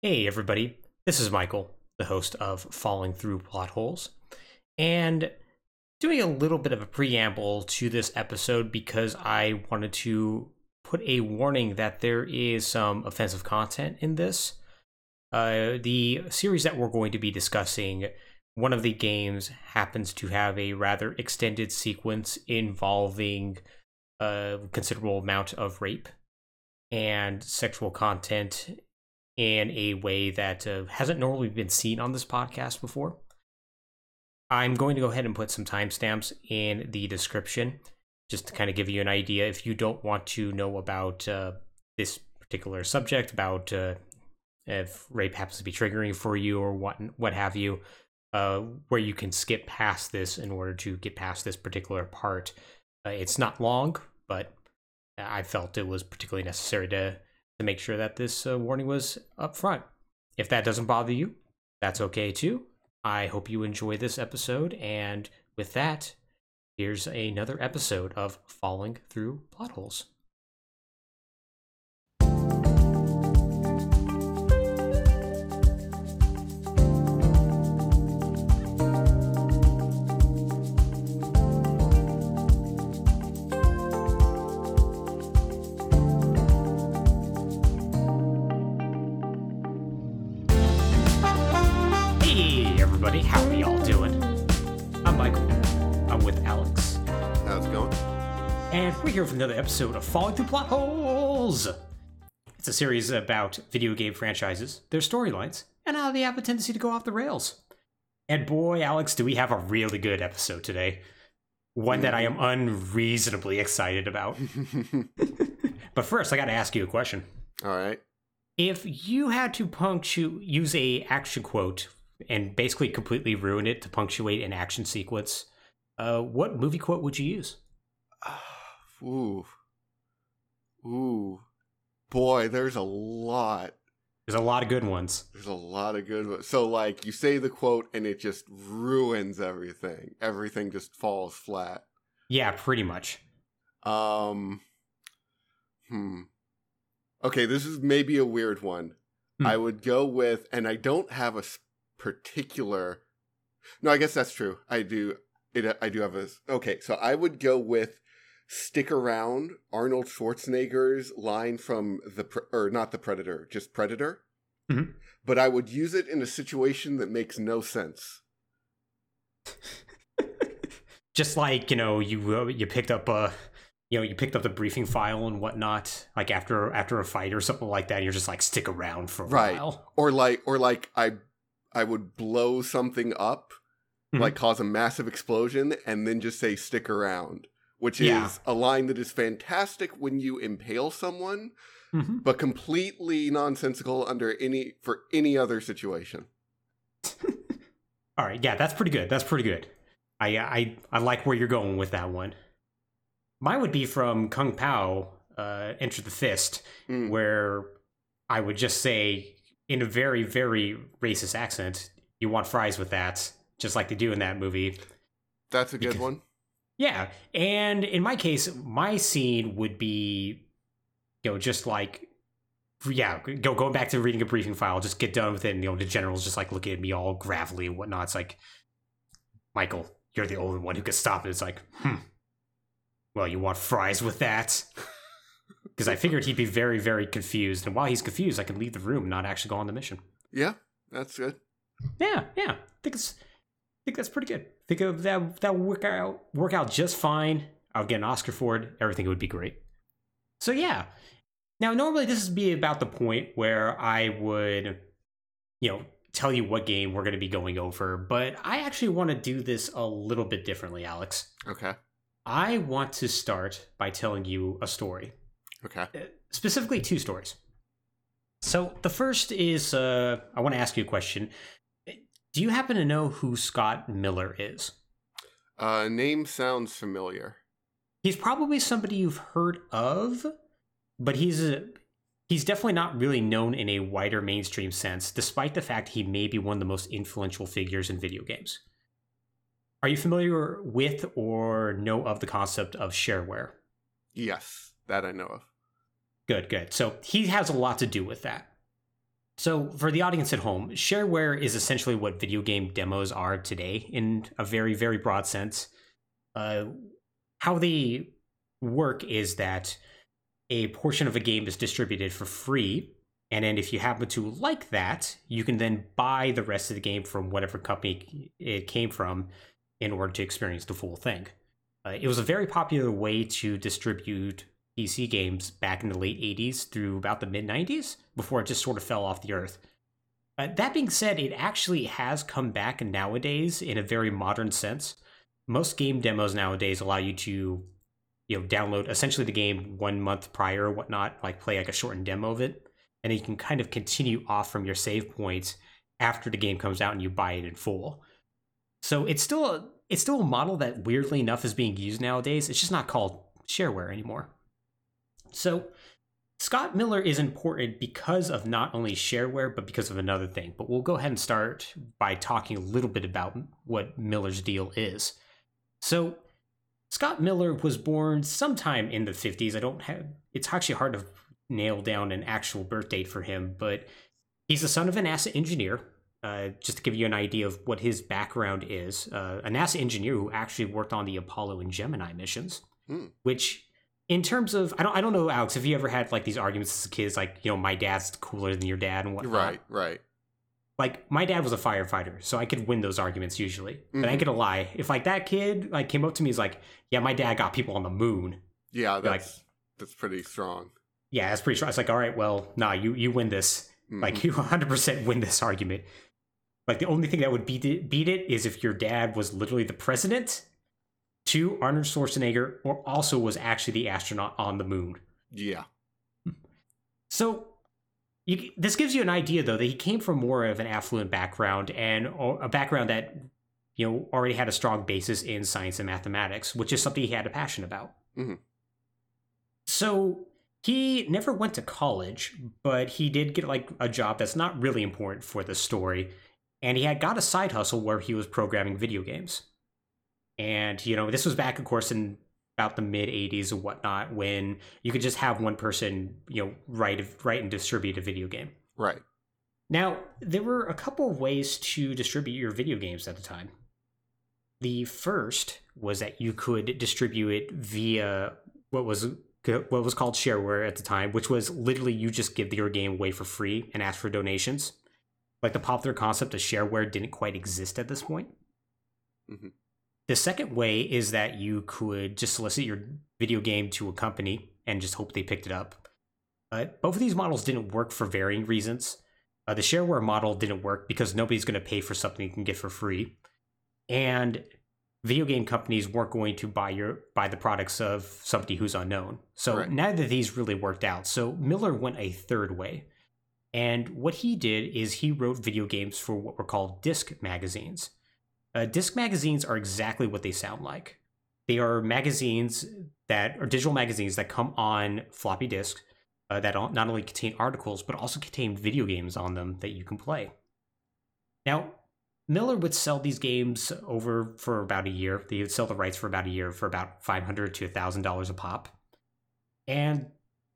Hey, everybody. This is Michael, the host of Falling Through Plot Holes, and doing a little bit of a preamble to this episode because I wanted to put a warning that there is some offensive content in this. Uh, the series that we're going to be discussing, one of the games happens to have a rather extended sequence involving a considerable amount of rape and sexual content in a way that uh, hasn't normally been seen on this podcast before. I'm going to go ahead and put some timestamps in the description just to kind of give you an idea if you don't want to know about uh, this particular subject, about uh, if rape happens to be triggering for you or what what have you, uh, where you can skip past this in order to get past this particular part. Uh, it's not long, but I felt it was particularly necessary to to make sure that this uh, warning was up front. If that doesn't bother you, that's okay too. I hope you enjoy this episode, and with that, here's another episode of Falling Through Plot Holes. Everybody, how are y'all doing? I'm Michael. I'm with Alex. How's it going? And we're here for another episode of Falling Through Plot Holes. It's a series about video game franchises, their storylines, and how they have a tendency to go off the rails. And boy, Alex, do we have a really good episode today. One that I am unreasonably excited about. but first, I got to ask you a question. All right. If you had to punctuate, use a action quote and basically completely ruin it to punctuate an action sequence, uh, what movie quote would you use? Ooh. Ooh. Boy, there's a lot. There's a lot of good ones. There's a lot of good ones. So, like, you say the quote and it just ruins everything. Everything just falls flat. Yeah, pretty much. Um. Hmm. Okay, this is maybe a weird one. Hmm. I would go with, and I don't have a particular. No, I guess that's true. I do. It. I do have a. Okay, so I would go with "Stick around." Arnold Schwarzenegger's line from the or not the Predator, just Predator. Mhm. But I would use it in a situation that makes no sense. Just like you know, you uh, you picked up a, you know, you picked up the briefing file and whatnot, like after after a fight or something like that. You're just like stick around for a Right. while. or like or like i i would blow something up Mhm. like cause a massive explosion and then just say stick around which Yeah. is a line that is fantastic when you impale someone Mhm. but completely nonsensical under any for any other situation All right, yeah, that's pretty good. That's pretty good. I I I like where you're going with that one. Mine would be from Kung Pao, uh, Enter the Fist, Mm. where I would just say in a very very racist accent, "You want fries with that?" Just like they do in that movie. that's a good Because- one Yeah, and in my case, my scene would be, you know, just like, yeah, go going back to reading a briefing file, just get done with it, and you know, the general's just like looking at me all gravelly and whatnot. It's like, Michael, you're the only one who can stop it. It's like, hmm. Well, you want fries with that? Because I figured he'd be very, very confused, and while he's confused, I can leave the room, and not actually go on the mission. yeah that's good Yeah, yeah. I think it's I think that's pretty good. I think of that that would work out work out just fine. I'll get an Oscar for it. Everything would be great. So yeah. Now normally this would be about the point where I would, you know, tell you what game we're gonna be going over, but I actually want to do this a little bit differently, Alex. okay I want to start by telling you a story okay uh, specifically two stories. So the first is uh, I want to ask you a question. Do you happen to know who Scott Miller is? uh name sounds familiar He's probably somebody you've heard of, but he's a, he's definitely not really known in a wider mainstream sense, despite the fact he may be one of the most influential figures in video games. Are you familiar with or know of the concept of shareware? yes that i know of Good, good. So he has a lot to do with that. So, for the audience at home, shareware is essentially what video game demos are today in a very, very broad sense. Uh, how they work is that a portion of a game is distributed for free. And then, if you happen to like that, you can then buy the rest of the game from whatever company it came from in order to experience the full thing. Uh, it was a very popular way to distribute PC games back in the late 80s through about the mid 90s before it just sort of fell off the earth. Uh, that being said, it actually has come back nowadays in a very modern sense. Most game demos nowadays allow you to, you know, download essentially the game one month prior or whatnot, like play like a shortened demo of it, and then you can kind of continue off from your save points after the game comes out and you buy it in full. So it's still a, it's still a model that weirdly enough is being used nowadays. It's just not called shareware anymore. So Scott Miller is important because of not only shareware, but because of another thing. But we'll go ahead and start by talking a little bit about what Miller's deal is. So, Scott Miller was born sometime in the 50s. I don't have, it's actually hard to nail down an actual birth date for him, but he's the son of a NASA engineer. Uh, just to give you an idea of what his background is, uh, a NASA engineer who actually worked on the Apollo and Gemini missions, Hmm. which in terms of I don't I don't know Alex if you ever had like these arguments as kids like you know my dad's cooler than your dad and whatnot. Right, right. Like my dad was a firefighter, so I could win those arguments usually. But I ain't gonna lie, if like that kid like came up to me is like, yeah, my dad got people on the moon. Yeah, Like- that's that's pretty strong. Yeah, that's pretty strong. It's like, all right, well, nah, you you win this. Mhm. Like you 100% win this argument. Like the only thing that would beat it, beat it is if your dad was literally the president, to Arnold Schwarzenegger, or also was actually the astronaut on the moon. yeah, So, you, this gives you an idea, though, that he came from more of an affluent background and or a background that you know already had a strong basis in science and mathematics, which is something he had a passion about. Mhm. So he never went to college, but he did get like a job that's not really important for the story, and he had got a side hustle where he was programming video games. And you know, this was back, of course, in about the mid 80s and whatnot when you could just have one person you know write write and distribute a video game right. now there were a couple of ways to distribute your video games at the time the first was that you could distribute it via what was what was called shareware at the time which was literally you just give your game away for free and ask for donations like the popular concept of shareware didn't quite exist at this point Mhm. The second way is that you could just solicit your video game to a company and just hope they picked it up. But both of these models didn't work for varying reasons. Uh, the shareware model didn't work because nobody's going to pay for something you can get for free, and video game companies weren't going to buy your buy the products of somebody who's unknown. So Right. neither of these really worked out. So Miller went a third way, and what he did is he wrote video games for what were called disc magazines. Uh, disc magazines are exactly what they sound like. They are magazines that are digital magazines that come on floppy disks uh, that not only contain articles but also contain video games on them that you can play. Now, Miller would sell these games over for about a year. They would sell the rights for about a year for about five hundred to thousand dollars a pop, and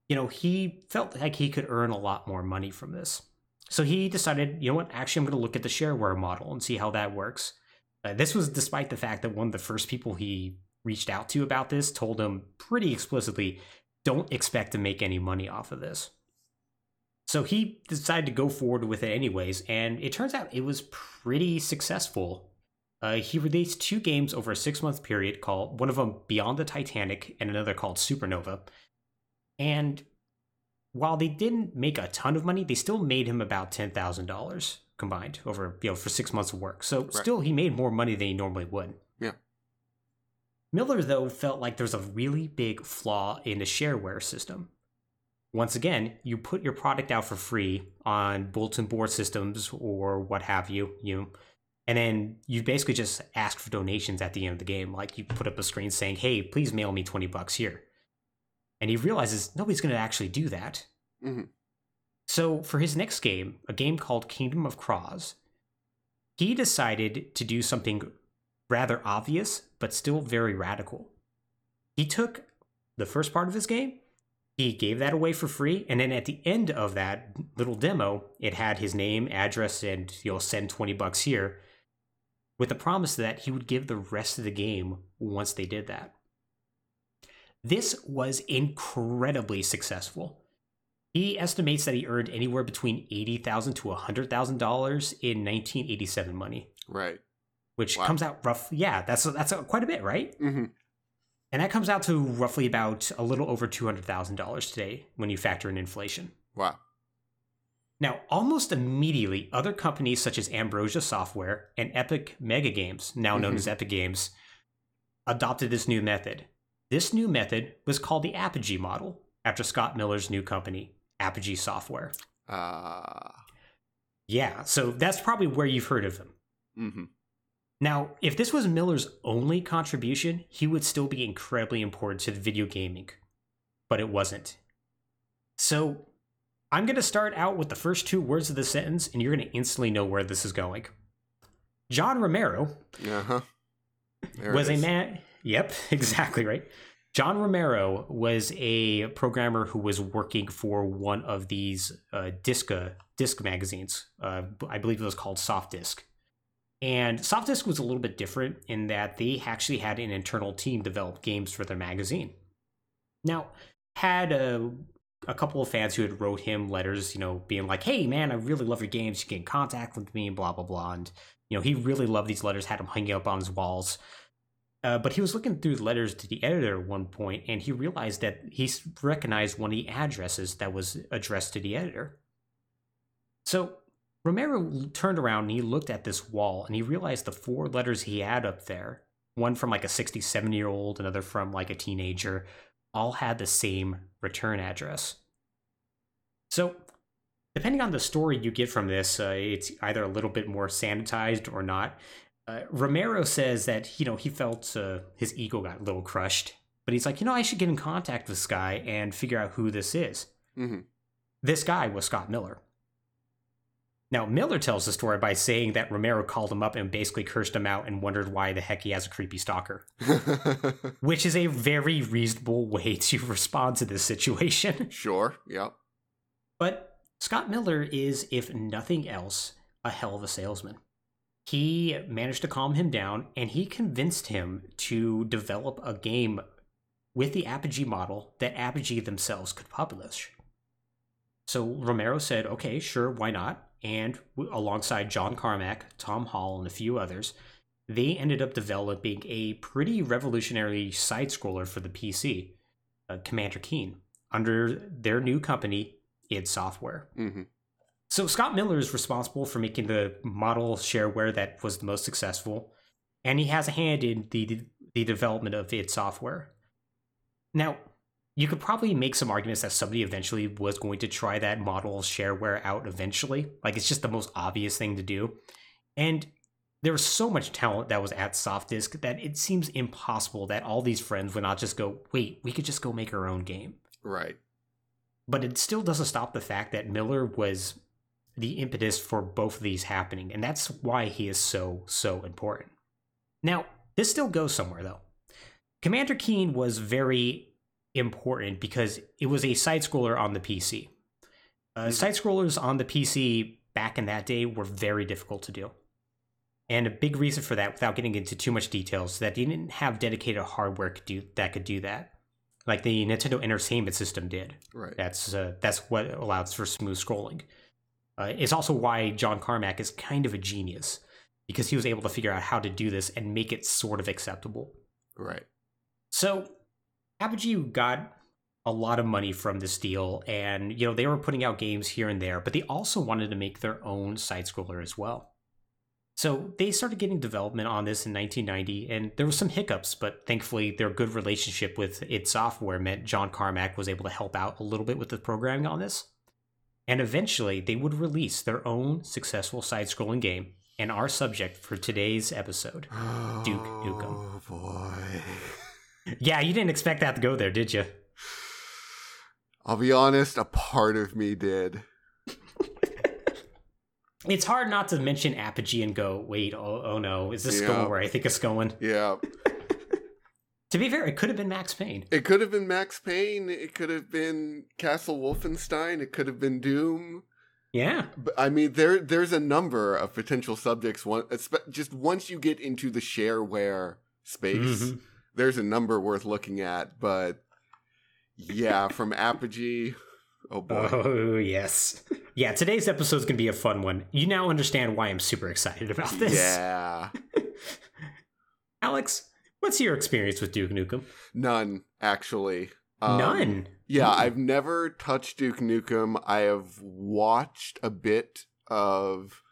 you know he felt like he could earn a lot more money from this. So he decided, you know what? Actually, I'm going to look at the shareware model and see how that works. Uh, this was despite the fact that one of the first people he reached out to about this told him pretty explicitly don't expect to make any money off of this. So he decided to go forward with it anyways, and it turns out it was pretty successful. Uh, he released two games over a six month period called one of them Beyond the Titanic and another called Supernova. And while they didn't make a ton of money, they still made him about ten thousand dollars combined over you know for six months of work. So still, he made more money than he normally would. Yeah. Miller though felt like there's a really big flaw in the shareware system. Once again, you put your product out for free on bulletin board systems or what have you, you know, and then you basically just ask for donations at the end of the game. Like you put up a screen saying, "Hey, please mail me twenty bucks here," and he realizes nobody's going to actually do that. Mhm. So for his next game, a game called Kingdom of Kroz, he decided to do something rather obvious but still very radical. He took the first part of his game, he gave that away for free, and then at the end of that little demo, it had his name, address, and you'll send twenty bucks here, with the promise that he would give the rest of the game once they did that. This was incredibly successful. He estimates that he earned anywhere between eighty thousand to hundred thousand dollars in nineteen eighty seven money, Right. which Wow. comes out roughly, Yeah, that's that's quite a bit, right? hmm And that comes out to roughly about a little over two hundred thousand dollars today when you factor in inflation. Wow. Now, almost immediately, other companies such as Ambrosia Software and Epic Mega Games, now known Mhm. as Epic Games, adopted this new method. This new method was called the Apogee model, after Scott Miller's new company, Apogee Software. Uh, Yeah, so that's probably where you've heard of him. hmm Now, if this was Miller's only contribution, he would still be incredibly important to the video gaming, but it wasn't. So, I'm going to start out with the first two words of the sentence, and you're going to instantly know where this is going. John Romero Uh huh. was a man. Yep, exactly right. John Romero was a programmer who was working for one of these uh, disc magazines. Uh, I believe it was called Softdisk. And Softdisk was a little bit different in that they actually had an internal team develop games for their magazine. Now, had a, a couple of fans who had wrote him letters, you know, being like, "Hey, man, I really love your games. You can contact with me, blah blah blah." And you know, he really loved these letters, had them hanging up on his walls. Uh, but he was looking through the letters to the editor at one point, and he realized that he recognized one of the addresses that was addressed to the editor. So Romero turned around and he looked at this wall, and he realized the four letters he had up there one from like a 67 year old, another from like a teenager all had the same return address. So, depending on the story you get from this, uh, it's either a little bit more sanitized or not. Uh, Romero says that you know he felt uh, his ego got a little crushed, but he's like, you know, I should get in contact with this guy and figure out who this is. hmm This guy was Scott Miller. Now, Miller tells the story by saying that Romero called him up and basically cursed him out and wondered why the heck he has a creepy stalker, which is a very reasonable way to respond to this situation. sure. Yep. But Scott Miller is, if nothing else, a hell of a salesman. He managed to calm him down and he convinced him to develop a game with the Apogee model that Apogee themselves could publish. So Romero said, okay, sure, why not? And alongside John Carmack, Tom Hall, and a few others, they ended up developing a pretty revolutionary side scroller for the PC, uh, Commander Keen, under their new company, id Software. hmm So Scott Miller is responsible for making the model shareware that was the most successful, and he has a hand in the the development of id Software. Now, you could probably make some arguments that somebody eventually was going to try that model shareware out eventually. Like it's just the most obvious thing to do. And there was so much talent that was at Softdisk that it seems impossible that all these friends would not just go, wait, we could just go make our own game Right. but it still doesn't stop the fact that Miller was the impetus for both of these happening, and that's why he is so, so important. Now, this still goes somewhere though. Commander Keen was very important because it was a side scroller on the PC. Uh, Mhm. Side scrollers on the PC back in that day were very difficult to do. And a big reason for that, without getting into too much details, is that they didn't have dedicated hardware could do, that could do that, like the Nintendo Entertainment System did. Right. That's uh, that's what allows for smooth scrolling. Uh, it's also why John Carmack is kind of a genius because he was able to figure out how to do this and make it sort of acceptable. Right. So Apogee got a lot of money from this deal, and you know they were putting out games here and there, but they also wanted to make their own side scroller as well. So they started getting development on this in 1990, and there were some hiccups, but thankfully their good relationship with id Software meant John Carmack was able to help out a little bit with the programming on this. And eventually they would release their own successful side-scrolling game, and our subject for today's episode. Duke oh, Nukem. Oh boy. Yeah, you didn't expect that to go there, did you? I'll be honest, a part of me did. It's hard not to mention Apogee and go, wait, oh, oh no, is this Yeah. going where I think it's going? Yeah. To be fair, it could have been Max Payne. It could have been Max Payne. It could have been Castle Wolfenstein. It could have been Doom. Yeah. But I mean, there there's a number of potential subjects. One, just once you get into the shareware space, Mhm. there's a number worth looking at. But yeah, from Apogee, oh boy, Oh, yes. Yeah, today's episode is going to be a fun one. You now understand why I'm super excited about this. yeah, Alex, what's your experience with Duke Nukem? none actually. Um, None. Yeah, Mm. I've never touched Duke Nukem. I have watched a bit of.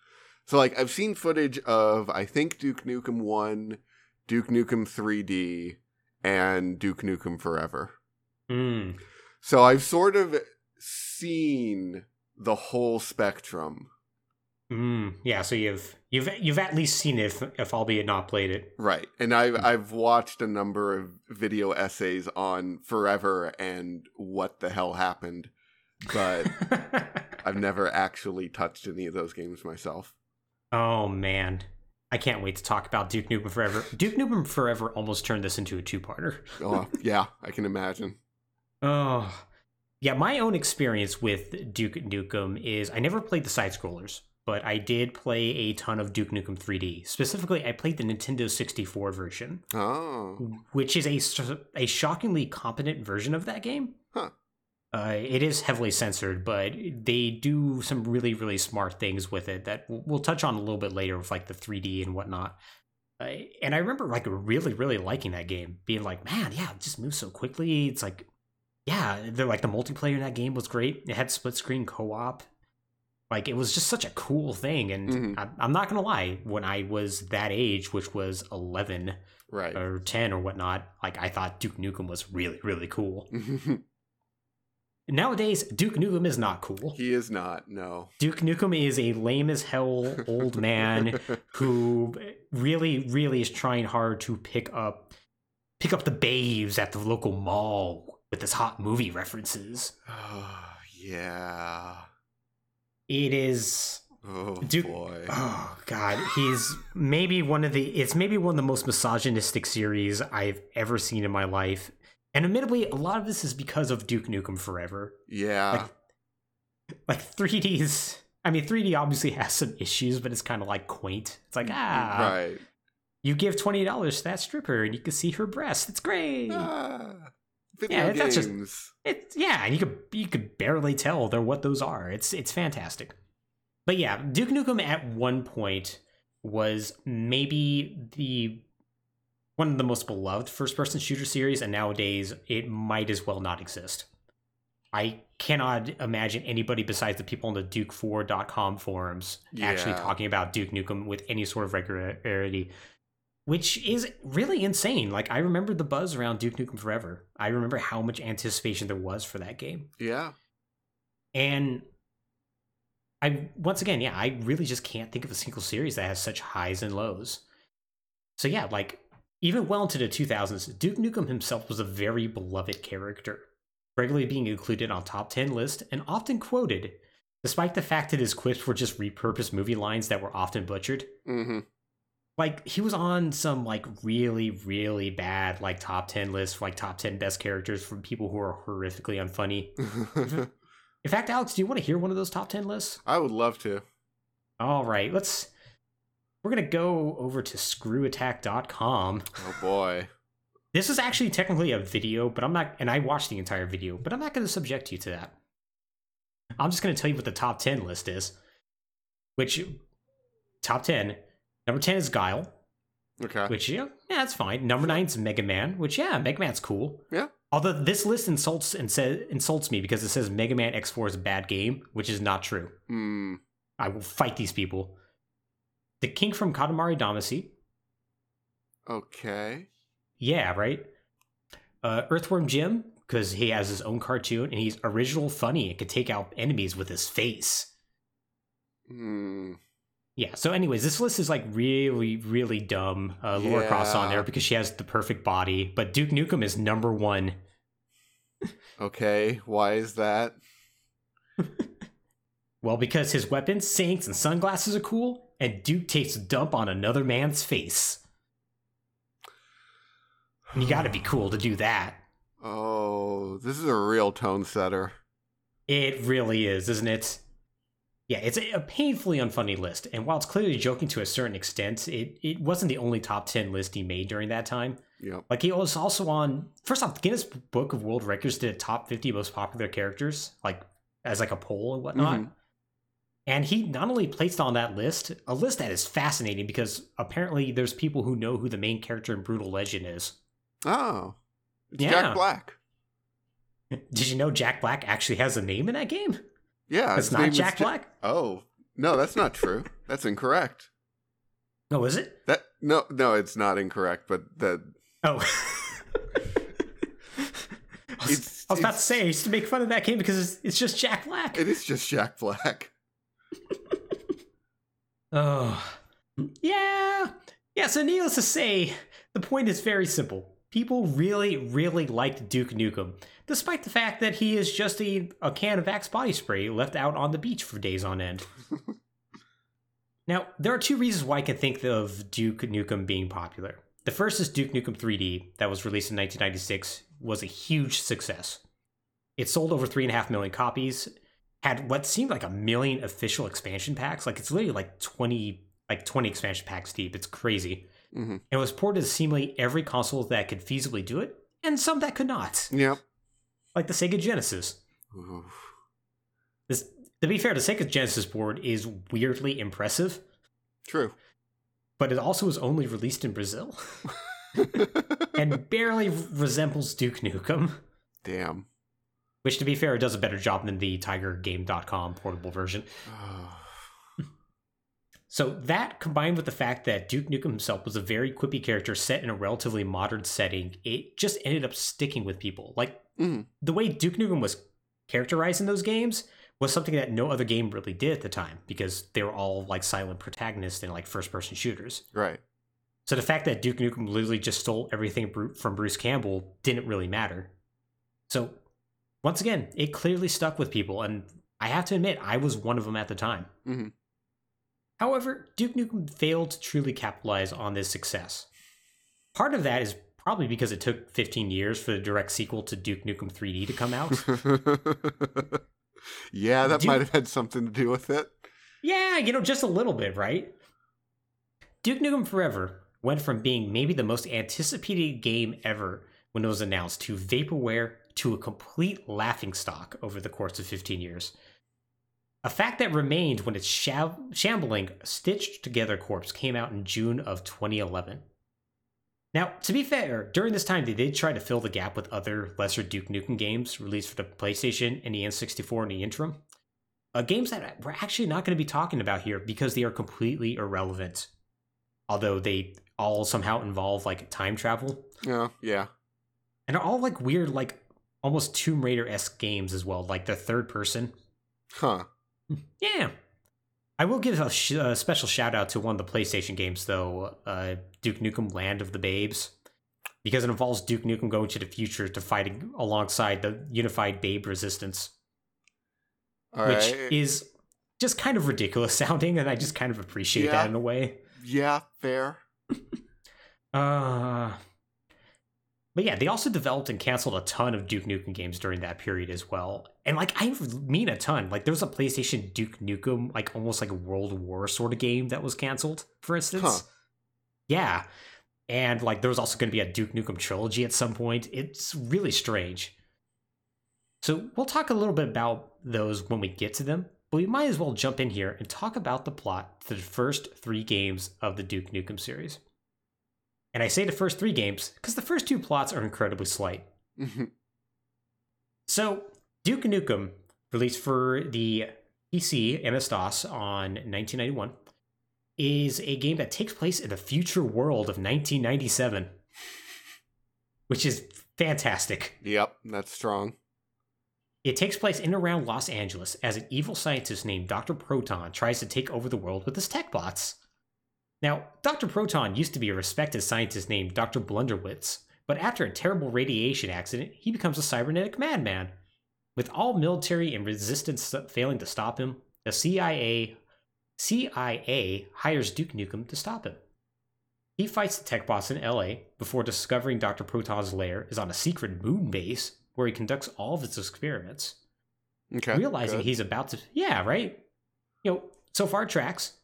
So, like, I've seen footage of, I think, Duke Nukem 1, Duke Nukem 3D, and Duke Nukem Forever. Mm. So, I've sort of seen the whole spectrum. Mm. Yeah, so you've you've you've at least seen it, if, if albeit not played it. Right. And I've, I've watched a number of video essays on Forever and what the hell happened, but I've never actually touched any of those games myself. oh man, I can't wait to talk about Duke Nukem Forever. Duke Nukem Forever almost turned this into a two-parter. Oh, yeah, I can imagine. Oh, yeah. My own experience with Duke Nukem is I never played the side scrollers, but I did play a ton of Duke Nukem 3D. Specifically, I played the Nintendo 64 version, Oh, which is a, a shockingly competent version of that game. Huh. Uh, it is heavily censored, but they do some really, really smart things with it that we'll, touch on a little bit later with like the 3D and whatnot. Uh, and I remember like really, really liking that game, being like, man, yeah, it just moves so quickly. It's like, yeah, they're like the multiplayer in that game was great. It had split screen co op. Like it was just such a cool thing. And Mhm. I, I'm not gonna lie, when I was that age, which was 11 right. or 10 or whatnot, like I thought Duke Nukem was really, really cool. Nowadays, Duke Nukem is not cool. he is not, no. Duke Nukem is a lame as hell old man who really, really is trying hard to pick up pick up the babes at the local mall with his hot movie references. Oh, yeah. It is Oh, Duke- boy. oh god, he's maybe one of the it's maybe one of the most misogynistic series I've ever seen in my life. And admittedly, a lot of this is because of Duke Nukem Forever. Yeah. Like 3D's I mean 3D obviously has some issues, but it's kind of like quaint. It's like, ah, right. you give twenty dollars to that stripper and you can see her breast. It's great. Ah, video Yeah, that's just- games. It's yeah, and you could you could barely tell they're what those are. It's it's fantastic. But yeah, Duke Nukem at one point was maybe the one of the most beloved first person shooter series, and nowadays it might as well not exist. I cannot imagine anybody besides the people on the Duke4.com forums actually talking about Duke Nukem with any sort of regularity, which is really insane. Like, I remember the buzz around Duke Nukem Forever. I remember how much anticipation there was for that game. Yeah. And I, once again, yeah, I really just can't think of a single series that has such highs and lows. So, yeah, like, even well into the 2000s, Duke Nukem himself was a very beloved character, regularly being included on top 10 lists and often quoted, despite the fact that his quips were just repurposed movie lines that were often butchered. Mm-hmm. Like, he was on some, like, really, really bad, like, top 10 list for, like, top 10 best characters from people who are horrifically unfunny. In fact, Alex, do you want to hear one of those top 10 lists? I would love to. All right, let's. We're going to go over to screwattack.com. Oh boy. This is actually technically a video, but I'm not, and I watched the entire video, but I'm not going to subject you to that. I'm just going to tell you what the top 10 list is. Which, top 10. Number 10 is Guile, Okay. which, yeah, yeah, that's fine. Number 9 is Mega Man, which, yeah, Mega Man's cool. Yeah. Although this list insults and says insults me because it says Mega Man X4 is a bad game, which is not true. Hmm. I will fight these people. The King from Katamari Damacy. Okay. Yeah, right? Uh, Earthworm Jim, because he has his own cartoon and he's original funny and can take out enemies with his face. Hmm. Yeah, so anyways, this list is like really, really dumb. Uh, Lara Croft on there because she has the perfect body, but Duke Nukem is number one. Okay. Why is that? Well, because his weapons, sinks, and sunglasses are cool, and Duke takes a dump on another man's face. You got to be cool to do that. Oh, this is a real tone setter. It really is, isn't it? Yeah, it's a painfully unfunny list, and while it's clearly joking to a certain extent, it, it wasn't the only top 10 list he made during that time. Yep. Like, he was also on, first off, Guinness Book of World Records did a top 50 most popular characters, like, as like a poll and whatnot. Mhm. And he not only placed on that list, a list that is fascinating because apparently there's people who know who the main character in Brutal Legend is. Oh, it's Yeah. Jack Black. Did you know Jack Black actually has a name in that game? Yeah, It's not Jack Ja- Black? Oh no, that's not true. that's incorrect. Oh, is it? That no, no, it's not incorrect. But that Oh. I was, It's- I was about to say, I used to make fun of that game because it's, it's just Jack Black. it is just Jack Black. Oh. Yeah. Yeah, so needless to say, the point is very simple. People really, really liked Duke Nukem, despite the fact that he is just a, a can of Axe body spray left out on the beach for days on end. now, there are two reasons why I can think of Duke Nukem being popular. The first is Duke Nukem 3D, that was released in 1996, was a huge success. It sold over 3.5 million copies, had what seemed like a million official expansion packs. Like it's literally like 20 like 20 expansion packs deep. It's crazy. hmm And it was ported to seemingly every console that could feasibly do it, and some that could not. Yep. Like the Sega Genesis. Oof. This to be fair, the Sega Genesis board is weirdly impressive, True. but it also was only released in Brazil and barely resembles Duke Nukem. Damn. Which, to be fair, does a better job than the TigerGame.com portable version. So that combined with the fact that Duke Nukem himself was a very quippy character set in a relatively modern setting, it just ended up sticking with people. Like Mhm. the way Duke Nukem was characterized in those games was something that no other game really did at the time because they were all like silent protagonists and like first person shooters. right. So the fact that Duke Nukem literally just stole everything from Bruce Campbell didn't really matter. So once again, it clearly stuck with people, and I have to admit, I was one of them at the time. Mhm. However, Duke Nukem failed to truly capitalize on this success. Part of that is probably because it took 15 years for the direct sequel to Duke Nukem 3D to come out. yeah, that Duke- might have had something to do with it. Yeah, you know, just a little bit, right? Duke Nukem Forever went from being maybe the most anticipated game ever when it was announced to vaporware to a complete laughingstock over the course of 15 years. A fact that remained when its shab- shambling, stitched together corpse came out in June of 2011. Now, to be fair, during this time they did try to fill the gap with other lesser Duke Nukem games released for the PlayStation and the N64 in the interim uh, games that we're actually not going to be talking about here because they are completely irrelevant. Although they all somehow involve like time travel Yeah, yeah. and are all like weird, like almost Tomb Raider esque games as well, like the third person. Huh. Yeah. I will give a, sh- a special shout out to one of the PlayStation games, though uh, Duke Nukem Land of the Babes, because it involves Duke Nukem going to the future to fight alongside the unified Babe Resistance. All which right. is just kind of ridiculous sounding, and I just kind of appreciate Yeah. that in a way. yeah, fair. Uh, but yeah, they also developed and canceled a ton of Duke Nukem games during that period as well. And like, I mean a ton. Like, there was a PlayStation Duke Nukem, like almost like a World War sort of game that was canceled, for instance. Huh. Yeah. And like, there was also going to be a Duke Nukem trilogy at some point. It's really strange. So we'll talk a little bit about those when we get to them, but we might as well jump in here and talk about the plot to the first three games of the Duke Nukem series. And I say the first three games because the first two plots are incredibly slight. Mhm. So, Duke Nukem, released for the PC MS DOS on 1991, is a game that takes place in the future world of 1997, which is fantastic. yep, that's strong. It takes place in and around Los Angeles as an evil scientist named Dr. Proton tries to take over the world with his tech bots. Now, Dr. Proton used to be a respected scientist named Dr. Blunderwitz, but after a terrible radiation accident, he becomes a cybernetic madman. With all military and resistance failing to stop him, the CIA CIA hires Duke Nukem to stop him. he fights the tech bots in LA before discovering Dr. Proton's lair is on a secret moon base where he conducts all of his experiments. Okay. realizing good. he's about to, yeah, right? You know, so far tracks.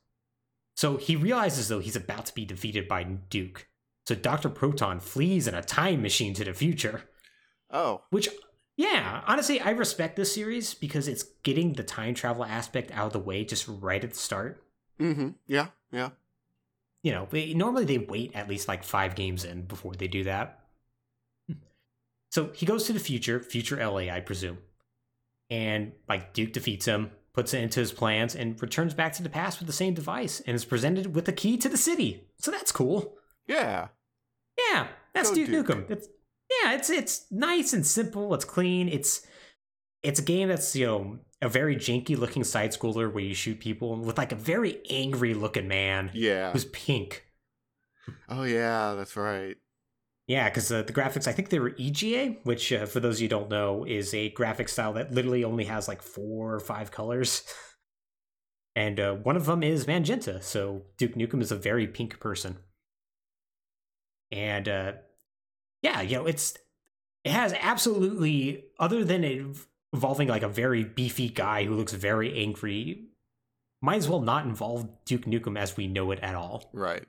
So he realizes, though, he's about to be defeated by Duke. So Dr. Proton flees in a time machine to the future, Oh, which, yeah, honestly, I respect this series because it's getting the time travel aspect out of the way just right at the start. mm-hmm. Yeah, yeah. you know, they, normally they wait at least like five games in before they do that. So he goes to the future, future LA, I presume. And like Duke defeats him, puts it into his plans, and returns back to the past with the same device and is presented with the key to the city. So that's cool. Yeah. Yeah, that's Go Duke, Duke. Nukem. It's yeah, it's it's nice and simple. It's clean. It's it's a game that's you know a very janky looking side scroller where you shoot people with like a very angry looking man Yeah. who's pink. Oh yeah, that's right. Yeah, because uh, the graphics, I think they were EGA, which, uh, for those you don't know, is a graphic style that literally only has like four or five colors. And uh, one of them is magenta, so Duke Nukem is a very pink person. And uh, yeah, you know, it's it has absolutely, other than it involving like a very beefy guy who looks very angry, might as well not involve Duke Nukem as we know it at all. Right.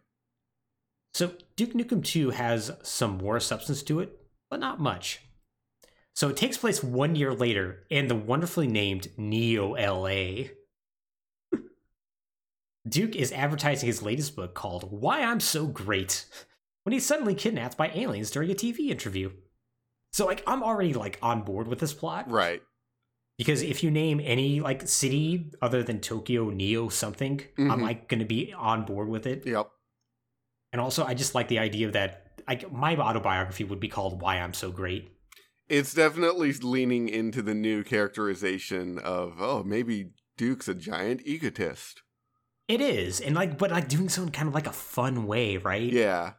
So Duke Nukem 2 has some more substance to it, but not much. So it takes place one year later in the wonderfully named Neo LA. Duke is advertising his latest book called Why I'm So Great when he's suddenly kidnapped by aliens during a TV interview. So like I'm already like on board with this plot Right. because if you name any like city other than Tokyo Neo something, I'm Mhm. like going to be on board with it. Yep. And also, I just like the idea that like my autobiography would be called "Why I'm So Great." It's definitely leaning into the new characterization of oh maybe Duke's a giant egotist. It is, and like, but like doing so in kind of like a fun way, right? Yeah.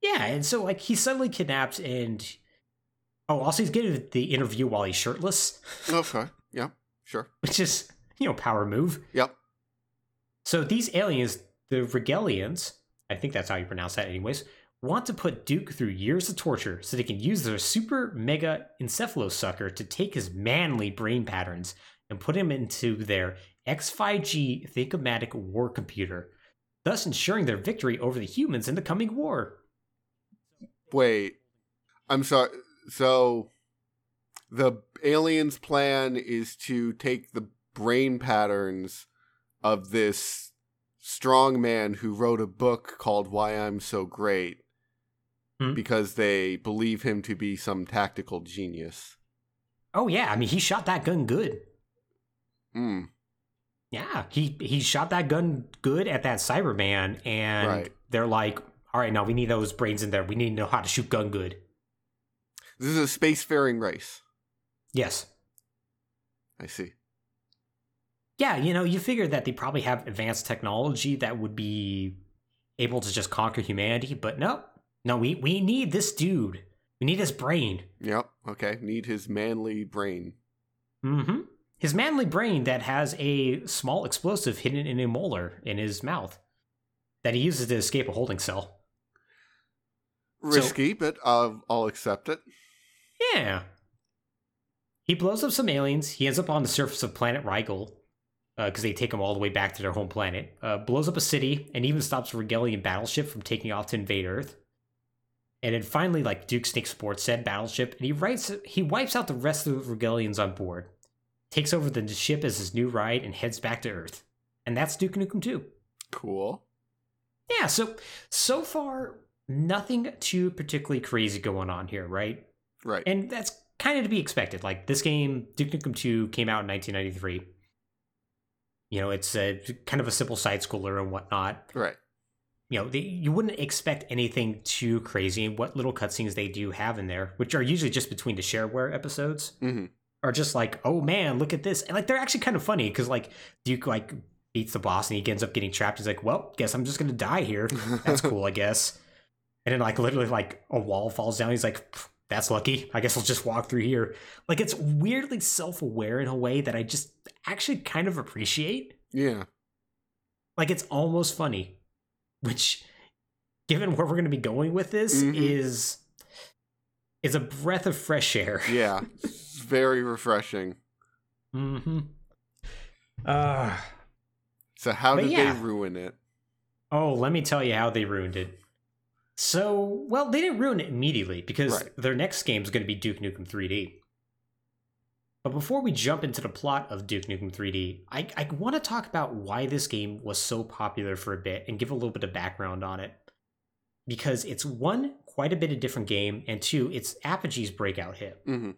Yeah, and so like he's suddenly kidnapped, and oh, also he's getting the interview while he's shirtless, Okay. Yeah. Sure. which is you know power move. Yep. So these aliens, the Regalians, I think that's how you pronounce that, anyways, want to put Duke through years of torture so they can use their super mega encephalosucker to take his manly brain patterns and put him into their X5G Thinkomatic war computer, thus ensuring their victory over the humans in the coming war. Wait. I'm sorry. So the aliens' plan is to take the brain patterns of this strong man who wrote a book called Why I'm So Great Hmm. because they believe him to be some tactical genius. Oh yeah, I mean he shot that gun good. Hmm. Yeah, he he shot that gun good at that Cyberman, and Right. they're like, "All right, now we need those brains in there. We need to know how to shoot gun good." This is a spacefaring race. Yes, I see. Yeah, you know, you figure that they probably have advanced technology that would be able to just conquer humanity, but no, no, we we need this dude. We need his brain. Yep. Okay. Need his manly brain. Mm-hmm. His manly brain that has a small explosive hidden in a molar in his mouth that he uses to escape a holding cell. Risky, but I'll, I'll accept it. Yeah. He blows up some aliens. He ends up on the surface of planet Rigel because they take them all the way back to their home planet. Uh, blows up a city and even stops a Regalian battleship from taking off to invade Earth. And then finally, like Duke sneaks aboard said battleship, and he writes he wipes out the rest of the Regalians on board, takes over the ship as his new ride, and heads back to Earth. And that's Duke Nukem 2. Cool. Yeah, so so far nothing too particularly crazy going on here, right? Right. And that's kind of to be expected. Like this game, Duke Nukem 2 came out in 1993. You know, it's a kind of a simple side scroller and whatnot. right. You know, they, you wouldn't expect anything too crazy. What little cutscenes they do have in there, which are usually just between the shareware episodes, hmm are just like, oh man, look at this. And like they're actually kind of funny because like Duke like beats the boss and he ends up getting trapped. He's like, well, guess I'm just gonna die here. That's cool, I guess. And then like literally like a wall falls down. He's like, "Pff, that's lucky. I guess I'll just walk through here. Like it's weirdly self-aware in a way that I just actually kind of appreciate. Yeah. Like it's almost funny, which given where we're going to be going with this, Mhm. is is a breath of fresh air. Yeah, very refreshing. Mm-hmm. Uh, So how did yeah. they ruin it? oh, let me tell you how they ruined it. So, well, they didn't ruin it immediately because Right. their next game is going to be Duke Nukem 3D. But before we jump into the plot of Duke Nukem 3D, I, I want to talk about why this game was so popular for a bit and give a little bit of background on it. Because it's one, quite a bit of different game, and two, it's Apogee's breakout hit. hmm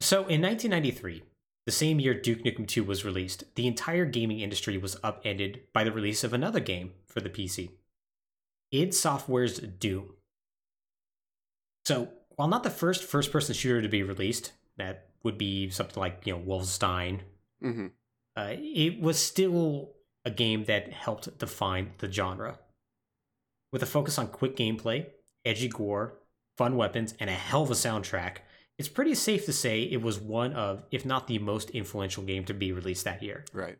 So in 1993, the same year Duke Nukem 2 was released, the entire gaming industry was upended by the release of another game for the PC. Id Software's Doom. So, while not the first first-person shooter to be released, that would be something like, you know, Wolfenstein, hmm uh, it was still a game that helped define the genre. With a focus on quick gameplay, edgy gore, fun weapons, and a hell of a soundtrack, it's pretty safe to say it was one of, if not the most influential game to be released that year. Right.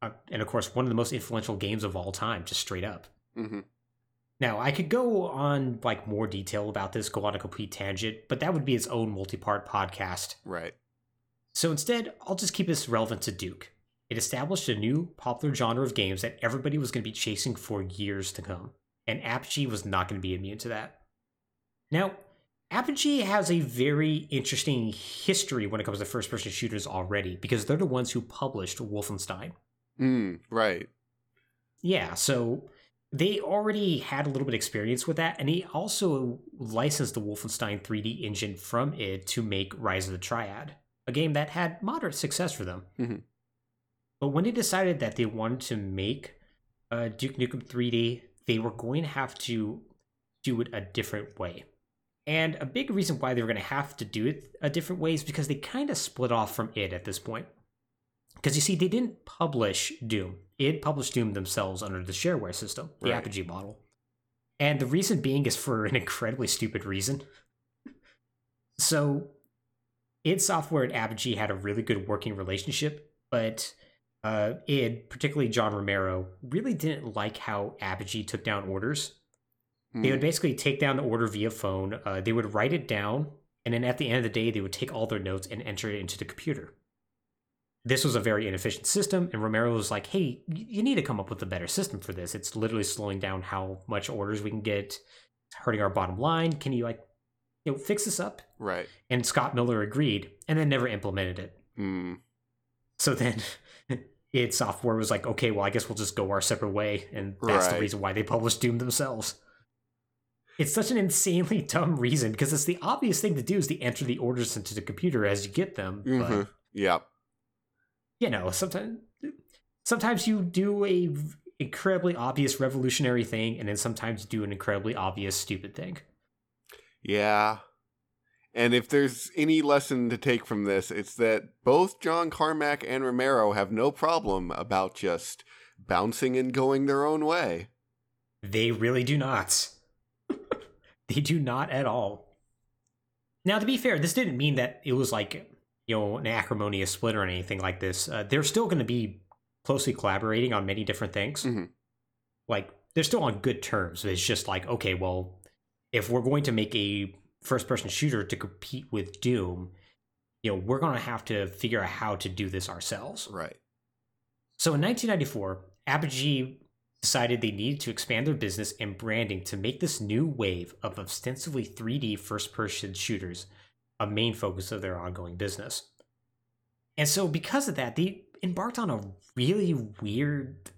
Uh, and of course, one of the most influential games of all time, just straight up. hmm Now, I could go on like more detail about this, go on a complete tangent, but that would be its own multi-part podcast. Right. So instead, I'll just keep this relevant to Duke. It established a new popular genre of games that everybody was going to be chasing for years to come, and Apogee was not going to be immune to that. Now, Apogee has a very interesting history when it comes to first person shooters already, because they're the ones who published Wolfenstein. Mm, right. Yeah, so they already had a little bit of experience with that, and he also licensed the Wolfenstein 3D engine from id to make Rise of the Triad, a game that had moderate success for them. Mhm. But when they decided that they wanted to make uh, Duke Nukem 3D, they were going to have to do it a different way. And a big reason why they were going to have to do it a different way is because they kind of split off from id at this point. Because you see, they didn't publish Doom. It published Doom themselves under the shareware system, the Right. Apogee model. And the reason being is for an incredibly stupid reason. So, id Software and Apogee had a really good working relationship, but uh, id, particularly John Romero, really didn't like how Apogee took down orders. They would Mm, basically take down the order via phone. Uh, they would write it down, and then at the end of the day, they would take all their notes and enter it into the computer. This was a very inefficient system, and Romero was like, "Hey, you need to come up with a better system for this. It's literally slowing down how much orders we can get, it's hurting our bottom line. Can you like, you know, fix this up?" right. And Scott Miller agreed, and then never implemented it. Mm, So then, id Software was like, "Okay, well, I guess we'll just go our separate way," and that's the reason why they published Doom themselves. It's such an insanely dumb reason because it's the obvious thing to do is to enter the orders into the computer as you get them. mhm. But Yep. You know, sometimes sometimes you do a incredibly obvious revolutionary thing, and then sometimes you do an incredibly obvious stupid thing. Yeah. And if there's any lesson to take from this, it's that both John Carmack and Romero have no problem about just bouncing and going their own way. They really do not. they do not at all. Now, to be fair, this didn't mean that it was like, you know, an acrimonious split or anything like this. Uh, they're still going to be closely collaborating on many different things. Mhm. Like, they're still on good terms. It's just like, okay, well, if we're going to make a first person shooter to compete with Doom, you know, we're going to have to figure out how to do this ourselves. Right. So in 1994, Apogee decided they needed to expand their business and branding to make this new wave of ostensibly 3D first person shooters a main focus of their ongoing business. And so, because of that, they embarked on a really weird.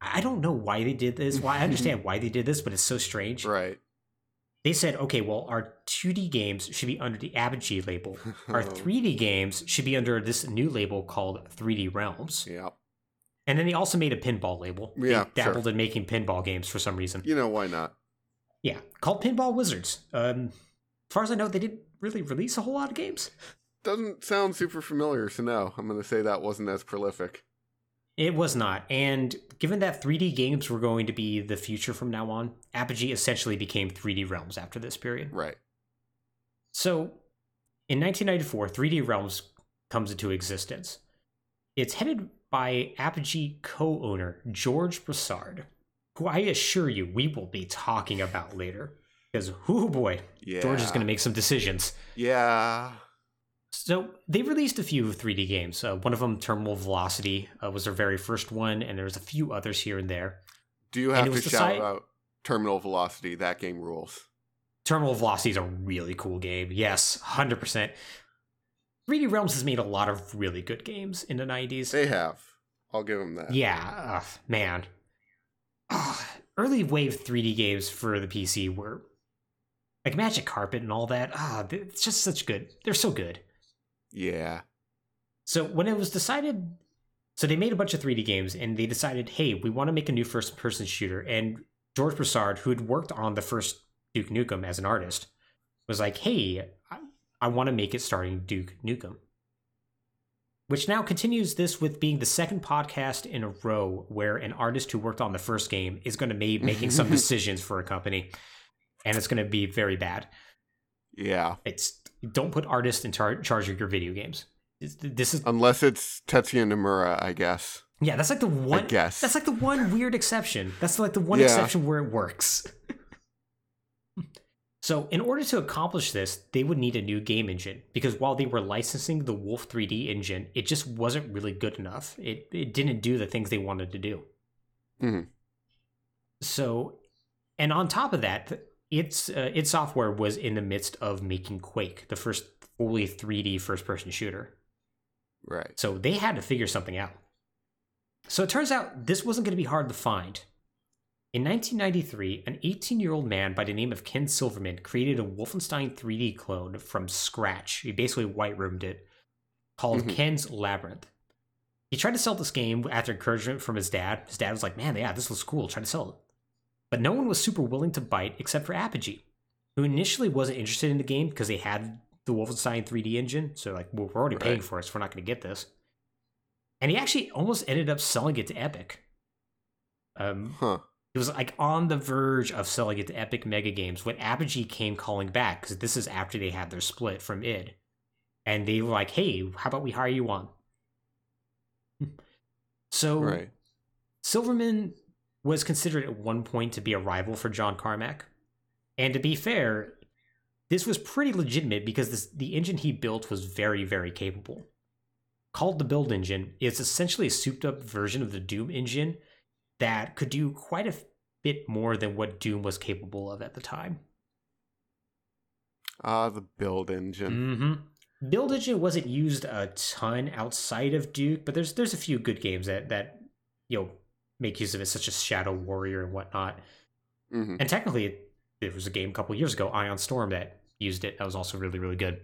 I don't know why they did this. Why I understand why they did this, but it's so strange. Right. They said, okay, well, our 2D games should be under the Apogee label. Our 3D games should be under this new label called 3D Realms. Yep. And then they also made a pinball label. Yeah, they dabbled in making pinball games for some reason. You know, why not? Yeah, called Pinball Wizards. Um, as far as I know, they didn't really release a whole lot of games. Doesn't sound super familiar, so no, I'm going to say that wasn't as prolific. It was not. And given that 3D games were going to be the future from now on, Apogee essentially became 3D Realms after this period. Right. So, in 1994, 3D Realms comes into existence. It's headed by Apogee co owner George Broussard, who I assure you we will be talking about later. Because, oh boy, Yeah. George is going to make some decisions. Yeah. So they released a few 3D games. Uh, one of them, Terminal Velocity, uh, was their very first one, and there was a few others here and there. Do you have to shout decide- out Terminal Velocity? That game rules. Terminal Velocity is a really cool game. Yes, 100%. 3D Realms has made a lot of really good games in the 90s. They have. I'll give them that. Yeah, ugh, man. Ugh, early wave 3D games for the PC were like Magic Carpet and all that. Ah, it's just such good. They're so good. Yeah. So when it was decided, so they made a bunch of 3D games and they decided, hey, we want to make a new first-person shooter. And George Broussard, who had worked on the first Duke Nukem as an artist, was like, hey, I, I want to make it starting Duke Nukem. Which now continues this with being the second podcast in a row where an artist who worked on the first game is going to be making some decisions for a company, and it's going to be very bad. Yeah. It's don't put artists in char- charge of your video games. It's- This is Unless it's Tetsuya Nomura, I guess. yeah, that's like the one. I guess. that's like the one weird exception. That's like the one Yeah. exception where it works. so, in order to accomplish this, they would need a new game engine because while they were licensing the Wolf 3D engine, it just wasn't really good enough. It it didn't do the things they wanted to do. Mhm. So, and on top of that, its uh, id Software was in the midst of making Quake, the first fully 3D first person shooter. Right. So they had to figure something out. So it turns out this wasn't going to be hard to find. In 1993, an 18 year old man by the name of Ken Silverman created a Wolfenstein 3D clone from scratch. He basically white roomed it, called Mhm. Ken's Labyrinth. He tried to sell this game after encouragement from his dad. His dad was like, Man, yeah, this looks cool. Try to sell it. But no one was super willing to bite except for Apogee, who initially wasn't interested in the game because they had the Wolfenstein 3D engine. So, like, well, we're already paying for it, so we're not going to get this. And he actually almost ended up selling it to Epic. Um, Huh. it was like on the verge of selling it to Epic Mega Games when Apogee came calling back because this is after they had their split from id, and they were like, "Hey, how about we hire you on?" So Right. Silverman was considered at one point to be a rival for John Carmack, and to be fair, this was pretty legitimate because this, the engine he built was very, very capable. Called the Build Engine, it's essentially a souped-up version of the Doom engine that could do quite a bit more than what Doom was capable of at the time. Ah, the build engine. Mm-hmm. Build Engine wasn't used a ton outside of Duke, but there's there's a few good games that that you know make use of it, such as Shadow Warrior and whatnot. hmm And technically, it, there was a game a couple years ago, Ion Storm, that used it. That was also really really good.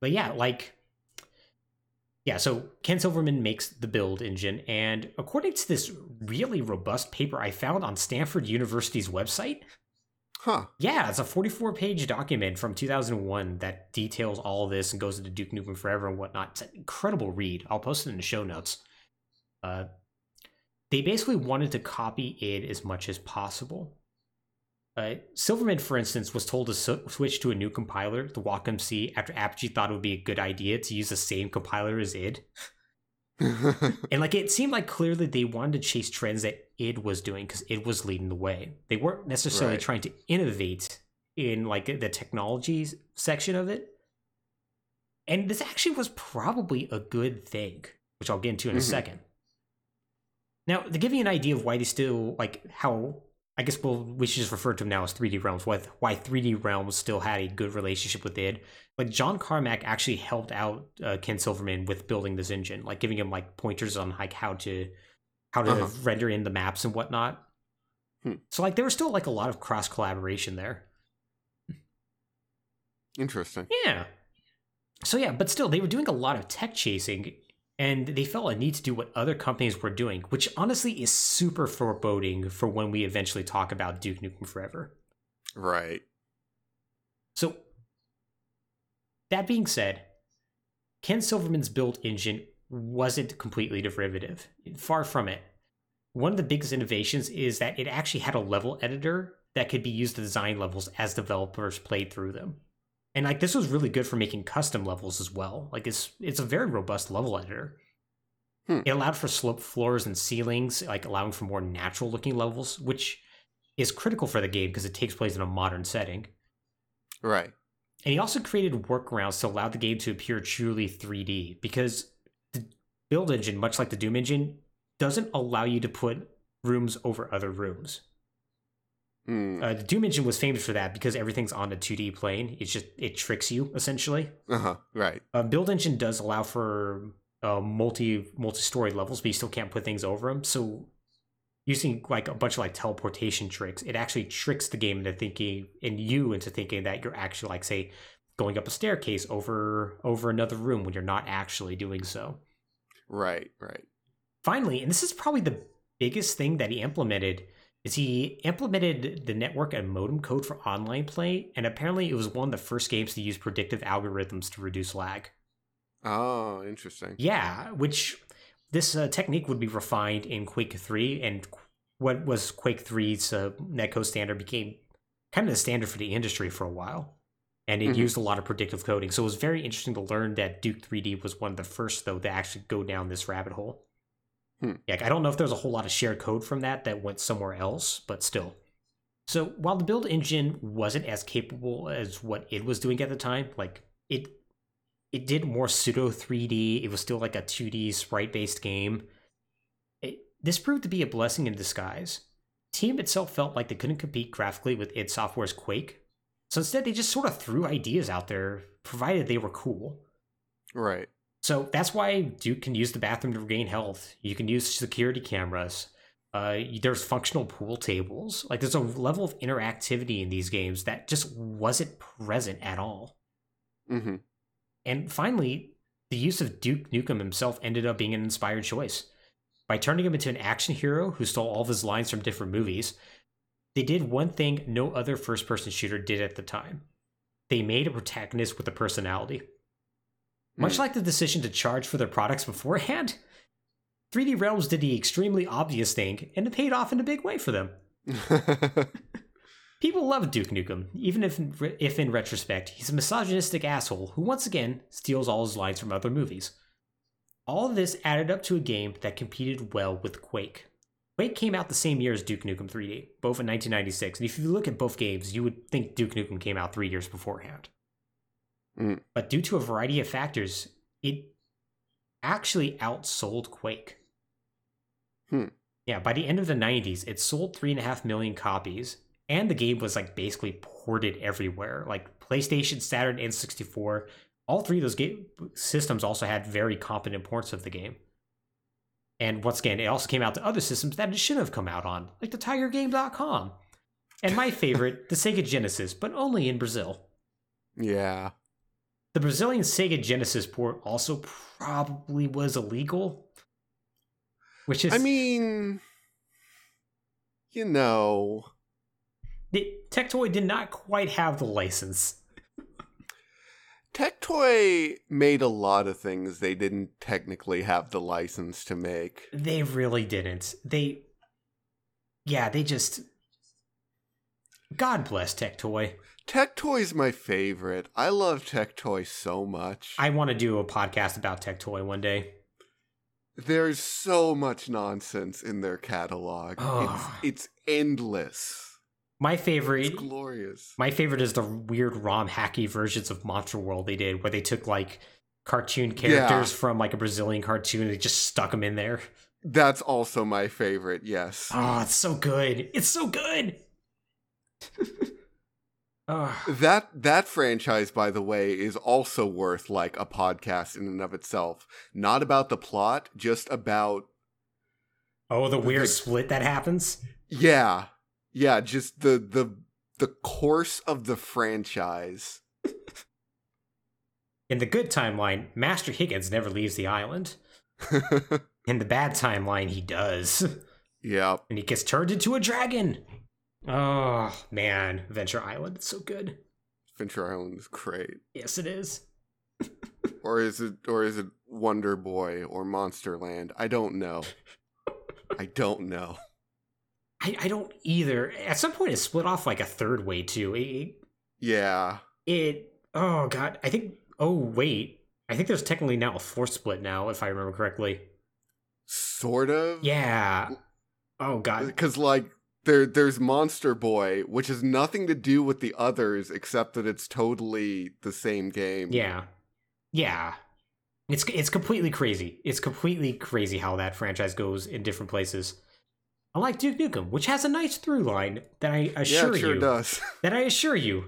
But yeah, like yeah, so Ken Silverman makes the build engine, and according to this really robust paper I found on Stanford University's website, Huh. yeah, it's a 44 page document from 2001 that details all this and goes into Duke Nukem Forever and whatnot. It's an incredible read. I'll post it in the show notes. Uh, they basically wanted to copy it as much as possible. Uh, Silverman, for instance, was told to switch to a new compiler, the Watcom C, after Apogee thought it would be a good idea to use the same compiler as id. And like it seemed like clearly they wanted to chase trends that id was doing because id was leading the way. They weren't necessarily Right. trying to innovate in like the technologies section of it. And this actually was probably a good thing, which I'll get into in a Mhm. second. Now, to give you an idea of why they still like how I guess we'll we should just refer to them now as 3D Realms. Why why 3D Realms still had a good relationship with id. Like John Carmack actually helped out uh, Ken Silverman with building this engine, like giving him like pointers on like how to how to Uh-huh. render in the maps and whatnot. Hmm. So like there was still like a lot of cross collaboration there. Interesting. Yeah. So yeah, but still, they were doing a lot of tech chasing, and they felt a need to do what other companies were doing, which honestly is super foreboding for when we eventually talk about Duke Nukem Forever. Right. So, that being said, Ken Silverman's build engine wasn't completely derivative. Far from it. One of the biggest innovations is that it actually had a level editor that could be used to design levels as developers played through them. And like this was really good for making custom levels as well. Like it's it's a very robust level editor. Hmm. It allowed for sloped floors and ceilings, like allowing for more natural looking levels, which is critical for the game because it takes place in a modern setting. Right. And he also created workarounds to allow the game to appear truly 3D because the build engine, much like the Doom engine, doesn't allow you to put rooms over other rooms. Hmm. Uh, the Doom engine was famous for that because everything's on a 2D plane. It's just it tricks you essentially. Uh huh. Right. Uh, build engine does allow for uh, multi multi story levels, but you still can't put things over them. So using like a bunch of like teleportation tricks, it actually tricks the game into thinking and you into thinking that you're actually like say going up a staircase over over another room when you're not actually doing so. Right. Right. Finally, and this is probably the biggest thing that he implemented is he implemented the network and modem code for online play, and apparently it was one of the first games to use predictive algorithms to reduce lag. Oh, interesting. Yeah, which this uh, technique would be refined in Quake 3, and what was Quake 3's uh, netcode standard became kind of the standard for the industry for a while. And it Mhm. used a lot of predictive coding. So it was very interesting to learn that Duke 3D was one of the first, though, to actually go down this rabbit hole. Hmm. Like, I don't know if there's a whole lot of shared code from that that went somewhere else, but still. So while the build engine wasn't as capable as what it was doing at the time, like it it did more pseudo 3D. It was still like a 2D sprite based game. It, this proved to be a blessing in disguise. Team itself felt like they couldn't compete graphically with id Software's Quake, so instead they just sort of threw ideas out there, provided they were cool. Right. So that's why Duke can use the bathroom to regain health. You can use security cameras. Uh, there's functional pool tables. Like there's a level of interactivity in these games that just wasn't present at all. Mm-hmm. And finally, the use of Duke Nukem himself ended up being an inspired choice. By turning him into an action hero who stole all of his lines from different movies, they did one thing no other first person shooter did at the time. They made a protagonist with a personality. Much Mm. like the decision to charge for their products beforehand, 3D Realms did the extremely obvious thing, and it paid off in a big way for them. People love Duke Nukem, even if, if in retrospect, he's a misogynistic asshole who once again steals all his lines from other movies. All this added up to a game that competed well with Quake. Quake came out the same year as Duke Nukem 3D, both in 1996, and if you look at both games, you would think Duke Nukem came out three years beforehand. Mm. But due to a variety of factors, it actually outsold Quake. Hmm. Yeah, by the end of the 90s, it sold 3.5 million copies, and the game was like basically ported everywhere. Like PlayStation, Saturn, and 64. All three of those game systems also had very competent ports of the game. And once again, it also came out to other systems that it shouldn't have come out on, like the TigerGame.com. And my favorite, the Sega Genesis, but only in Brazil. yeah. The Brazilian Sega Genesis port also probably was illegal. Which is I mean, you know, the Tectoy did not quite have the license. Tectoy made a lot of things they didn't technically have the license to make. They really didn't. They Yeah, they just God bless Tectoy. Tectoy's my favorite. I love Tectoy so much. I want to do a podcast about Tectoy one day. There's so much nonsense in their catalog. Oh. It's it's endless. My It's favorite glorious. My favorite is the weird ROM hacky versions of Monster World they did, where they took like cartoon characters from like a Brazilian cartoon and they just stuck them in there. That's also my favorite. Yes. Oh, it's so good! It's so good. oh, That that franchise, by the way, is also worth like a podcast in and of itself. Not about the plot, just about oh, the weird The- split that happens. yeah, yeah, just the the the course of the franchise. In the good timeline, Master Higgins never leaves the island. In the bad timeline, he does, yeah, and he gets turned into a dragon. Oh man, Adventure Island, it's so good. Adventure Island is great. Yes, it is. Or is it or is it Wonder Boy or Monsterland? I don't know. I don't know. I, I don't either. At some point, it split off like a third way too. It, Yeah. it oh god, I think. Oh wait, I think there's technically now a fourth split now, if I remember correctly. sort of. Yeah. Oh god. Because like there there's Monster Boy, which has nothing to do with the others except that it's totally the same game. Yeah. Yeah. It's it's completely crazy. It's completely crazy how that franchise goes in different places. Unlike Duke Nukem, which has a nice through line that I Yeah, assure it sure you does. that I assure you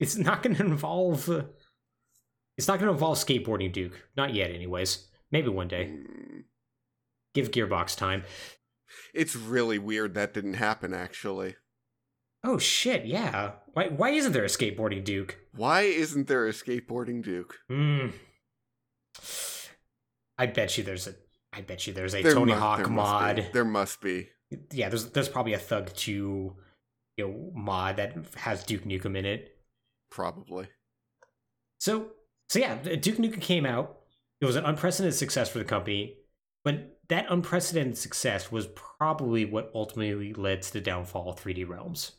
it's not going to involve uh, it's not going to involve skateboarding Duke. Not yet anyways. Maybe one day. Mm, Give Gearbox time. It's really weird that didn't happen actually. Oh shit, yeah. Why why isn't there a skateboarding Duke? Why isn't there a skateboarding Duke? Hmm. I bet you there's a I bet you there's a There Tony mu- Hawk there mod. be. There must be. Yeah, there's there's probably a Thug 2 you know mod that has Duke Nukem in it. Probably. So so yeah, Duke Nukem came out. It was an unprecedented success for the company, but that unprecedented success was probably what ultimately led to the downfall of 3D Realms.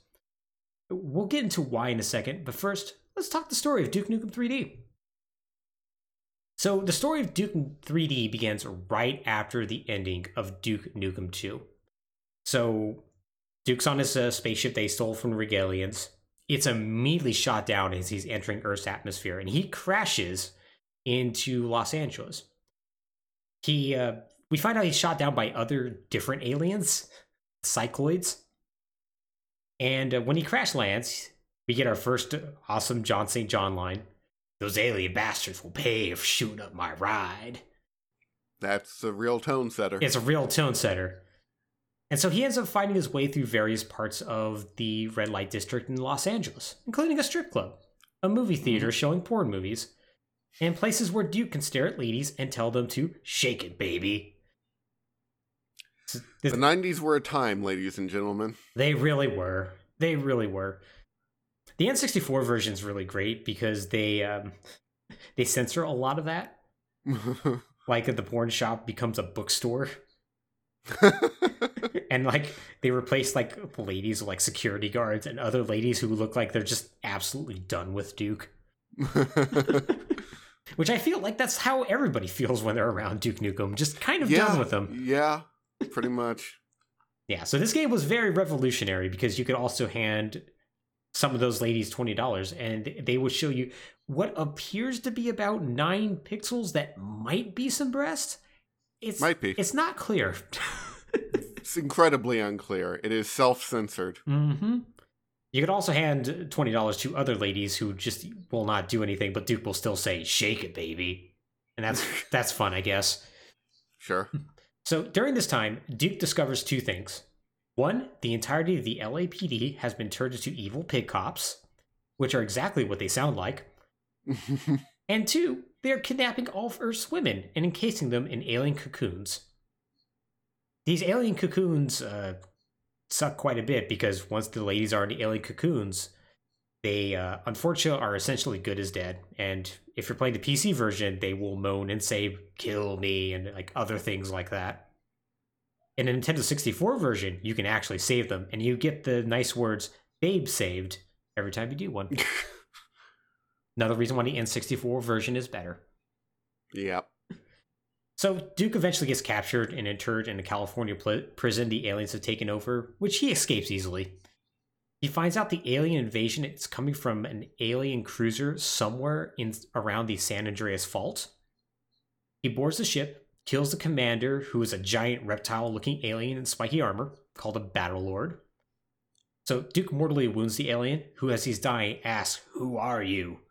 We'll get into why in a second, but first, let's talk the story of Duke Nukem 3D. So, the story of Duke Nukem 3D begins right after the ending of Duke Nukem 2. So, Duke's on his uh, spaceship they stole from Rigelatins. It's immediately shot down as he's entering Earth's atmosphere, and he crashes into Los Angeles. He, uh, we find out he's shot down by other different aliens, cycloids. And uh, when he crash lands, we get our first awesome John St. John line. Those alien bastards will pay for shooting up my ride. That's a real tone setter. It's a real tone setter. And so he ends up finding his way through various parts of the red light district in Los Angeles, including a strip club, a movie theater showing porn movies, and places where Duke can stare at ladies and tell them to shake it, baby. So the 90s were a time, ladies and gentlemen. they really were. They really were. The N64 version is really great because they um, they censor a lot of that. Like the porn shop becomes a bookstore, and like they replace like ladies with like security guards and other ladies who look like they're just absolutely done with Duke. Which I feel like that's how everybody feels when they're around Duke Nukem, just kind of yeah, done with them. Yeah, pretty much. Yeah, so this game was very revolutionary because you could also hand some of those ladies $20 and they would show you what appears to be about 9 pixels that might be some breast. It's Might be. It's not clear. It's incredibly unclear. It is self-censored. hmm You could also hand $20 to other ladies who just will not do anything but Duke will still say shake it baby. And that's that's fun, I guess. Sure. So during this time, Duke discovers two things. One, the entirety of the LAPD has been turned into evil pig cops, which are exactly what they sound like. And two, they are kidnapping all of Earth's women and encasing them in alien cocoons. These alien cocoons uh, suck quite a bit because once the ladies are in the alien cocoons, they uh, unfortunately are essentially good as dead. And if you're playing the PC version, they will moan and say "kill me" and like other things like that. In the Nintendo 64 version, you can actually save them, and you get the nice words "babe saved" every time you do one. Another reason why the N64 version is better. yep. So Duke eventually gets captured and interred in a California pl- prison the aliens have taken over, which he escapes easily. He finds out the alien invasion is coming from an alien cruiser somewhere in around the San Andreas Fault. He boards the ship, kills the commander, who is a giant reptile-looking alien in spiky armor called a Battle Lord. So Duke mortally wounds the alien, who, as he's dying, asks, "Who are you?"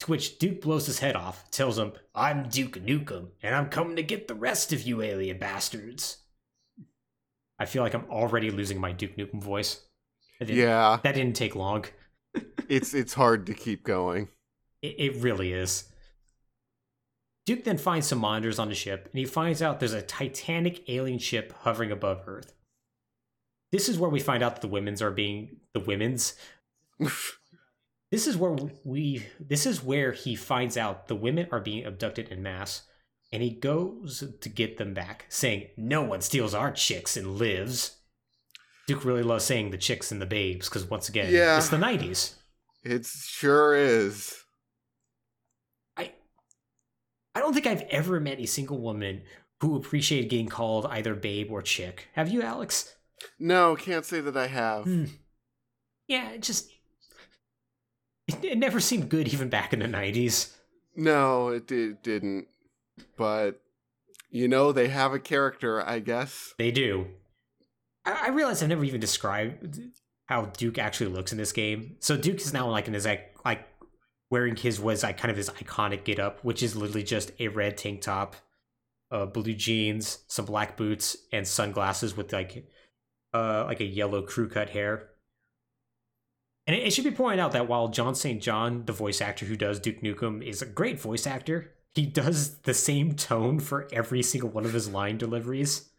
To which Duke blows his head off, tells him, I'm Duke Nukem, and I'm coming to get the rest of you alien bastards. I feel like I'm already losing my Duke Nukem voice. That Yeah. That didn't take long. It's it's hard to keep going. It, it really is. Duke then finds some monitors on the ship, and he finds out there's a titanic alien ship hovering above Earth. This is where we find out that the women's are being the women's. This is where we. This is where he finds out the women are being abducted in mass, and he goes to get them back, saying, "No one steals our chicks and lives." Duke really loves saying the chicks and the babes because once again, Yeah. it's the '90s. It sure is. I I don't think I've ever met a single woman who appreciated getting called either babe or chick. Have you, Alex? No, can't say that I have. Hmm. Yeah, it just it, it never seemed good even back in the nineties. No, it did, didn't. But you know, they have a character, I guess. They do. I, I realize I've never even described how Duke actually looks in this game. So Duke is now like in his like like wearing his was like kind of his iconic get up, which is literally just a red tank top, uh, blue jeans, some black boots, and sunglasses with like uh like a yellow crew cut hair. And it, it should be pointed out that while John St. John, the voice actor who does Duke Nukem, is a great voice actor, he does the same tone for every single one of his line deliveries,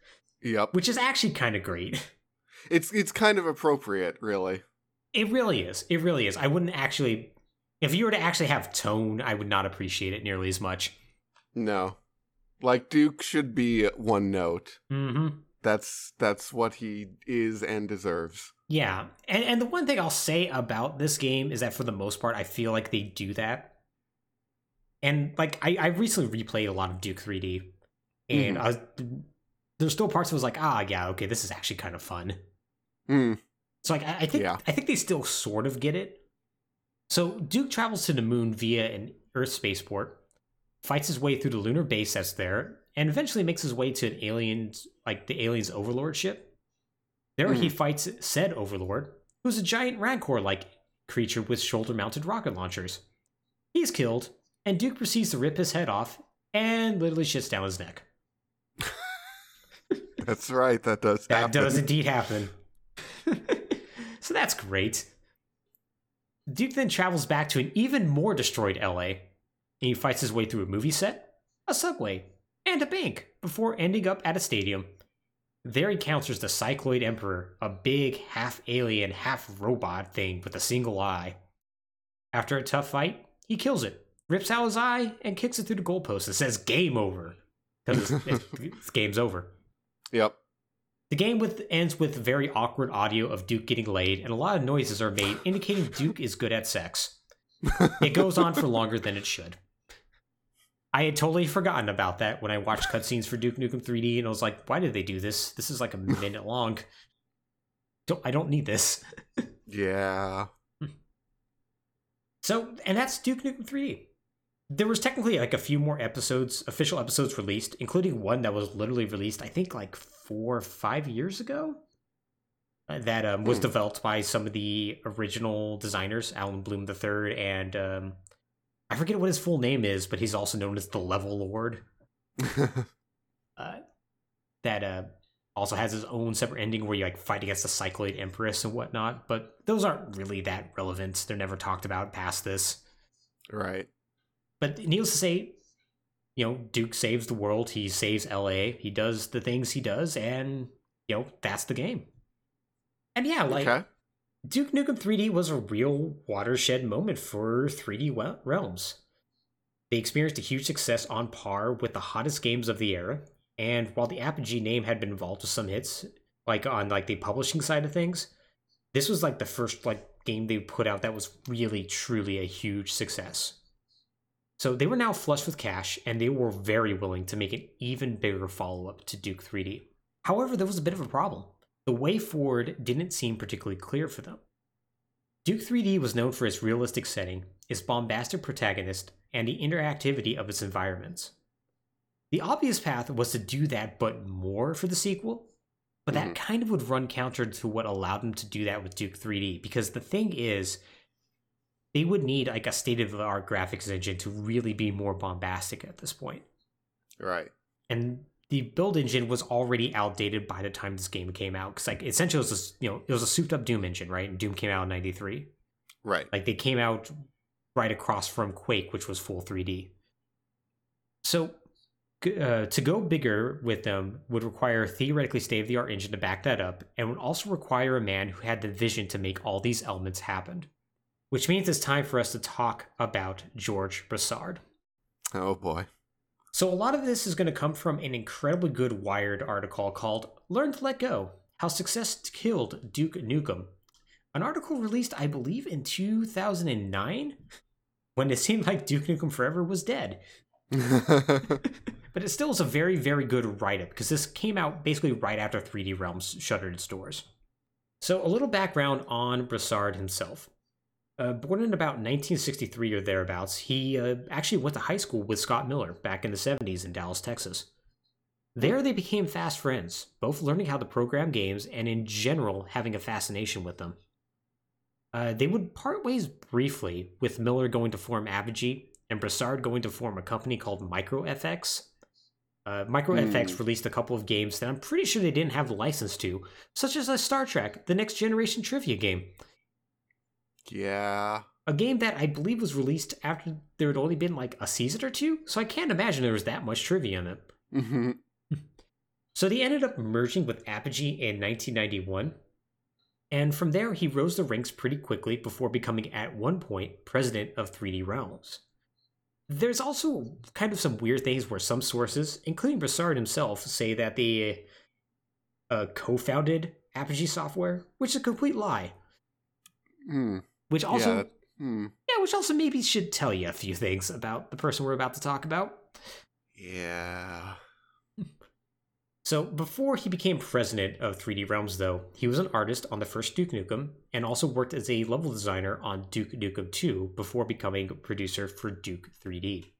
Yep. which is actually kind of great. It's it's kind of appropriate, really. It really is. It really is. I wouldn't actually, if you were to actually have tone, I would not appreciate it nearly as much. No. Like Duke should be one note. Mm-hmm. That's that's what he is and deserves. Yeah, and and the one thing I'll say about this game is that for the most part, I feel like they do that. And like I, I recently replayed a lot of Duke 3D, and Mhm. I was, there's still parts that was like, ah, yeah, okay, this is actually kind of fun. Hmm. So like I, I think Yeah. I think they still sort of get it. So Duke travels to the moon via an Earth spaceport, fights his way through the lunar base that's there, and eventually makes his way to an alien like the alien's overlord ship. There he fights said overlord, who's a giant rancor like creature with shoulder mounted rocket launchers. He's killed, and Duke proceeds to rip his head off and literally shits down his neck. That's right. That does That happen. does indeed happen. so that's great. Duke then travels back to an even more destroyed LA, and he fights his way through a movie set, a subway, and a bank before ending up at a stadium. There he encounters the Cycloid Emperor, a big, half alien, half robot thing with a single eye. After a tough fight, he kills it, rips out his eye, and kicks it through the goalpost and says, Game over. Because it's, it's, it's game's over. Yep. The game with ends with very awkward audio of Duke getting laid, and a lot of noises are made indicating Duke is good at sex. It goes on for longer than it should. I had totally forgotten about that when I watched cutscenes for Duke Nukem 3D, and I was like, "Why did they do this? This is like a minute long. Don't, I don't need this." Yeah. So, and that's Duke Nukem 3D. There was technically like a few more episodes, official episodes released, including one that was literally released, I think, like four or five years ago. uh, That um, was Hmm. developed by some of the original designers, Allen Blum III, and um, I forget what his full name is, but he's also known as the Levelord. Uh, that uh, also has his own separate ending where you like fight against the Cycloid Empress and whatnot. But those aren't really that relevant. They're never talked about past this. right. But needless to say, you know, Duke saves the world. He saves LA. He does the things he does, and you know that's the game. And yeah, like okay. Duke Nukem 3D was a real watershed moment for 3D realms. They experienced a huge success on par with the hottest games of the era, and while the Apogee name had been involved with some hits, like on like the publishing side of things, this was like the first like game they put out that was really truly a huge success. So they were now flush with cash, and they were very willing to make an even bigger follow up to Duke 3D. However, there was a bit of a problem. The way forward didn't seem particularly clear for them. Duke 3D was known for its realistic setting, its bombastic protagonist, and the interactivity of its environments. The obvious path was to do that but more for the sequel, but that Mhm. kind of would run counter to what allowed them to do that with Duke 3D because the thing is they would need like a state of the art graphics engine to really be more bombastic at this point. Right. And the build engine was already outdated by the time this game came out because like essentially it was a, you know it was a souped up Doom engine, right? And Doom came out in 93. Right. Like they came out right across from Quake, which was full 3D. So uh, to go bigger with them would require a theoretically state of the art engine to back that up, and would also require a man who had the vision to make all these elements happen. Which means it's time for us to talk about George Broussard. Oh boy. So, a lot of this is going to come from an incredibly good Wired article called Learn to Let Go How Success Killed Duke Nukem. An article released, I believe, in 2009 when it seemed like Duke Nukem Forever was dead. but it still is a very, very good write up because this came out basically right after 3D Realms shuttered its doors. So, a little background on Broussard himself. Uh, born in about 1963 or thereabouts, he uh, actually went to high school with Scott Miller back in the 70s in Dallas, Texas. There, they became fast friends, both learning how to program games and, in general, having a fascination with them. Uh, they would part ways briefly, with Miller going to form Apogee and Broussard going to form a company called MicroFX. Uh, MicroFX Hmm. released a couple of games that I'm pretty sure they didn't have the license to, such as a Star Trek: The Next Generation trivia game, Yeah. a game that I believe was released after there had only been like a season or two. So I can't imagine there was that much trivia in it. hmm So they ended up merging with Apogee in 1991. And from there, he rose the ranks pretty quickly before becoming, at one point, president of 3D Realms. There's also kind of some weird things where some sources, including Broussard himself, say that they uh, co founded Apogee Software, which is a complete lie. Hmm. Which also, yeah. yeah. Hmm. which also maybe should tell you a few things about the person we're about to talk about. Yeah. So before he became president of 3D Realms, though, he was an artist on the first Duke Nukem and also worked as a level designer on Duke Nukem 2 before becoming producer for Duke 3D.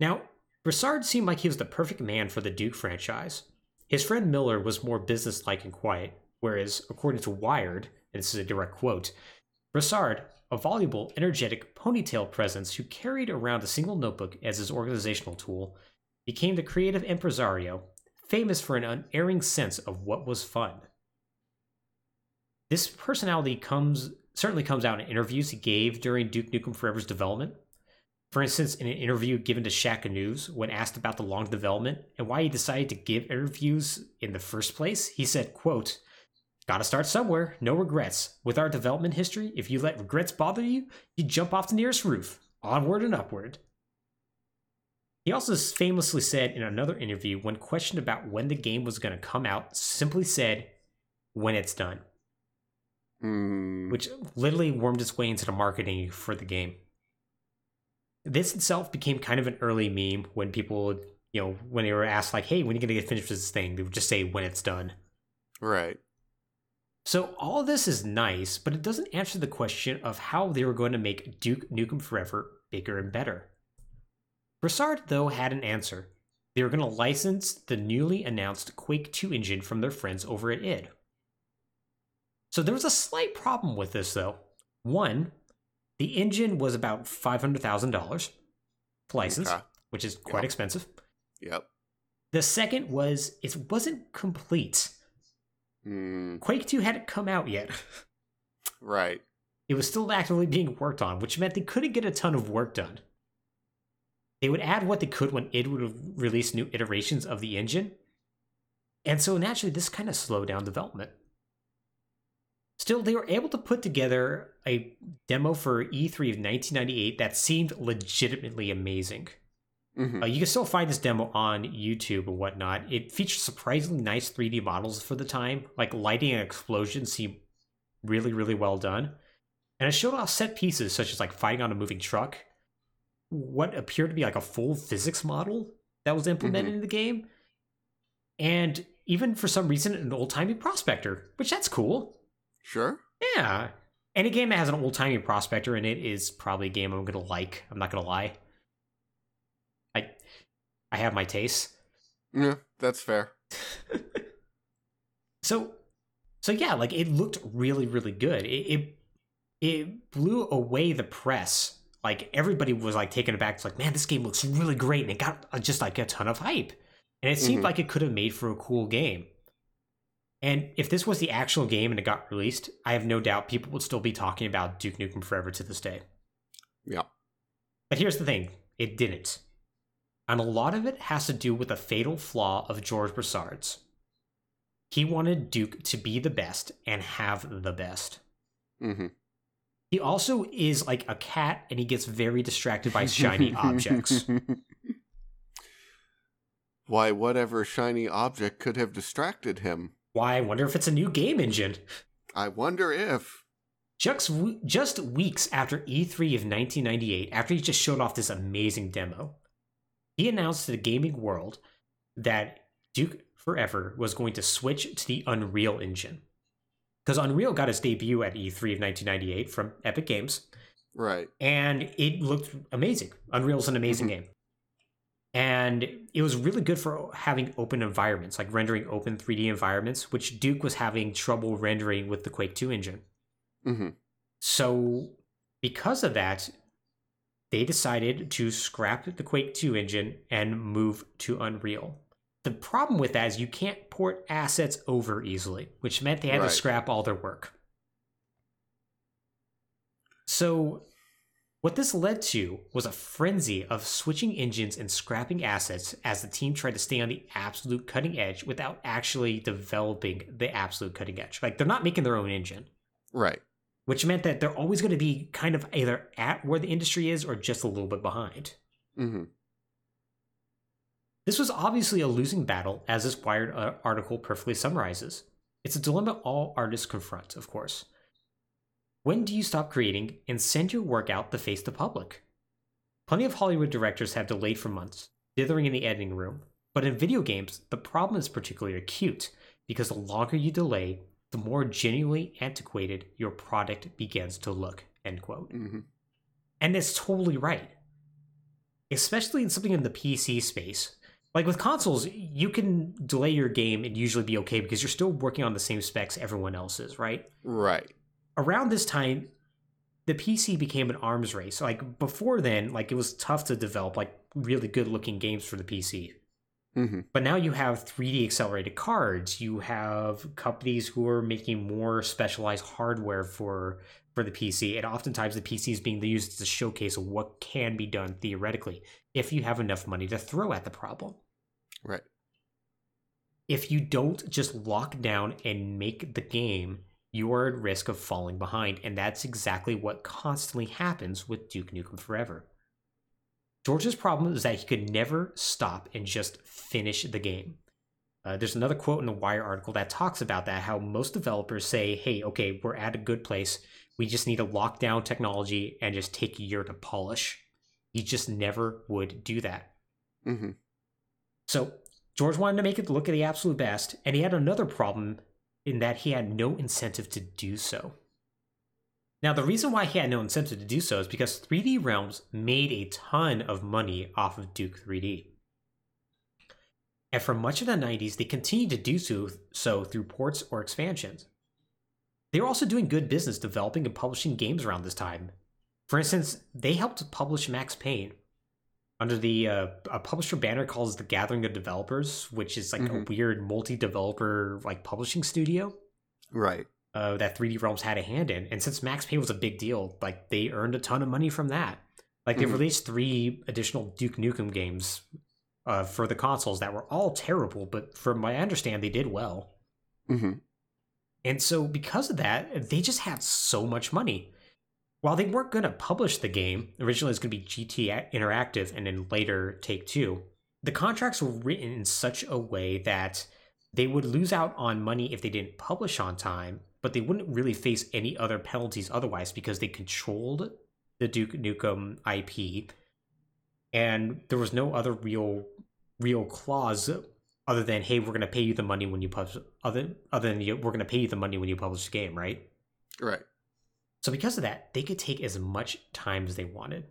Now, Broussard seemed like he was the perfect man for the Duke franchise. His friend Miller was more businesslike and quiet, whereas, according to Wired, this is a direct quote, Broussard, a voluble, energetic ponytail presence who carried around a single notebook as his organizational tool, became the creative impresario, famous for an unerring sense of what was fun. This personality comes certainly comes out in interviews he gave during Duke Nukem Forever's development. For instance, in an interview given to Shacknews, when asked about the long development and why he decided to give interviews in the first place, he said, quote, Gotta start somewhere, no regrets. With our development history, if you let regrets bother you, you jump off the nearest roof. Onward and upward. He also famously said in another interview, when questioned about when the game was going to come out, simply said, when it's done, Hmm. which literally wormed its way into the marketing for the game. This itself became kind of an early meme when people, you know, when they were asked, like, hey, when are you going to get finished with this thing? They would just say, when it's done. Right. So all this is nice, but it doesn't answer the question of how they were going to make Duke Nukem Forever bigger and better. Broussard, though, had an answer. They were going to license the newly announced Quake 2 engine from their friends over at id. So there was a slight problem with this, though. One, the engine was about $500,000 to license, Okay. which is quite Yeah. expensive. Yep. The second was it wasn't complete. Hmm. Quake 2 hadn't come out yet. Right. It was still actively being worked on, which meant they couldn't get a ton of work done. They would add what they could when id would release new iterations of the engine. And so naturally, this kind of slowed down development. Still, they were able to put together a demo for E3 of 1998 that seemed legitimately amazing. Hmm Uh, you can still find this demo on YouTube and whatnot. It featured surprisingly nice 3D models for the time, like lighting and explosions seem really, really well done. And it showed off set pieces such as like fighting on a moving truck, what appeared to be like a full physics model that was implemented in the game, and even for some reason an old timey prospector, which that's cool. Sure. Yeah. Any game that has an old timey prospector in it is probably a game I'm gonna like. I'm not gonna lie. I have my tastes. Yeah, that's fair. So so yeah, like it looked really, really good. It it, it blew away the press. Like everybody was like taken aback. It's like, man, this game looks really great, and it got uh, just like a ton of hype. And it seemed Mhm. like it could have made for a cool game. And if this was the actual game and it got released, I have no doubt people would still be talking about Duke Nukem Forever to this day. Yeah. But here's the thing it didn't. And a lot of it has to do with a fatal flaw of George Broussard's. He wanted Duke to be the best and have the best. hmm He also is like a cat and he gets very distracted by shiny objects. Why, whatever shiny object could have distracted him? Why, I wonder if it's a new game engine. I wonder if. Just, just weeks after E3 of 1998, after he just showed off this amazing demo, he announced to the gaming world that Duke Forever was going to switch to the Unreal Engine. Because Unreal got its debut at E3 of 1998 from Epic Games. Right. And it looked amazing. Unreal's an amazing Mhm. game. And it was really good for having open environments, like rendering open 3D environments, which Duke was having trouble rendering with the Quake 2 engine. hmm So, because of that, they decided to scrap the Quake 2 engine and move to Unreal. The problem with that is you can't port assets over easily, which meant they had Right. to scrap all their work. So, what this led to was a frenzy of switching engines and scrapping assets as the team tried to stay on the absolute cutting edge without actually developing the absolute cutting edge. Like, they're not making their own engine Right. Which meant that they're always going to be kind of either at where the industry is or just a little bit behind. hmm This was obviously a losing battle, as this Wired uh, article perfectly summarizes. It's a dilemma all artists confront, of course. When do you stop creating and send your work out to face the public? Plenty of Hollywood directors have delayed for months, dithering in the editing room. But in video games, the problem is particularly acute because the longer you delay, the more genuinely antiquated your product begins to look. End quote. hmm And it's totally right. Especially in something in the PC space. Like with consoles, you can delay your game and usually be okay because you're still working on the same specs everyone else is, right? Right. Around this time, the PC became an arms race. Like before then, like it was tough to develop like really good looking games for the PC. Hmm But now you have 3D accelerated cards. You have companies who are making more specialized hardware for for the PC, and oftentimes the PC is being used as a showcase of what can be done theoretically if you have enough money to throw at the problem. Right. If you don't just lock down and make the game, you are at risk of falling behind, and that's exactly what constantly happens with Duke Nukem Forever. George's problem is that he could never stop and just finish the game. Uh, there's another quote in the Wired article that talks about that how most developers say, hey, okay, we're at a good place. We just need to lock down technology and just take a year to polish. He just never would do that. hmm So George wanted to make it look at the absolute best, and he had another problem in that he had no incentive to do so. Now, the reason why he had no incentive to do so is because 3D Realms made a ton of money off of Duke 3D. And for much of the 90s, they continued to do so, so through ports or expansions. They were also doing good business developing and publishing games around this time. For instance, they helped publish Max Payne under the uh, a publisher banner calls the Gathering of Developers, which is like a Mhm. weird multi-developer like publishing studio Right. Uh, that 3D Realms had a hand in. And since Max Payne was a big deal, like they earned a ton of money from that. Like they Mhm. released three additional Duke Nukem games uh, for the consoles that were all terrible, but from what I understand, they did well. hmm And so, because of that, they just had so much money. While they weren't going to publish the game, originally it was going to be GT Interactive and then later Take Two, the contracts were written in such a way that they would lose out on money if they didn't publish on time, but they wouldn't really face any other penalties otherwise because they controlled the Duke Nukem IP, and there was no other real, real clause other than hey, we're going to pay you the money when you publish. Other other than you, we're going to pay you the money when you publish the game, right? Right. So because of that, they could take as much time as they wanted.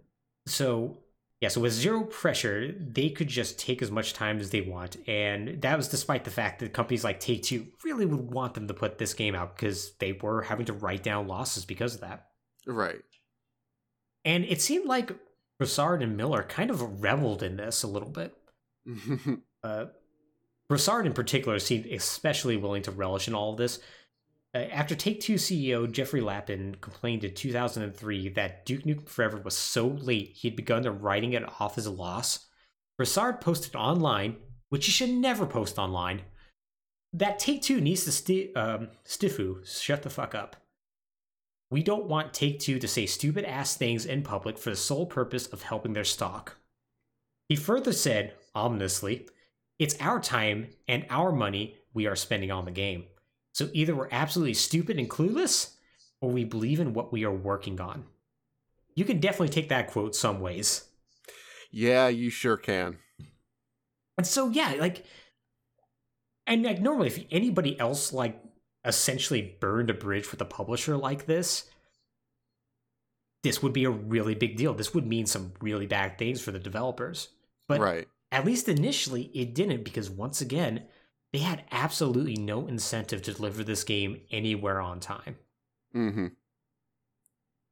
So yeah, so with zero pressure, they could just take as much time as they want, and that was despite the fact that companies like Take Two really would want them to put this game out because they were having to write down losses because of that. Right. And it seemed like Broussard and Miller kind of reveled in this a little bit. Uh, Broussard, in particular, seemed especially willing to relish in all of this. Uh, after Take Two CEO Jeffrey Lapin complained in 2003 that Duke Nukem Forever was so late he had begun to writing it off as a loss, Broussard posted online, which you should never post online, that Take Two needs to sti- um, shut the fuck up. We don't want Take Two to say stupid ass things in public for the sole purpose of helping their stock. He further said, ominously, it's our time and our money we are spending on the game. So either we're absolutely stupid and clueless, or we believe in what we are working on. You can definitely take that quote some ways. Yeah, you sure can. And so yeah, like and like normally if anybody else like essentially burned a bridge with a publisher like this, this would be a really big deal. This would mean some really bad things for the developers. But right. at least initially it didn't because once again, they had absolutely no incentive to deliver this game anywhere on time. Mm-hmm.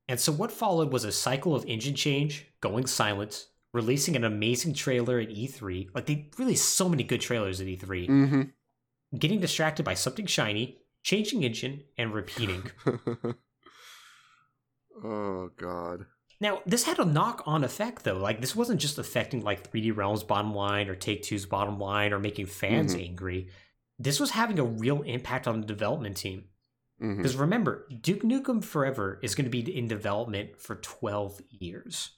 And so what followed was a cycle of engine change, going silent, releasing an amazing trailer at E3. Like they released so many good trailers at E3. Mm-hmm. Getting distracted by something shiny, changing engine, and repeating. oh god. Now, this had a knock-on effect though. Like this wasn't just affecting like 3D Realms bottom line or Take Two's bottom line or making fans Mhm. angry. This was having a real impact on the development team. Mhm. Because remember, Duke Nukem Forever is going to be in development for 12 years.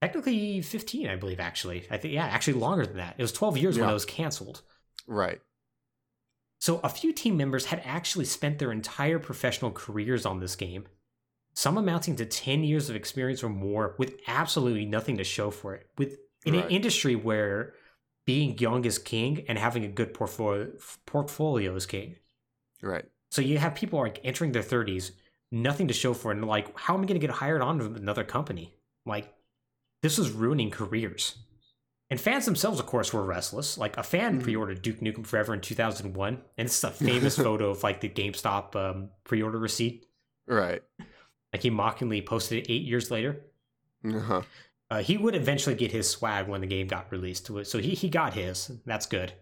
Technically 15, I believe, actually. I think, yeah, actually longer than that. It was 12 years when it was canceled. Right. So a few team members had actually spent their entire professional careers on this game, some amounting to 10 years of experience or more with absolutely nothing to show for it. With in an industry where being young is king and having a good portfolio portfolio is king. Right. So you have people like entering their 30s, nothing to show for it, and like, how am I going to get hired on to another company? Like, this was ruining careers. And fans themselves, of course, were restless. Like, a fan Mhm. pre-ordered Duke Nukem Forever in 2001, and it's a famous photo of like the GameStop um, pre-order receipt. Right. Like he mockingly posted it eight years later. Uh-huh. Uh, he would eventually get his swag when the game got released, so he he got his. That's good.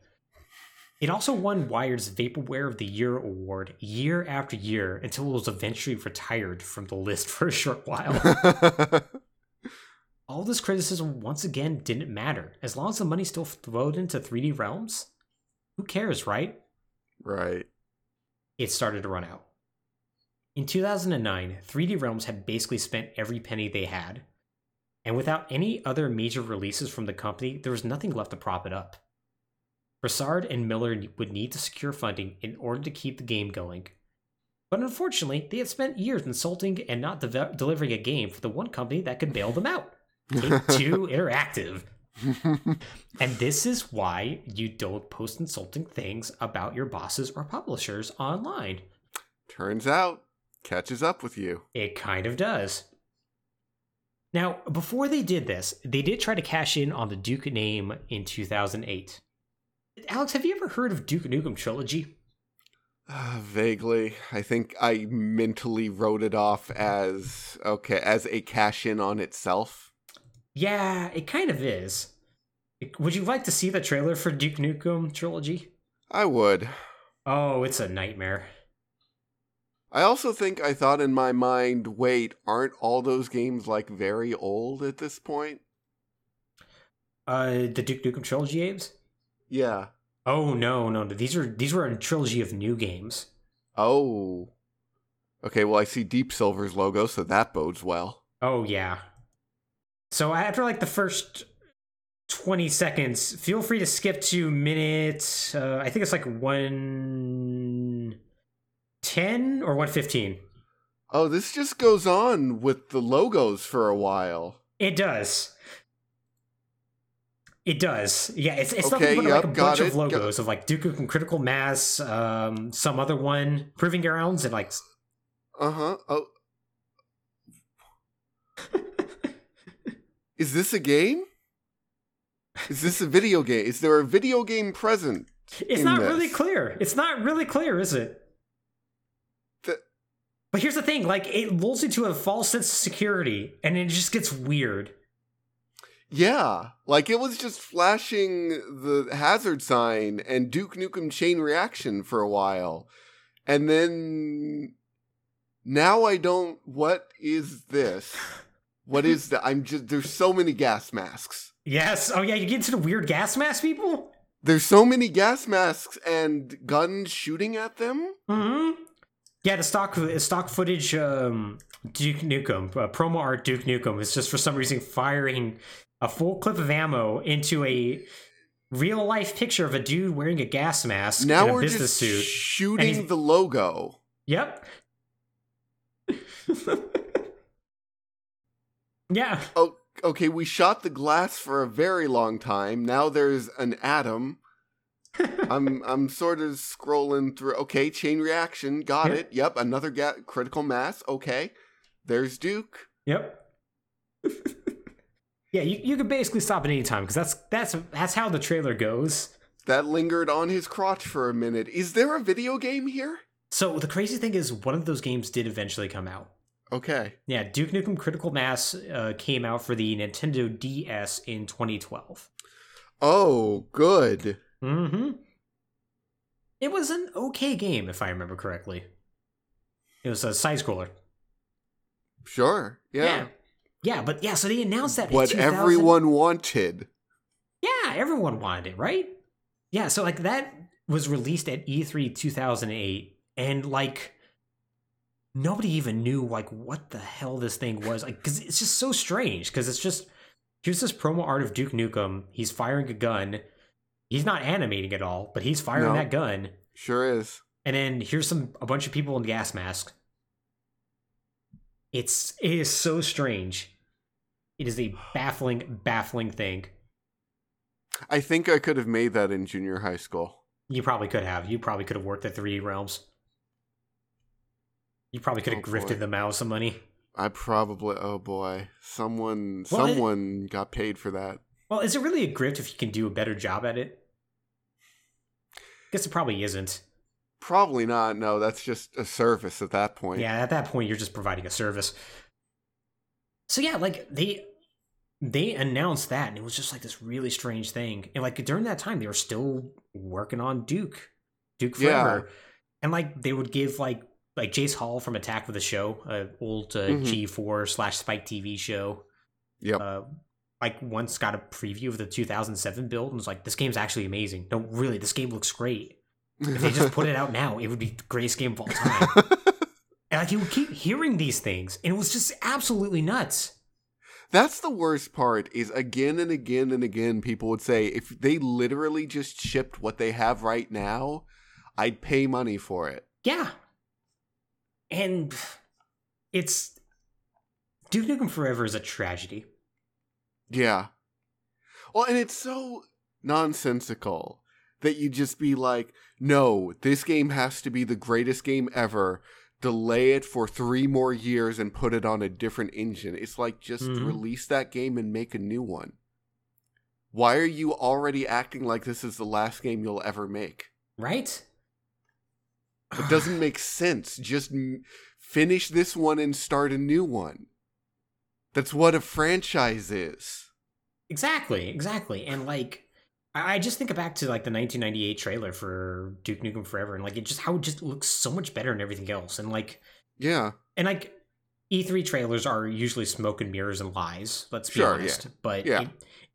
It also won Wired's Vaporware of the Year award year after year until it was eventually retired from the list for a short while. All this criticism once again didn't matter. As long as the money still flowed into 3D Realms, who cares, right? right. It started to run out. In 2009, 3D Realms had basically spent every penny they had, and without any other major releases from the company, there was nothing left to prop it up. Broussard and Miller would need to secure funding in order to keep the game going. But unfortunately, they had spent years insulting and not deve- delivering a game for the one company that could bail them out Take Two Interactive. And this is why you don't post insulting things about your bosses or publishers online. Turns out, catches up with you. It kind of does. Now, before they did this, they did try to cash in on the Duke name in 2008. Alex, have you ever heard of Duke Nukem Trilogy? Uh, vaguely. I think I mentally wrote it off as okay, as a cash in on itself. Yeah, it kind of is. Would you like to see the trailer for Duke Nukem Trilogy? I would. Oh, it's a nightmare. I also think I thought in my mind, wait, aren't all those games like very old at this point? Uh, the Duke Nukem Trilogy games? Yeah. Oh no, no, no. These are these were a trilogy of new games. Oh. Okay, well I see Deep Silver's logo, so that bodes well. Oh yeah. So after like the first 20 seconds, feel free to skip to minute uh, I think it's like 110 or 115. Oh, this just goes on with the logos for a while. It does. It does. Yeah, it's it's Okay, nothing but like a yep, got bunch of it, got- logos of like Duke Nukem Critical Mass, um, some other one, Proving Grounds, and like Uh-huh. Oh. Is this a game? Is this a video game? Is there a video game present? It's not this. really clear. It's not really clear, is it? But here's the thing: like it lulls into a false sense of security, and it just gets weird. Yeah, like it was just flashing the hazard sign and Duke Nukem chain reaction for a while. And then now I don't what is this? What is that? I'm just there's so many gas masks. Yes. Oh yeah, you get into the weird gas mask people. There's so many gas masks and guns shooting at them. Hmm. Yeah, the stock stock footage um, Duke Nukem uh, promo art Duke Nukem is just for some reason firing a full clip of ammo into a real life picture of a dude wearing a gas mask Now in a we're business just suit. shooting the logo. Yep. yeah. Oh, okay, we shot the glass for a very long time. Now there's an atom. I'm I'm sort of scrolling through. Okay, chain reaction, got Yeah. it. Yep, another ga- critical mass. Okay, there's Duke. Yep. yeah, you, you can basically stop at any time because that's that's that's how the trailer goes. That lingered on his crotch for a minute. Is there a video game here? So the crazy thing is, one of those games did eventually come out. Okay. Yeah, Duke Nukem Critical Mass uh, came out for the Nintendo DS in 2012. Oh, good. Mm-hmm. It was an okay game, if I remember correctly. It was a side scroller. Sure. Yeah. yeah, Yeah, but yeah, so they announced that. in What 2000 everyone wanted. Yeah, everyone wanted it, right? Yeah, so like that was released at E E3 2008, and like nobody even knew like what the hell this thing was, like because it's just so strange. Because it's just here's this promo art of Duke Nukem. He's firing a gun. He's not animating at all, but he's firing No. that gun. Sure is. And then here's some a bunch of people in gas masks. It's it is so strange. It is a baffling, baffling thing. I think I could have made that in junior high school. You probably could have. You probably could have worked at 3D Realms. You probably could have Oh, grifted boy. them out some money. I probably oh boy. Someone Well, it- someone got paid for that. Well, is it really a grift if you can do a better job at it? Guess it probably isn't. Probably not. No, that's just a service at that point. Yeah, at that point you're just providing a service. So yeah, like they they announced that and it was just like this really strange thing. And like during that time they were still working on Duke. Duke Yeah. Forever. And like they would give like like Jace Hall from Attack of the Show, a old uh, Mhm. G4 slash Spike TV show. Yep. Uh, like once got a preview of the 2007 build and was like, this game's actually amazing. No, really, this game looks great. If they just put it out now, it would be the greatest game of all time. And like you would keep hearing these things, and it was just absolutely nuts. That's the worst part is again and again and again people would say if they literally just shipped what they have right now, I'd pay money for it. Yeah. And it's Duke Nukem Forever is a tragedy. Yeah. Well, and it's so nonsensical that you just be like, no, this game has to be the greatest game ever. Delay it for three more years and put it on a different engine. It's like just Mhm. release that game and make a new one. Why are you already acting like this is the last game you'll ever make? Right? It doesn't make sense. Just m- finish this one and start a new one. That's what a franchise is. Exactly, exactly. And like I just think back to like the 1998 trailer for Duke Nukem Forever and like it just how it just looks so much better than everything else. And like Yeah. and like E3 trailers are usually smoke and mirrors and lies, let's be Sure, honest. But Yeah. it,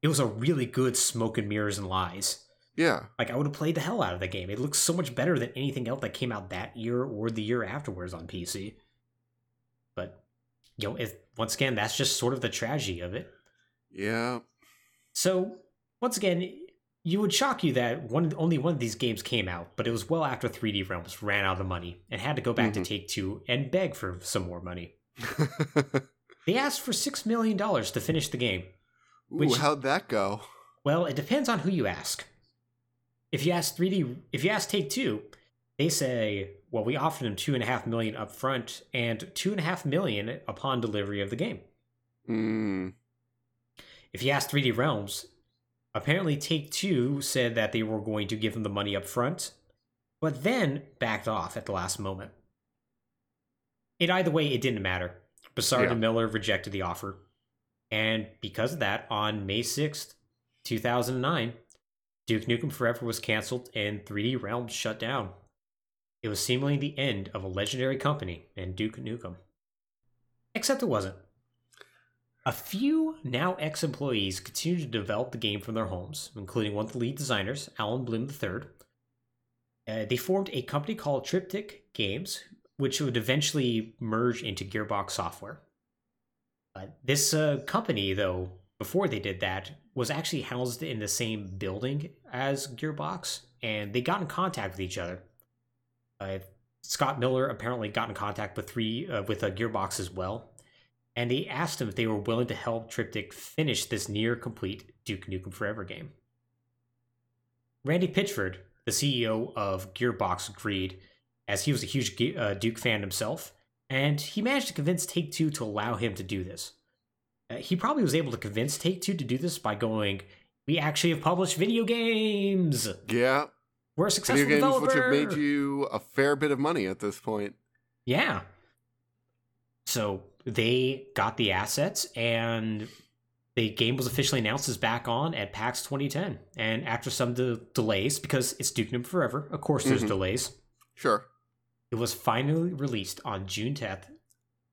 it was a really good smoke and mirrors and lies. Yeah. Like I would have played the hell out of the game. It looks so much better than anything else that came out that year or the year afterwards on PC. But you know, it, once again, that's just sort of the tragedy of it. Yeah. So once again, you would shock you that one only one of these games came out, but it was well after 3D Realms ran out of money and had to go back Mhm. to Take Two and beg for some more money. They asked for six million dollars to finish the game. Ooh, Which- how'd that go? Well, it depends on who you ask. If you ask 3D, if you ask Take Two, they say, "Well, we offered them two and a half million up front and two and a half million upon delivery of the game." Mm. If you ask 3D Realms, apparently Take Two said that they were going to give them the money up front, but then backed off at the last moment. In either way, it didn't matter. Broussard Yeah. and Miller rejected the offer. And because of that, on May 6th, 2009, Duke Nukem Forever was canceled and 3D Realms shut down. It was seemingly the end of a legendary company and Duke Nukem. Except it wasn't. A few now ex employees continued to develop the game from their homes, including one of the lead designers, Allen Blum III. Uh, they formed a company called Triptych Games, which would eventually merge into Gearbox Software. Uh, this uh, company, though, before they did that, was actually housed in the same building as Gearbox, and they got in contact with each other. Uh, Scott Miller apparently got in contact with three uh, with a Gearbox as well, and they asked him if they were willing to help Triptych finish this near complete Duke Nukem Forever game. Randy Pitchford, the CEO of Gearbox, agreed, as he was a huge uh, Duke fan himself, and he managed to convince Take Two to allow him to do this. Uh, he probably was able to convince Take Two to do this by going, "We actually have published video games. Yeah, we're a successful video games developer. which have made you a fair bit of money at this point." Yeah. So they got the assets and the game was officially announced as back on at PAX 2010. And after some de- delays, because it's Duke Nukem Forever, of course there's Mhm. delays, Sure. it was finally released on June 10th,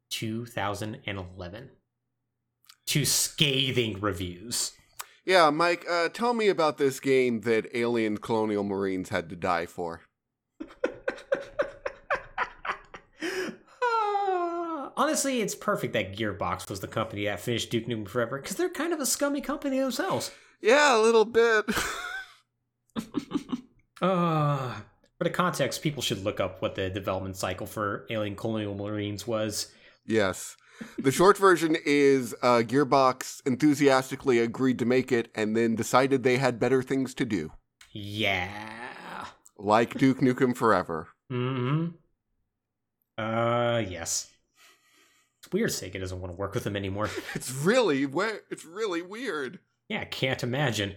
2011. To scathing reviews. Yeah, Mike, uh, tell me about this game that alien colonial marines had to die for. Honestly, it's perfect that Gearbox was the company that finished Duke Nukem Forever because they're kind of a scummy company themselves. Yeah, a little bit. Uh, for the context, people should look up what the development cycle for Alien Colonial Marines was. yes. The short version is uh, Gearbox enthusiastically agreed to make it and then decided they had better things to do, Yeah. like Duke Nukem Forever. Mm hmm Uh, yes. It's weird Sega doesn't want to work with them anymore. It's really we- it's really weird. Yeah, can't imagine.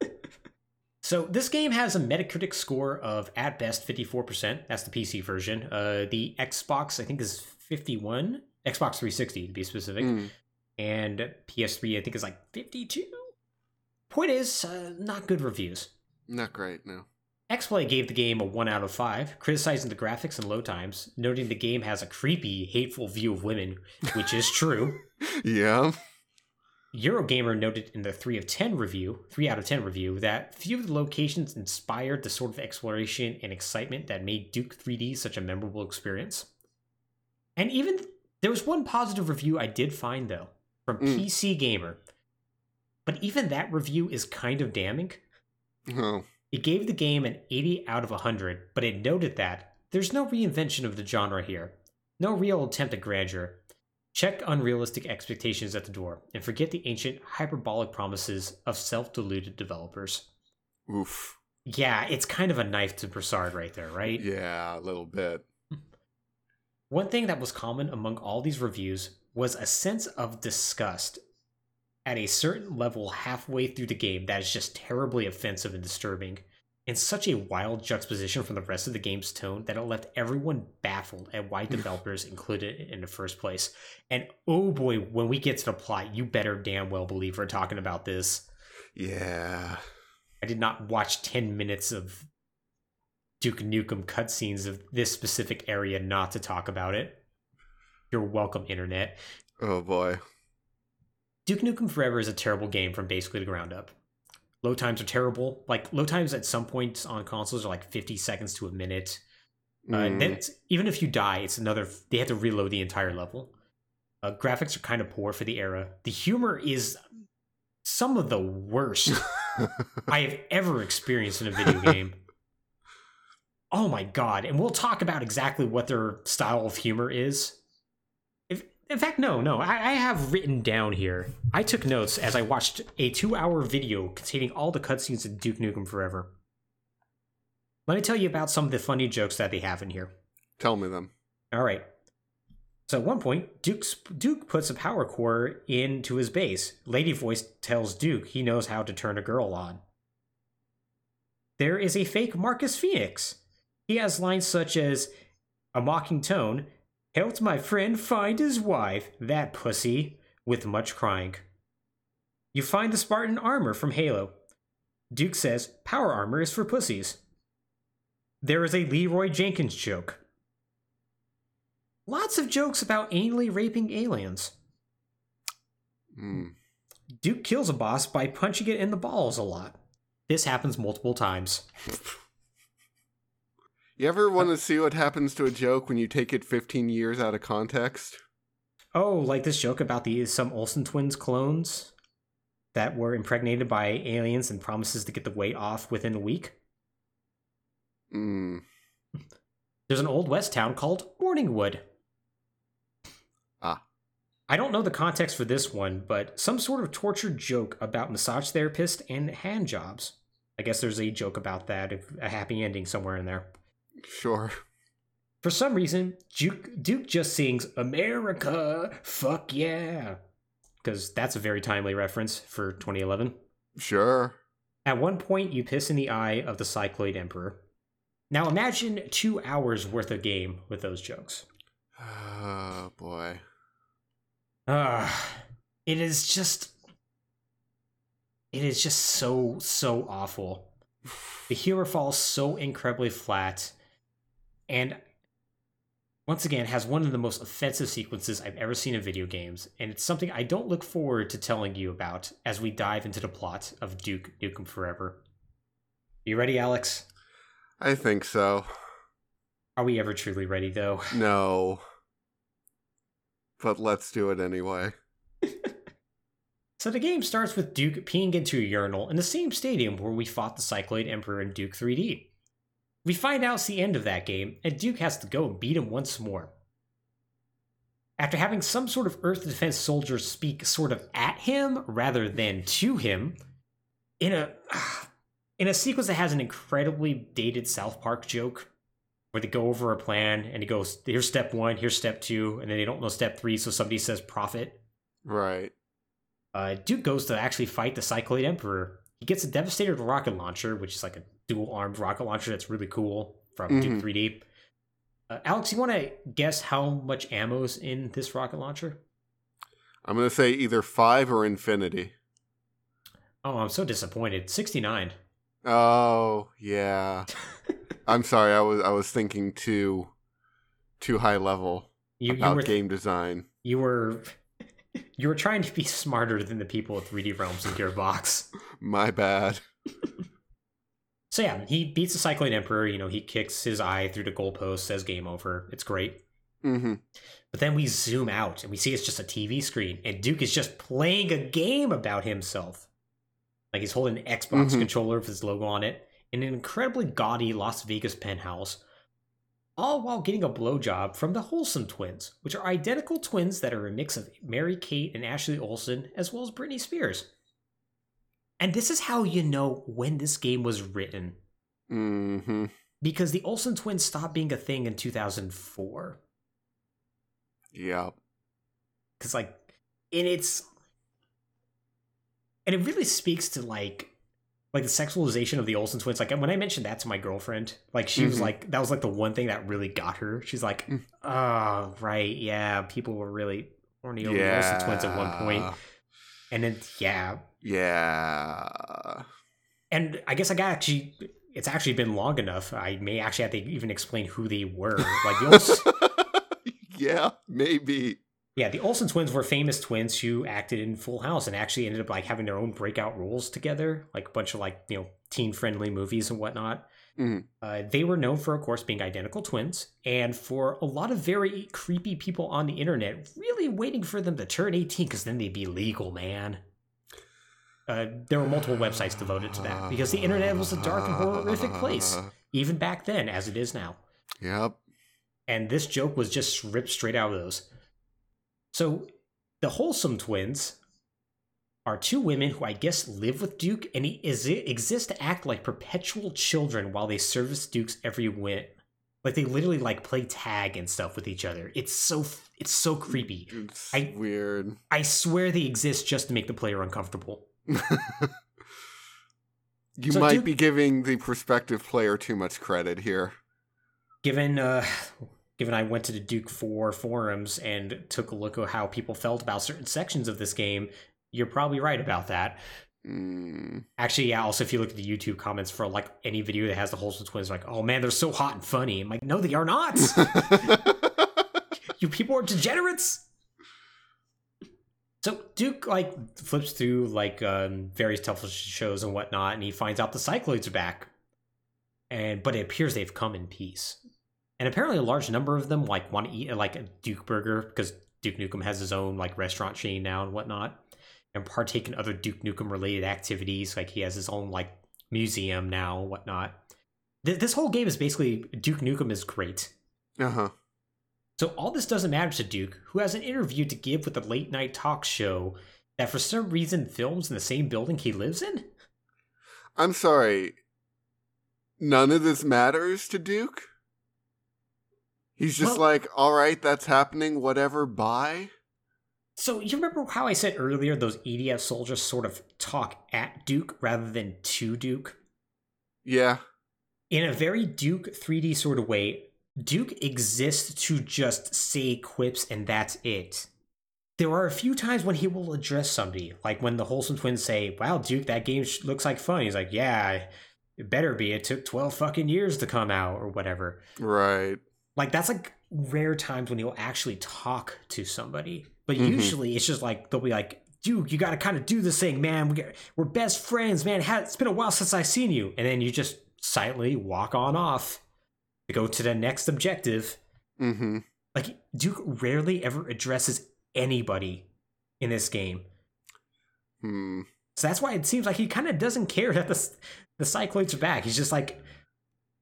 so this game has a Metacritic score of at best 54%. That's the PC version. Uh, the Xbox I think is 51. Xbox 360 to be specific. Mm. And PS3 I think is like 52. Point is, uh, not good reviews. Not great, no. XPlay gave the game a 1 out of 5, criticizing the graphics and load times, noting the game has a creepy, hateful view of women, which is true. Yeah. Eurogamer noted in the 3 of 10 review, 3 out of 10 review, that few of the locations inspired the sort of exploration and excitement that made Duke 3D such a memorable experience. And even there was one positive review I did find though from Mm. PC Gamer. But even that review is kind of damning. Oh. It gave the game an 80 out of 100, but it noted that there's no reinvention of the genre here, no real attempt at grandeur. Check unrealistic expectations at the door, and forget the ancient hyperbolic promises of self deluded developers. Oof. Yeah, it's kind of a knife to Broussard right there, right? Yeah, a little bit. One thing that was common among all these reviews was a sense of disgust at a certain level halfway through the game that is just terribly offensive and disturbing, and such a wild juxtaposition from the rest of the game's tone that it left everyone baffled at why developers included it in the first place. And oh boy, when we get to the plot, you better damn well believe we're talking about this. Yeah. I did not watch 10 minutes of Duke Nukem cutscenes of this specific area not to talk about it. You're welcome, internet. Oh boy. Duke Nukem Forever is a terrible game from basically the ground up. Load times are terrible. Like, load times at some points on consoles are like 50 seconds to a minute. Uh, Mm. and then it's, even if you die, it's another. They have to reload the entire level. Uh, graphics are kind of poor for the era. The humor is some of the worst I have ever experienced in a video game. Oh my god! And we'll talk about exactly what their style of humor is. If, in fact, no, no. I, I have written down here. I took notes as I watched a two-hour video containing all the cutscenes of Duke Nukem Forever. Let me tell you about some of the funny jokes that they have in here. Tell me them. All right. So at one point, Duke's, Duke puts a power core into his base. Lady Voice tells Duke he knows how to turn a girl on. There is a fake Marcus Fenix. He has lines such as a mocking tone, helped my friend find his wife, that pussy, with much crying. You find the Spartan armor from Halo. Duke says power armor is for pussies. There is a Leeroy Jenkins joke. Lots of jokes about anally raping aliens. Mm. Duke kills a boss by punching it in the balls a lot. This happens multiple times. You ever want to see what happens to a joke when you take it 15 years out of context? Oh, like this joke about the some Olsen twins clones that were impregnated by aliens and promises to get the weight off within a week. Mm. There's an old west town called Morningwood. Ah. I don't know the context for this one, but some sort of tortured joke about massage therapist and hand jobs. I guess there's a joke about that, a happy ending somewhere in there. Sure. For some reason, Duke, Duke just sings America, fuck yeah. Because that's a very timely reference for 2011. Sure. At one point, you piss in the eye of the Cycloid Emperor. Now imagine two hours worth of game with those jokes. Oh, boy. Ah, it is just. It is just so, so awful. The humor falls so incredibly flat. And once again, has one of the most offensive sequences I've ever seen in video games, and it's something I don't look forward to telling you about as we dive into the plot of Duke Nukem Forever. You ready, Alex? I think so. Are we ever truly ready, though? No. But let's do it anyway. so the game starts with Duke peeing into a urinal in the same stadium where we fought the Cycloid Emperor in Duke 3D. We find out it's the end of that game, and Duke has to go and beat him once more. After having some sort of Earth defense soldier speak sort of at him rather than to him, in a in a sequence that has an incredibly dated South Park joke, where they go over a plan and he goes, "Here's step one, here's step two, and then they don't know step three, so somebody says profit. Right. Uh, Duke goes to actually fight the Cycloid Emperor. He gets a Devastator rocket launcher, which is like a dual armed rocket launcher that's really cool from mm-hmm. Duke 3D. Uh, Alex, you want to guess how much ammo's in this rocket launcher? I'm going to say either five or infinity. Oh, I'm so disappointed. 69. Oh, yeah. I'm sorry. I was I was thinking too too high level you, about you were, game design. You were you were trying to be smarter than the people at 3D Realms and Gearbox. My bad. So yeah, he beats the Cycloid Emperor. You know, he kicks his eye through the goalpost, says game over. It's great. Mm-hmm. But then we zoom out and we see it's just a TV screen, and Duke is just playing a game about himself. Like he's holding an Xbox mm-hmm. controller with his logo on it in an incredibly gaudy Las Vegas penthouse, all while getting a blowjob from the Holsom twins, which are identical twins that are a mix of Mary Kate and Ashley Olsen, as well as Britney Spears. And this is how you know when this game was written. Mm-hmm. Because the Olsen twins stopped being a thing in 2004. Yeah. Because, like, and it's. And it really speaks to, like, like the sexualization of the Olsen twins. Like when I mentioned that to my girlfriend, like she mm-hmm. was like, that was like the one thing that really got her. She's like, mm. oh right, yeah, people were really horny over yeah. the Olsen twins at one point. And then yeah, yeah. And I guess I got actually. It's actually been long enough. I may actually have to even explain who they were. Like the Olsen, yeah, maybe. Yeah, the Olsen twins were famous twins who acted in Full House and actually ended up like having their own breakout roles together, like a bunch of like you know teen friendly movies and whatnot. Mm. Uh, they were known for, of course, being identical twins, and for a lot of very creepy people on the internet, really waiting for them to turn 18 because then they'd be legal, man. Uh, there were multiple websites devoted to that because the internet was a dark and horrific place, even back then, as it is now. Yep. And this joke was just ripped straight out of those. So, the Holsom Twins are two women who I guess live with Duke and is, exist to act like perpetual children while they service Duke's every whim. Like they literally like play tag and stuff with each other. It's so it's so creepy. It's I, weird. I swear they exist just to make the player uncomfortable. you so might Duke, be giving the prospective player too much credit here. Given uh given I went to the Duke 4 forums and took a look at how people felt about certain sections of this game, you're probably right about that. Mm. Actually, yeah. Also, if you look at the YouTube comments for like any video that has the Holsom twins, like, oh man, they're so hot and funny. I'm like, no, they are not. you people are degenerates. So Duke like flips through like um, various television shows and whatnot, and he finds out the Cycloids are back. And but it appears they've come in peace, and apparently a large number of them like want to eat like a Duke burger because Duke Nukem has his own like restaurant chain now and whatnot, and partake in other Duke Nukem related activities. Like he has his own like museum now and whatnot. Th- this whole game is basically Duke Nukem is great. Uh huh. So all this doesn't matter to Duke, who has an interview to give with a late night talk show that for some reason films in the same building he lives in. I'm sorry. None of this matters to Duke? He's just Well- like, all right, that's happening, whatever, bye? So you remember how I said earlier those EDF soldiers sort of talk at Duke rather than to Duke? Yeah. In a very Duke 3D sort of way, Duke exists to just say quips and that's it. There are a few times when he will address somebody, like when the Holsom Twins say, Wow, Duke, that game looks like fun. He's like, Yeah, it better be. It took 12 fucking years to come out, or whatever. Right. Like, that's like rare times when he'll actually talk to somebody. But Mhm. usually it's just like, they'll be like, Duke, you got to kind of do this thing, man. We we're best friends, man. It's been a while since I've seen you. And then you just silently walk on off to go to the next objective. Mm-hmm. Like, Duke rarely ever addresses anybody in this game. Hmm. So that's why it seems like he kind of doesn't care that the the cycloids are back. He's just like,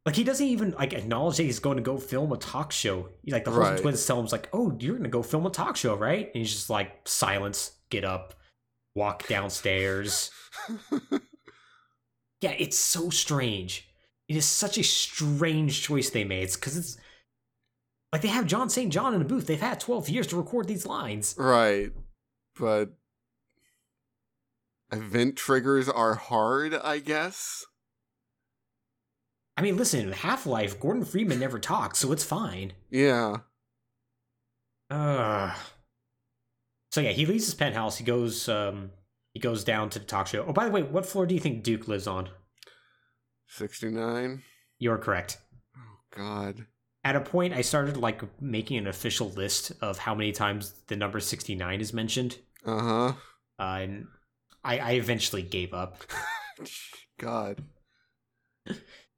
like he doesn't even like acknowledge that he's going to go film a talk show. He's like the Holsom Right. twins tell him, like, "Oh, you're going to go film a talk show, right?" And he's just like, silence, get up, walk downstairs. yeah, it's so strange. It is such a strange choice they made because it's like they have John St. John in the booth. They've had 12 years to record these lines. right. But event triggers are hard, I guess. I mean, listen, Half Life, Gordon Freeman never talks, so it's fine. Yeah. Uh, so yeah, he leaves his penthouse. He goes, um, he goes down to the talk show. Oh, by the way, what floor do you think Duke lives on? 69. You're correct. Oh, God. At a point, I started like making an official list of how many times the number 69 is mentioned, Uh-huh. uh, and I, I eventually gave up. God.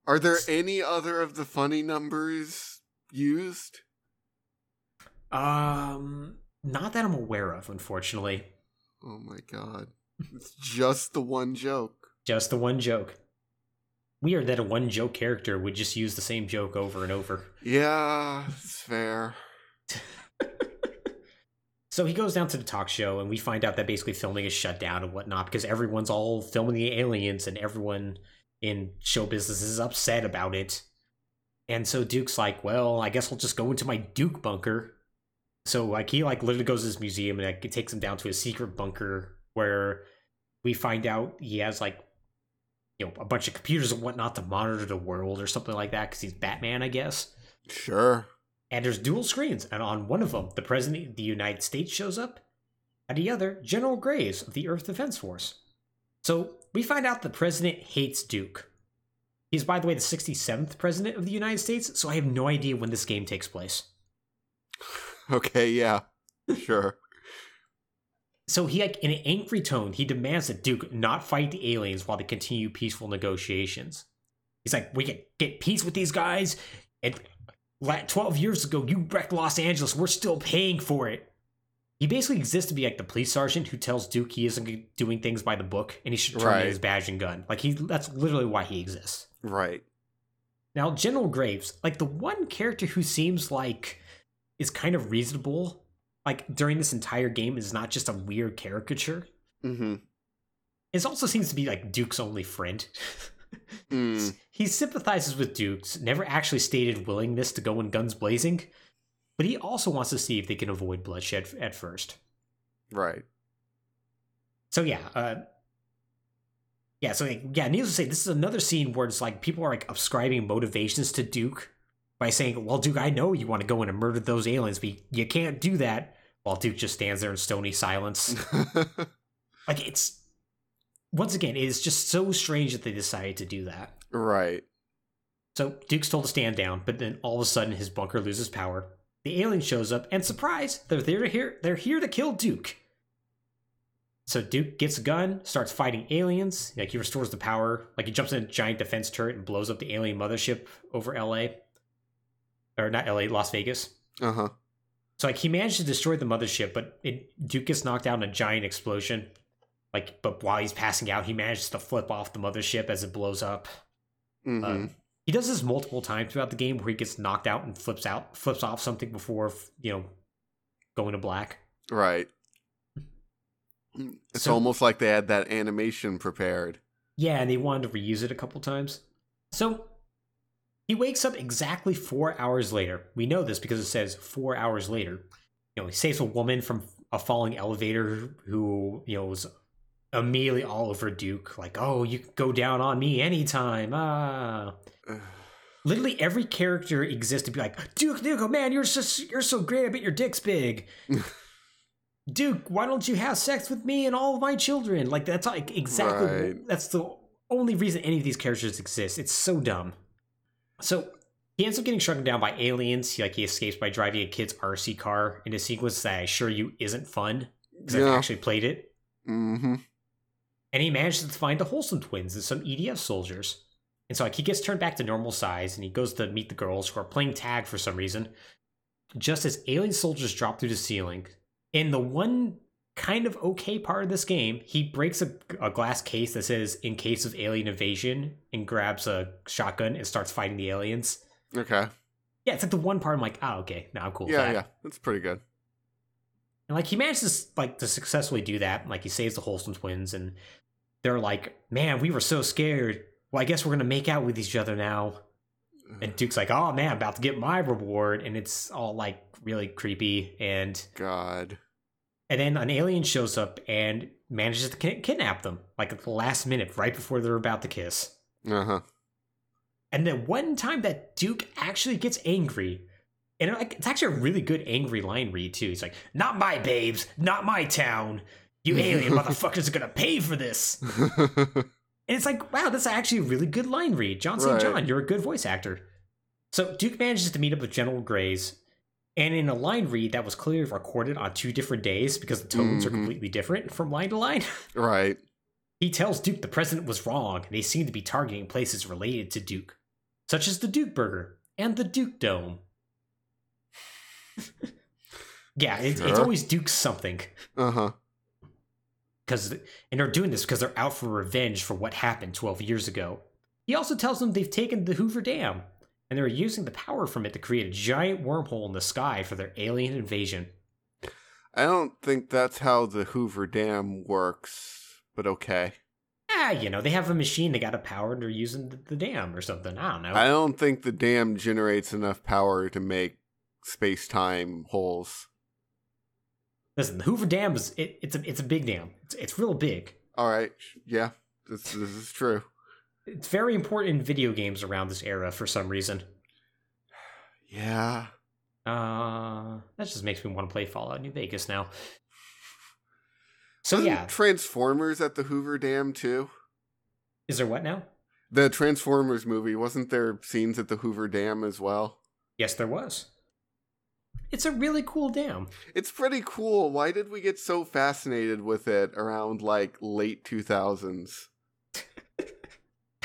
Are there any other of the funny numbers used? Um, not that I'm aware of, unfortunately. Oh my god. It's just the one joke. Just the one joke. Weird that a one joke character would just use the same joke over and over. Yeah, it's fair. So he goes down to the talk show, and we find out that basically filming is shut down and whatnot because everyone's all filming the aliens, and everyone in show business is upset about it. And so Duke's like, "Well, I guess I'll just go into my Duke bunker." So like he like literally goes to this museum and like, it takes him down to a secret bunker where we find out he has like you know a bunch of computers and whatnot to monitor the world or something like that because he's Batman, I guess. Sure. And there's dual screens, and on one of them, the President of the United States shows up, and the other, General Graves of the Earth Defense Force. So we find out the President hates Duke. He's, by the way, the 67th President of the United States, so I have no idea when this game takes place. Okay, yeah. Sure. So he, like, in an angry tone, he demands that Duke not fight the aliens while they continue peaceful negotiations. He's like, we can get peace with these guys, and 12 years ago, you wrecked Los Angeles. We're still paying for it. He basically exists to be like the police sergeant who tells Duke he isn't doing things by the book and he should turn Right. in his badge and gun. Like he that's literally why he exists. Right. Now, General Graves, like the one character who seems like is kind of reasonable, like during this entire game, is not just a weird caricature. Mm-hmm. It also seems to be like Duke's only friend. Mm. He sympathizes with Duke's never actually stated willingness to go in guns blazing, but he also wants to see if they can avoid bloodshed at first. Right. So yeah, uh, yeah. So like, yeah, needless to say, this is another scene where it's like people are like ascribing motivations to Duke by saying, "Well, Duke, I know you want to go in and murder those aliens, but you can't do that." While Duke just stands there in stony silence. like it's once again, it is just so strange that they decided to do that. right. So Duke's told to stand down, but then all of a sudden his bunker loses power. The alien shows up, and surprise, they're there to here. They're here to kill Duke. So Duke gets a gun, starts fighting aliens. Like he restores the power. Like he jumps in a giant defense turret and blows up the alien mothership over L.A. Or not L.A. Las Vegas. Uh-huh. So like he managed to destroy the mothership, but it, Duke gets knocked out in a giant explosion. Like, but while he's passing out, he manages to flip off the mothership as it blows up. Mm-hmm. Um, he he does this multiple times throughout the game where he gets knocked out and flips out, flips off something before you know going to black. Right. It's So- almost like they had that animation prepared. Yeah, and they wanted to reuse it a couple times. So he wakes up exactly four hours later. We know this because it says four hours later. You know, he saves a woman from a falling elevator who, you know, was immediately all over Duke. Like, oh, you can go down on me anytime. Ah. Literally every character exists to be like, Duke, Duke, oh man, you're so you're so great. I bet your dick's big. Duke, why don't you have sex with me and all of my children? Like that's like exactly Right. that's the only reason any of these characters exist. It's so dumb. So he ends up getting struck down by aliens. He like he escapes by driving a kid's RC car in a sequence that I assure you isn't fun because I've actually played it. Mm-hmm. And he manages to find the Holsom twins and some EDF soldiers. And so like he gets turned back to normal size and he goes to meet the girls who are playing tag for some reason. Just as alien soldiers drop through the ceiling. In the one kind of okay part of this game, he breaks a, a glass case that says in case of alien invasion and grabs a shotgun and starts fighting the aliens. Okay. Yeah, it's like the one part I'm like, oh okay, now I'm cool Yeah, yeah. That's pretty good. And like he manages like to successfully do that. Like he saves the Holsom twins, and they're like, "Man, we were so scared. Well, I guess we're gonna make out with each other now." And Duke's like, "Oh man, about to get my reward," and it's all like really creepy. And God. And then an alien shows up and manages to kidnap them, like at the last minute, right before they're about to kiss. Uh-huh. And then one time that Duke actually gets angry, and it's actually a really good angry line read too. He's like, "Not my babes, not my town. You alien motherfuckers are gonna pay for this." And it's like, wow, that's actually a really good line read. Jon St. Right. John, you're a good voice actor. So Duke manages to meet up with General Graves, and in a line read that was clearly recorded on two different days because the tones are Mhm. completely different from line to line. right. He tells Duke the president was wrong, and they seem to be targeting places related to Duke, such as the Duke Burger and the Duke Dome. yeah, it's, it's always Duke something. Uh-huh. Because and they're doing this because they're out for revenge for what happened 12 years ago. He also tells them they've taken the Hoover Dam, and they're using the power from it to create a giant wormhole in the sky for their alien invasion. I don't think that's how the Hoover Dam works, but okay. Ah, you know, they have a machine they got a power and they're using the, the dam or something. I don't know. I don't think the dam generates enough power to make space-time holes. Listen, the Hoover Dam is it, it's a it's a big dam. It's it's real big. All right. Yeah. This this is true. It's very important in video games around this era for some reason. Yeah. Uh, that just makes me want to play Fallout New Vegas now. So Wasn't yeah, Transformers at the Hoover Dam too. is there what now? The Transformers movie wasn't there scenes at the Hoover Dam as well? Yes, there was. It's a really cool dam. It's pretty cool. Why did we get so fascinated with it around like late 2000s?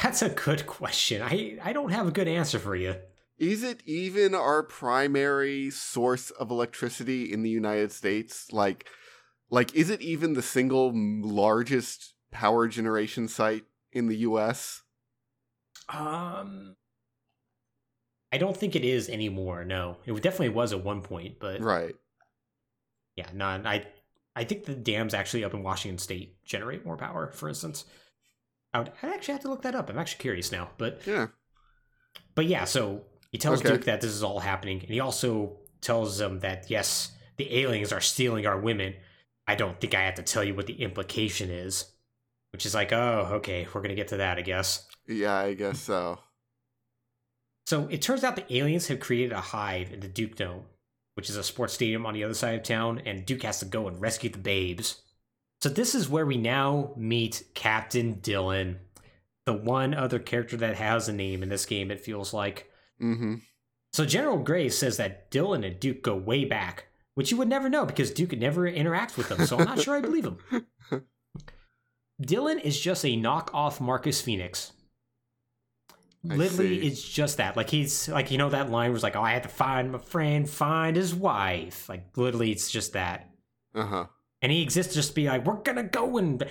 That's a good question. I I don't have a good answer for you. Is it even our primary source of electricity in the United States? Like like is it even the single largest power generation site in the US? Um, I don't think it is anymore. No, it definitely was at one point, but Right. yeah, no. I I think the dams actually up in Washington State generate more power. For instance, I would I actually have to look that up. I'm actually curious now, but Yeah. but yeah. So he tells Okay. Duke that this is all happening, and he also tells them that yes, the aliens are stealing our women. I don't think I have to tell you what the implication is, which is like, oh, okay, we're gonna get to that, I guess. Yeah, I guess so. So it turns out the aliens have created a hive in the Duke Dome, which is a sports stadium on the other side of town, and Duke has to go and rescue the babes. So this is where we now meet Captain Dylan, the one other character that has a name in this game, it feels like. Mm-hmm. So General Gray says that Dylan and Duke go way back, which you would never know because Duke never interact with them, so I'm not sure I believe him. Dylan is just a knockoff Marcus Fenix. I Literally, see. it's just that. Like he's like you know that line was like, "Oh, I had to find my friend, find his wife." Like literally, it's just that. Uh-huh. And he exists just to be like, "We're gonna go and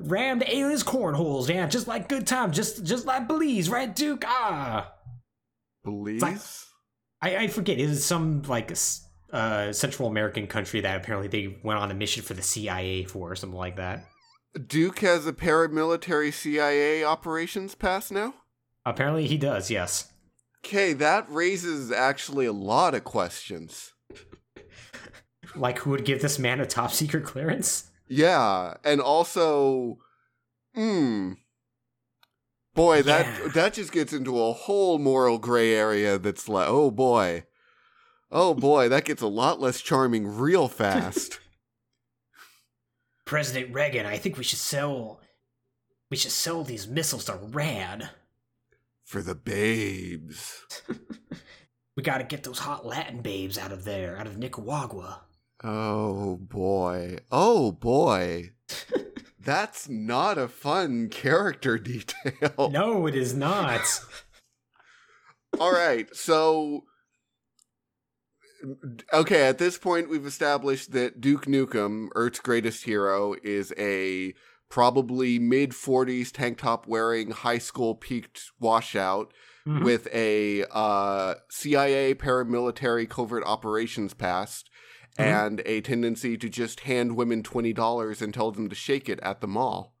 ram the aliens' cornholes, yeah, just like good time, just just like Belize, right, Duke?" Ah. Belize. I, I forget. Is it some like uh, Central American country that apparently they went on a mission for the CIA for or something like that. Duke has a paramilitary CIA operations pass now? Apparently he does, yes. Okay, that raises actually a lot of questions. Like who would give this man a top secret clearance? Yeah, and also hmm boy, that Yeah. that just gets into a whole moral gray area that's like, oh boy. Oh boy, that gets a lot less charming real fast. President Reagan, I think we should sell we should sell these missiles to Rad. For the babes. We gotta get those hot Latin babes out of there, out of Nicaragua. Oh boy. Oh boy. That's not a fun character detail. No, it is not. All right. So okay, at this point we've established that Duke Nukem, Earth's greatest hero, is a probably mid 40s tank top wearing high school peaked washout Mhm. with a uh, CIA paramilitary covert operations past Mhm. and a tendency to just hand women $20 and tell them to shake it at the mall.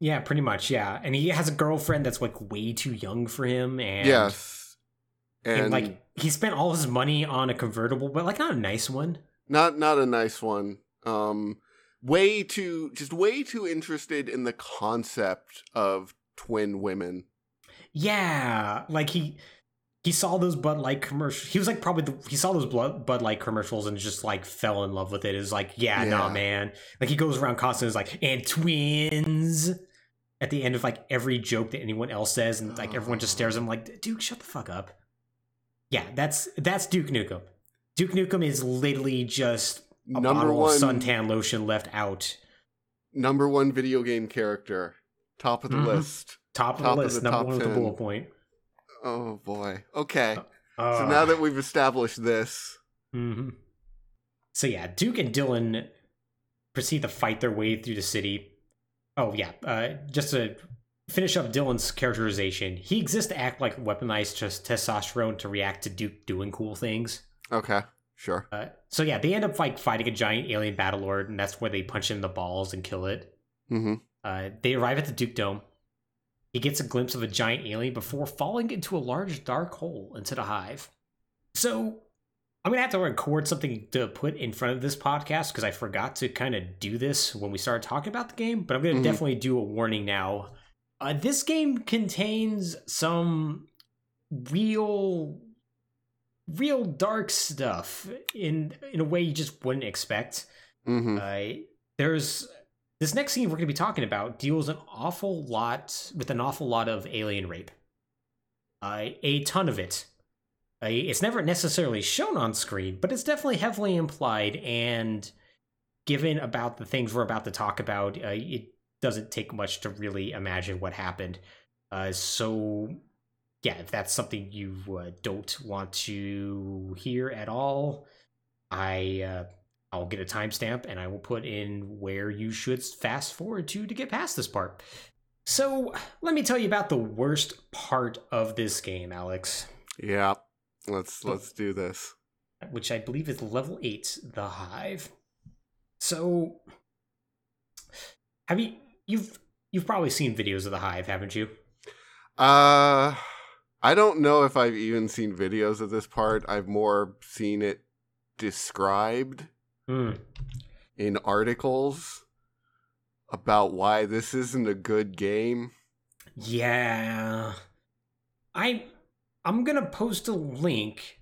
yeah, pretty much, yeah. And he has a girlfriend that's like way too young for him and yes. and, And, like he spent all his money on a convertible, but like not a nice one. not not a nice one. Um way too just way too interested in the concept of twin women. Yeah, like he he saw those Bud Light commercials. He was like probably the, he saw those Bud, Bud Light commercials and just like fell in love with it. Is like, yeah, nah, man. Like he goes around constantly is like, and twins at the end of like every joke that anyone else says, and like everyone just stares at him like, Duke, shut the fuck up. Yeah, that's that's Duke Nukem. Duke Nukem is literally just a number one of suntan lotion left out, number one video game character. Top of the Mhm. list. top of Top the of list, the number one with 10. bullet point. Oh boy. Okay. so Uh, now that we've established this, hmm So yeah, Duke and Dylan proceed to fight their way through the city. Oh yeah, uh, just to finish up Dylan's characterization, he exists to act like weaponized just testosterone to react to Duke doing cool things. okay, sure. Uh, so yeah, they end up like fighting a giant alien battle lord, and that's where they punch him in the balls and kill it. hmm Uh, they arrive at the Duke Dome. He gets a glimpse of a giant alien before falling into a large dark hole into the hive. So, I'm gonna have to record something to put in front of this podcast because I forgot to kind of do this when we started talking about the game. But I'm gonna Mhm. definitely do a warning now. Uh, this game contains some real, real dark stuff in in a way you just wouldn't expect. hmm Uh, there's this next scene we're going to be talking about deals an awful lot with an awful lot of alien rape. Uh, a ton of it. Uh, it's never necessarily shown on screen, but it's definitely heavily implied. And given about the things we're about to talk about, uh, it doesn't take much to really imagine what happened. Uh, so, yeah, if that's something you uh, don't want to hear at all, I uh, I'll get a timestamp and I will put in where you should fast forward to to get past this part. So, let me tell you about the worst part of this game, Alex, Yeah. Let's let's do this. which I believe is level 8, the Hive. So, have you you've you've probably seen videos of the Hive, haven't you? Uh I don't know if I've even seen videos of this part. I've more seen it described Hmm. in articles about why this isn't a good game. Yeah. I I'm going to post a link.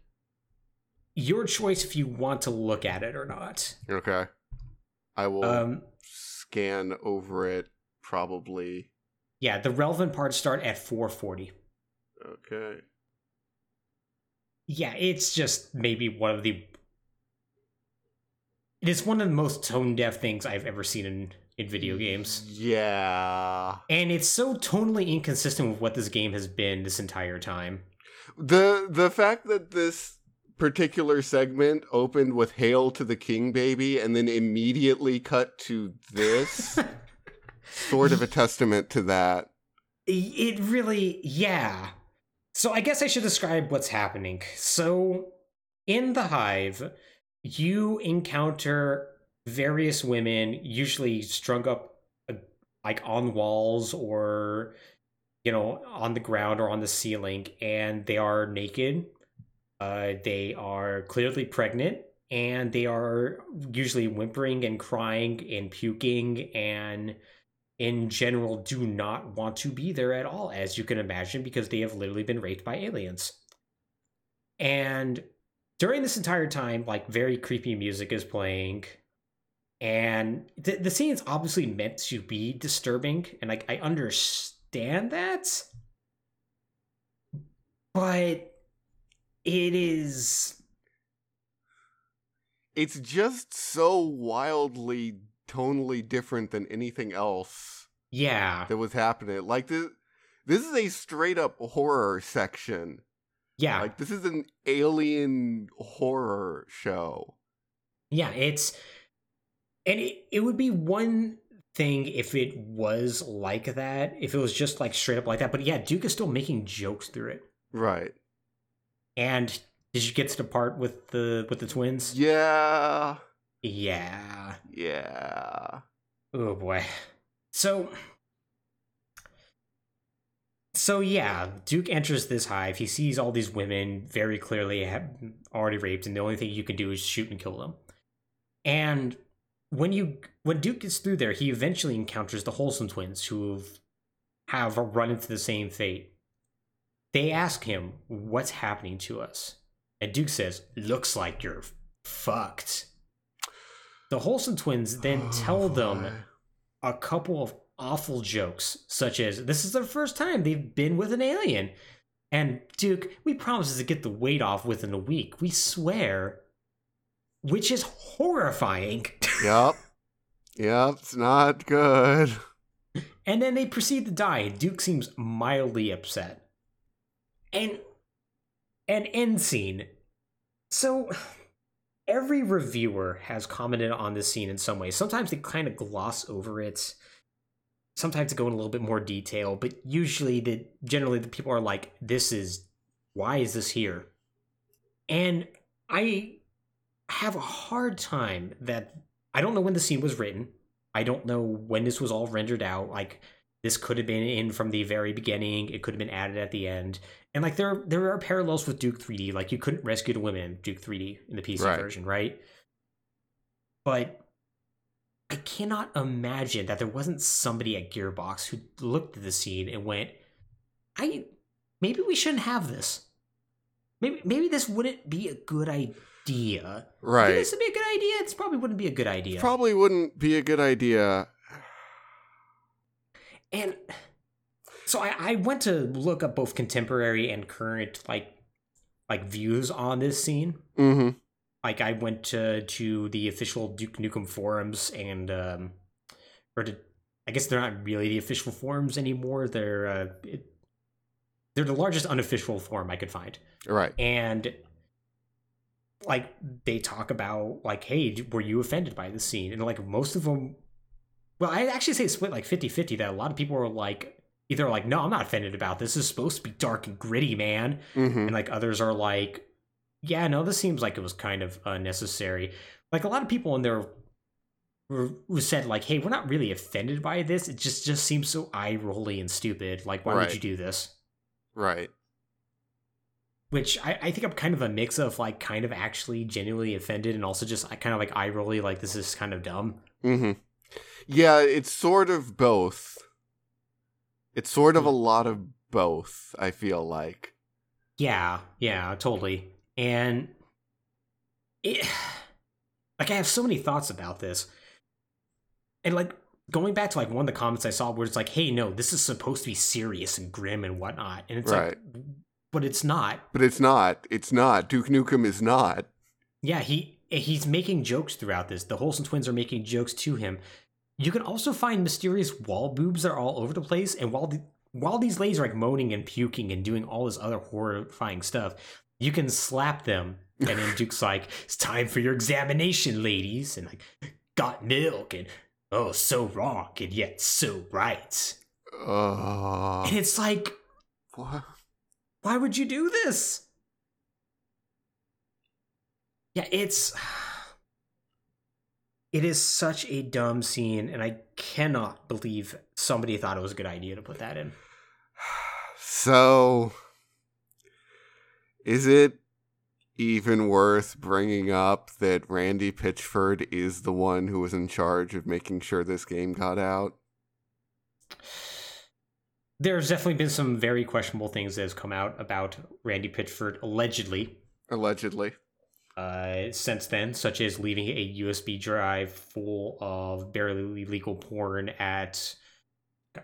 Your choice if you want to look at it or not. Okay. I will Um scan over it probably. yeah, the relevant parts start at 440. Okay. Yeah, it's just maybe one of the It is one of the most tone deaf things I've ever seen in in video games. Yeah. And it's so tonally inconsistent with what this game has been this entire time. The the fact that this particular segment opened with hail to the king baby and then immediately cut to this sort of a testament to that. It really, yeah. So I guess I should describe what's happening. So in the hive, you encounter various women, usually strung up uh, like on walls or you know on the ground or on the ceiling, and they are naked. Uh, they are clearly pregnant, and they are usually whimpering and crying and puking and in general do not want to be there at all, as you can imagine, because they have literally been raped by aliens. And during this entire time, like very creepy music is playing. And the, the scene is obviously meant to be disturbing, and like I understand that. But it is It's just so wildly tonally different than anything else yeah. that was happening. Like this, this is a straight up horror section. Yeah. Like this is an alien horror show. Yeah, it's and it, it would be one thing if it was like that, if it was just like straight up like that. But yeah, Duke is still making jokes through it. Right. And did you get to the part with the with the twins? Yeah. Yeah. Yeah. Oh boy. So so yeah, Duke enters this hive. He sees all these women very clearly have already raped, and the only thing you can do is shoot and kill them. And when you when Duke gets through there, he eventually encounters the Holsom twins who have run into the same fate. They ask him, "What's happening to us?" And Duke says, "Looks like you're fucked." The Holsom twins then oh, tell them a couple of awful jokes, such as this is their first time they've been with an alien. And Duke, we promise to get the weight off within a week. We swear. Which is horrifying. Yep. Yep. It's not good. and then they proceed to die. Duke seems mildly upset. And an end scene. So every reviewer has commented on this scene in some way. Sometimes they kind of gloss over it. Sometimes go in a little bit more detail, but usually the generally the people are like, "This is why is this here?" And I have a hard time that I don't know when the scene was written. I don't know when this was all rendered out. Like this could have been in from the very beginning. It could have been added at the end. And like there there are parallels with Duke 3D. Like you couldn't rescue the women in Duke 3D in the PC Right. version, right? But I cannot imagine that there wasn't somebody at Gearbox who looked at the scene and went, "I maybe we shouldn't have this. Maybe maybe this wouldn't be a good idea." Right. this would be a good idea. This probably wouldn't be a good idea. Probably wouldn't be a good idea. And so I, I went to look up both contemporary and current like like views on this scene. Mm-hmm. Like I went to to the official Duke Nukem forums and um or to I guess they're not really the official forums anymore. They're uh it, they're the largest unofficial forum I could find. Right. And like they talk about like hey were you offended by the scene and like most of them well i actually say it's split like 50-50 that a lot of people are like either like no i'm not offended about this. this is supposed to be dark and gritty man Mm-hmm. and like others are like yeah no this seems like it was kind of unnecessary like a lot of people in there were, who said like hey we're not really offended by this it just just seems so eye rolly and stupid like why Right. would you do this Right. which I, I think I'm kind of a mix of like kind of actually genuinely offended and also just I kind of like eye rolly like this is kind of dumb. Mm-hmm. Yeah, it's sort of both. It's sort Hmm. of a lot of both, I feel like. Yeah, yeah, totally. And it like I have so many thoughts about this. And like going back to like one of the comments I saw where it's like, hey, no, this is supposed to be serious and grim and whatnot. And it's Right. like but it's not. But it's not. It's not. Duke Nukem is not. Yeah, he he's making jokes throughout this. The Holsom twins are making jokes to him. You can also find mysterious wall boobs that are all over the place, and while the, while these ladies are like moaning and puking and doing all this other horrifying stuff, you can slap them, and then Duke's like, "It's time for your examination, ladies," and like, "Got milk," and "Oh, so wrong and yet so right," Uh, and it's like, what? Why would you do this? Yeah, it's it is such a dumb scene, and I cannot believe somebody thought it was a good idea to put that in. So, is it even worth bringing up that Randy Pitchford is the one who was in charge of making sure this game got out? There's definitely been some very questionable things that has come out about Randy Pitchford allegedly. Allegedly. Uh, since then, such as leaving a USB drive full of barely legal porn at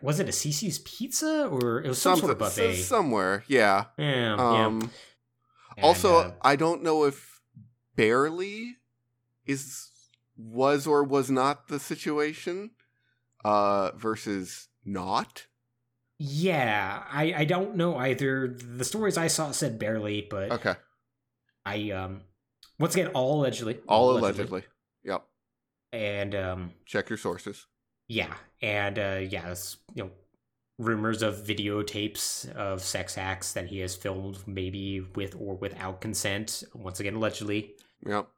was it a Cici's Pizza or it was some sort of buffet somewhere? Yeah. Yeah. Um, yeah. Also, uh, I don't know if barely is was or was not the situation uh versus not. yeah, I I don't know either. The stories I saw said barely, but Okay. I um once again all allegedly, All allegedly. Yep. and um Check your sources. Yeah, and uh, yeah, it's, you know, rumors of videotapes of sex acts that he has filmed, maybe with or without consent. Once again, allegedly. Yep.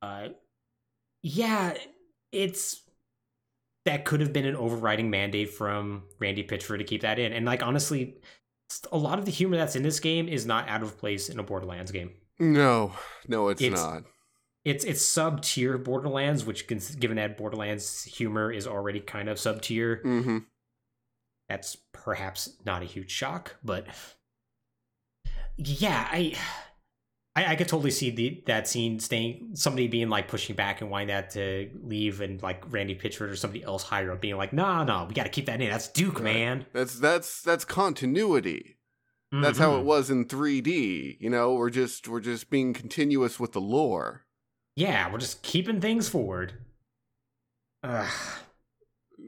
Uh, yeah, it's that could have been an overriding mandate from Randy Pitchford to keep that in. And like honestly, a lot of the humor that's in this game is not out of place in a Borderlands game. No, no, it's, It's- not. It's it's sub tier Borderlands, which given that Borderlands humor is already kind of sub tier. Mm-hmm. That's perhaps not a huge shock, but yeah, I I, I could totally see the that scene staying somebody being like pushing back and wanting that to leave and like Randy Pitchford or somebody else higher up being like, nah, no, we gotta keep that in. That's Duke, Right. man. That's that's that's continuity. That's how it Mhm. was in 3D. You know, we're just we're just being continuous with the lore. Yeah, we're just keeping things forward. Ugh.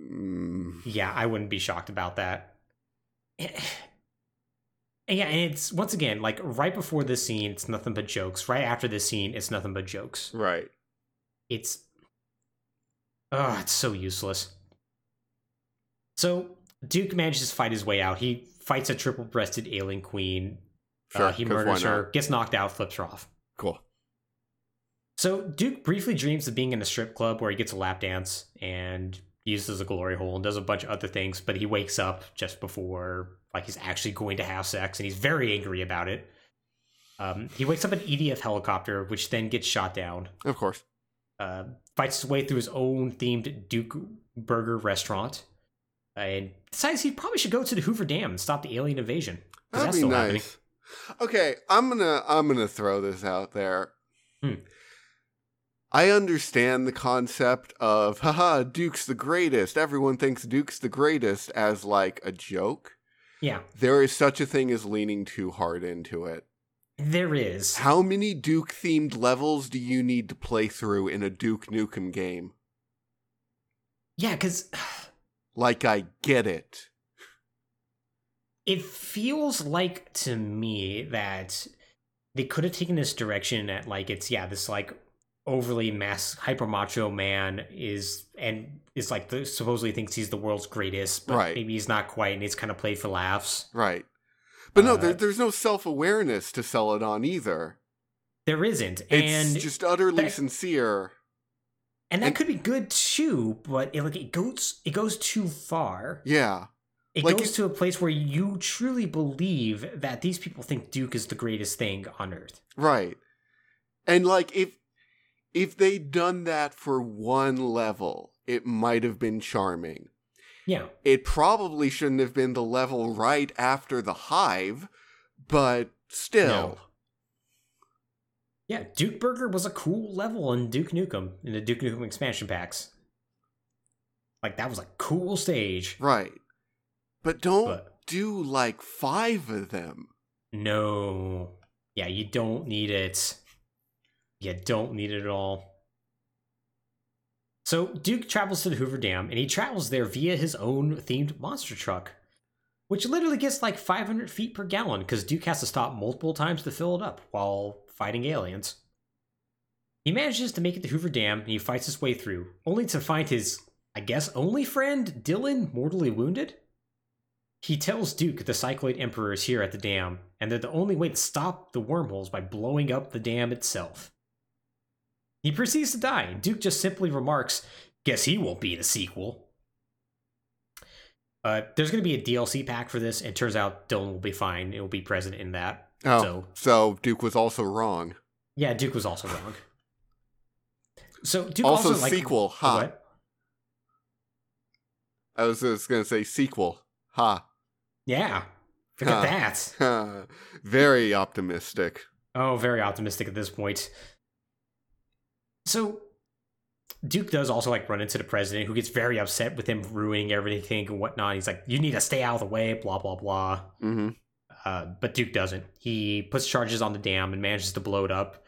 Mm, Yeah, I wouldn't be shocked about that. And yeah, and it's once again like right before this scene, it's nothing but jokes. Right after this scene, it's nothing but jokes. right. It's oh, it's so useless. So Duke manages to fight his way out. He fights a triple-breasted alien queen. Sure. uh, he murders her, gets knocked out, flips her off. Cool. So Duke briefly dreams of being in a strip club where he gets a lap dance and uses a glory hole and does a bunch of other things, but he wakes up just before like he's actually going to have sex and he's very angry about it. Um, he wakes up an EDF helicopter, which then gets shot down. Of course. Uh, fights his way through his own themed Duke Burger restaurant, and decides he probably should go to the Hoover Dam and stop the alien invasion. That'd that's be nice. happening. Okay, I'm gonna I'm gonna throw this out there. Hmm. I understand the concept of haha, Duke's the greatest. Everyone thinks Duke's the greatest as like a joke. Yeah, There is such a thing as leaning too hard into it. there is. How many Duke themed levels do you need to play through in a Duke Nukem game? Yeah, because Like I get it. it feels like to me that they could have taken this direction at like it's yeah this like overly mass hyper macho man is and is like the, supposedly thinks he's the world's greatest but Right. maybe he's not quite and it's kind of played for laughs Right. But no, Uh, there, there's no self awareness to sell it on either. there isn't It's and just utterly that- sincere. and that and- could be good too but it like it goes it goes too far Yeah. it Like goes it- to a place where you truly believe that these people think duke is the greatest thing on earth Right. And like if if they'd done that for one level, it might have been charming. yeah It probably shouldn't have been the level right after the hive, but still. No. Yeah, Duke Burger was a cool level in Duke Nukem in the Duke Nukem expansion packs. Like that was a cool stage. Right. But don't But do like 5 of them. no. Yeah, you don't need it. You don't need it at all. So Duke travels to the Hoover Dam and he travels there via his own themed monster truck, which literally gets like 500 feet per gallon because Duke has to stop multiple times to fill it up while fighting aliens. He manages to make it to Hoover Dam and he fights his way through, only to find his, I guess, only friend, Dylan, mortally wounded. He tells Duke the Cycloid Emperor is here at the dam, and that the only way to stop the wormholes by blowing up the dam itself. He proceeds to die, Duke just simply remarks, Guess he won't be in a sequel. Uh, there's going to be a DLC pack for this, and turns out Dylan will be fine. It will be present in that. Oh, So- so, Duke was also wrong. Yeah, Duke was also wrong. So Duke Also, also, like, sequel, ha. What? I was just gonna say sequel. Ha. Yeah, forget Huh. that. Very optimistic. Oh, very optimistic at this point. So, Duke does also like run into the president, who gets very upset with him ruining everything and whatnot. He's like, "You need to stay out of the way," blah blah blah. hmm Uh, but Duke doesn't. He puts charges on the dam and manages to blow it up.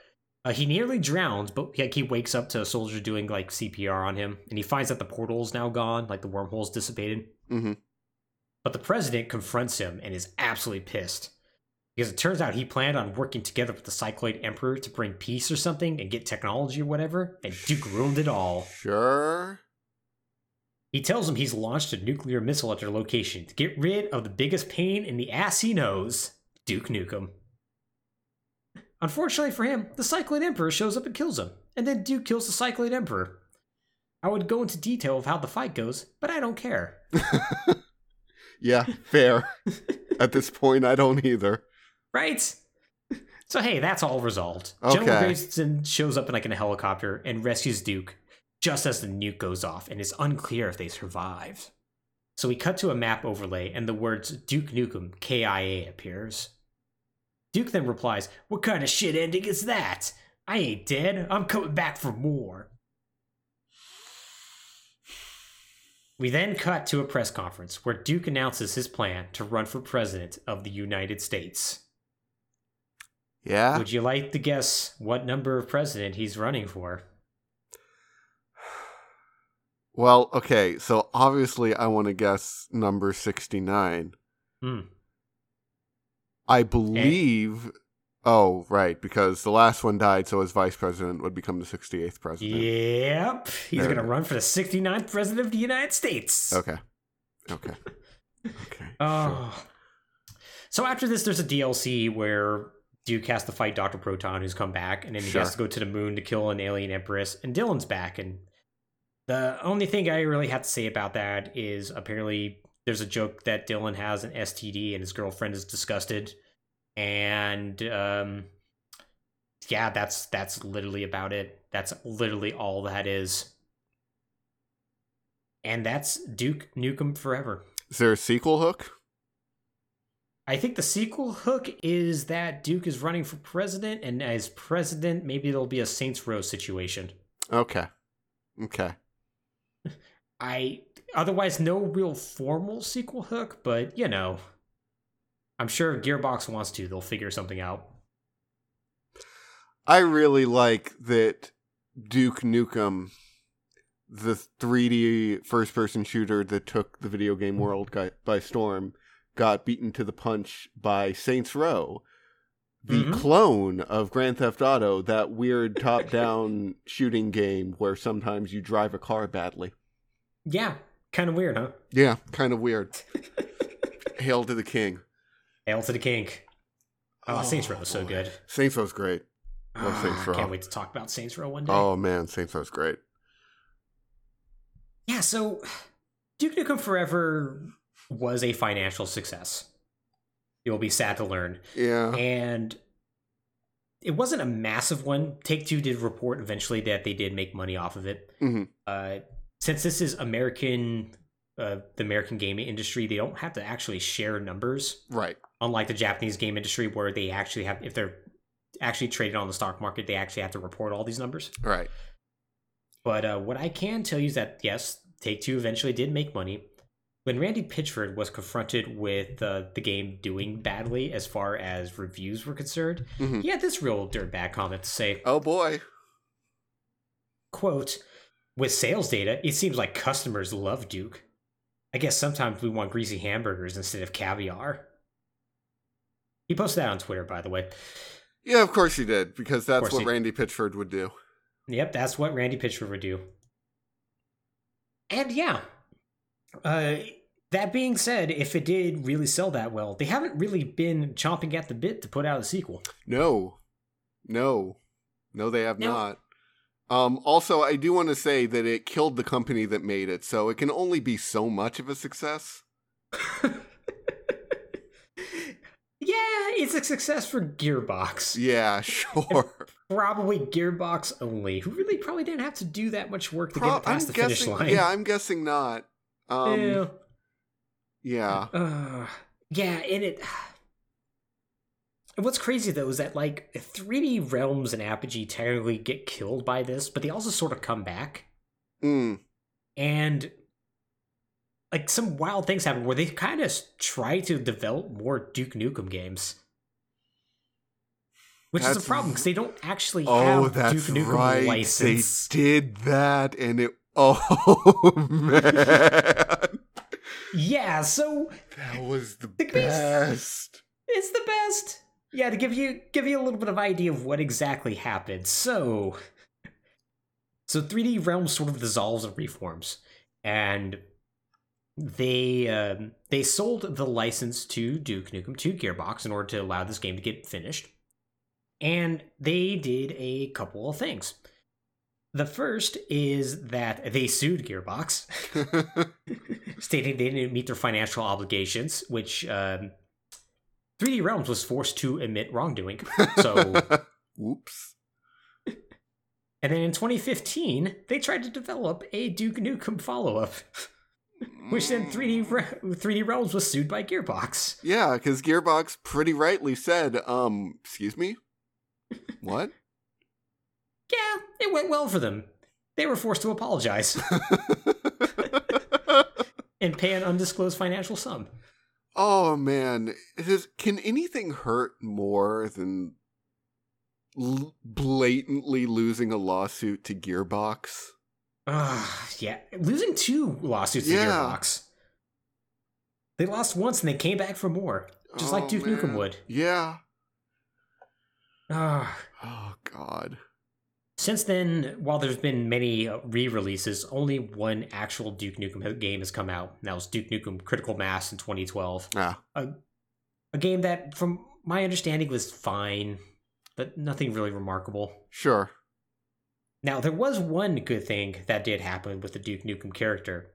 Uh, he nearly drowns, but like he wakes up to a soldier doing like CPR on him, and he finds that the portal's now gone, like the wormhole's dissipated. hmm But the president confronts him and is absolutely pissed. Because it turns out he planned on working together with the Cycloid Emperor to bring peace or something and get technology or whatever, and Duke ruined it all. Sure. He tells him he's launched a nuclear missile at their location to get rid of the biggest pain in the ass he knows, Duke Nukem. Unfortunately for him, the Cycloid Emperor shows up and kills him, and then Duke kills the Cycloid Emperor. I would go into detail of how the fight goes, but I don't care. Yeah, fair. At this point, I don't either. Right? So hey, that's all resolved. General Okay. Grayson shows up in like in a helicopter and rescues Duke just as the nuke goes off, and it's unclear if they survived. So we cut to a map overlay, and the words Duke Nukem KIA appears. Duke then replies, What kind of shit ending is that? I ain't dead. I'm coming back for more. We then cut to a press conference where Duke announces his plan to run for president of the United States. Yeah. Would you like to guess what number of president he's running for? Well, okay, so obviously I want to guess number 69. Hmm. I believe. Oh, right, because the last one died, so his vice president would become the 68th president. Yep. He's going to run for the 69th president of the United States. Okay. Okay. Okay. Oh. So after this, there's a DLC where Duke has to fight Dr. Proton, who's come back, and then he Sure. has to go to the moon to kill an alien empress, and Dylan's back. And the only thing I really have to say about that is apparently there's a joke that Dylan has an STD and his girlfriend is disgusted. And um yeah, that's that's literally about it. That's literally all that is. And that's Duke Nukem Forever. Is there a sequel hook? I think the sequel hook is that Duke is running for president, and as president, maybe there'll be a Saints Row situation. Okay. Okay. I otherwise no real formal sequel hook, but you know, I'm sure if Gearbox wants to, they'll figure something out. I really like that Duke Nukem, the 3D first person shooter that took the video game world by storm, got beaten to the punch by Saints Row, the Mhm. clone of Grand Theft Auto, that weird top down shooting game where sometimes you drive a car badly. Yeah, kind of weird, huh? Yeah, kind of weird. Hail to the king. Hail to the king. Oh, Saints Row is so boy. good. Saints Row's great. Love Ah, Saints Row. Can't wait to talk about Saints Row one day. Oh man, Saints Row's great. Yeah, so Duke Nukem Forever was a financial success. You will be sad to learn. Yeah. and it wasn't a massive one. Take Two did report eventually that they did make money off of it. Mhm. Uh, since this is American, uh, the American gaming industry, they don't have to actually share numbers, Right. unlike the Japanese game industry, where they actually have, if they're actually traded on the stock market, they actually have to report all these numbers. Right. But uh, what I can tell you is that yes, Take Two eventually did make money. When Randy Pitchford was confronted with uh, the game doing badly as far as reviews were concerned, Mhm. he had this real dirtbag comment to say, Oh boy. quote, with sales data, it seems like customers love Duke. I guess sometimes we want greasy hamburgers instead of caviar. He posted that on Twitter, by the way. Yeah, of course he did, because that's what Randy Pitchford would do. Yep, that's what Randy Pitchford would do. And yeah, uh, that being said, if it did really sell that well, they haven't really been chomping at the bit to put out a sequel. No, no, no, they have Now- not. Um, also, I do want to say that it killed the company that made it, so it can only be so much of a success. Yeah, it's a success for Gearbox. Yeah, sure. Probably Gearbox only, who really probably didn't have to do that much work to Pro- get it past I'm the finish line. Yeah, I'm guessing not. Um, yeah. yeah. Uh, yeah, and it. And what's crazy though is that like 3D Realms and Apogee technically get killed by this, but they also sort of come back, Mm. and like some wild things happen where they kind of try to develop more Duke Nukem games, which is a problem because they don't actually Oh, have that's Duke Nukem right. license. They did that, and it. Oh man, Yeah, so that was the The best. It's the best. Yeah, to give you give you a little bit of idea of what exactly happened. So, so 3D Realms sort of dissolves and reforms, and they um, they sold the license to Duke Nukem to Gearbox in order to allow this game to get finished, and they did a couple of things. The first is that they sued Gearbox stating they didn't meet their financial obligations, which um, 3D Realms was forced to admit wrongdoing. So, Oops. and then in 2015, they tried to develop a Duke Nukem follow-up, which then 3D Re- 3D Realms was sued by Gearbox. Yeah, because Gearbox pretty rightly said, um, excuse me? What? Yeah, it went well for them. They were forced to apologize and pay an undisclosed financial sum. oh man, is, can anything hurt more than l- blatantly losing a lawsuit to Gearbox? Ah, yeah, losing two lawsuits to Gearbox. They lost once and they came back for more, just like Oh, Duke Nukem would. Yeah. Ah. Oh god. Since then, while there's been many uh, re-releases, only one actual Duke Nukem game has come out. And that was Duke Nukem Critical Mass in 2012. Ah, A game that, from my understanding, was fine, but nothing really remarkable. sure. Now, there was one good thing that did happen with the Duke Nukem character.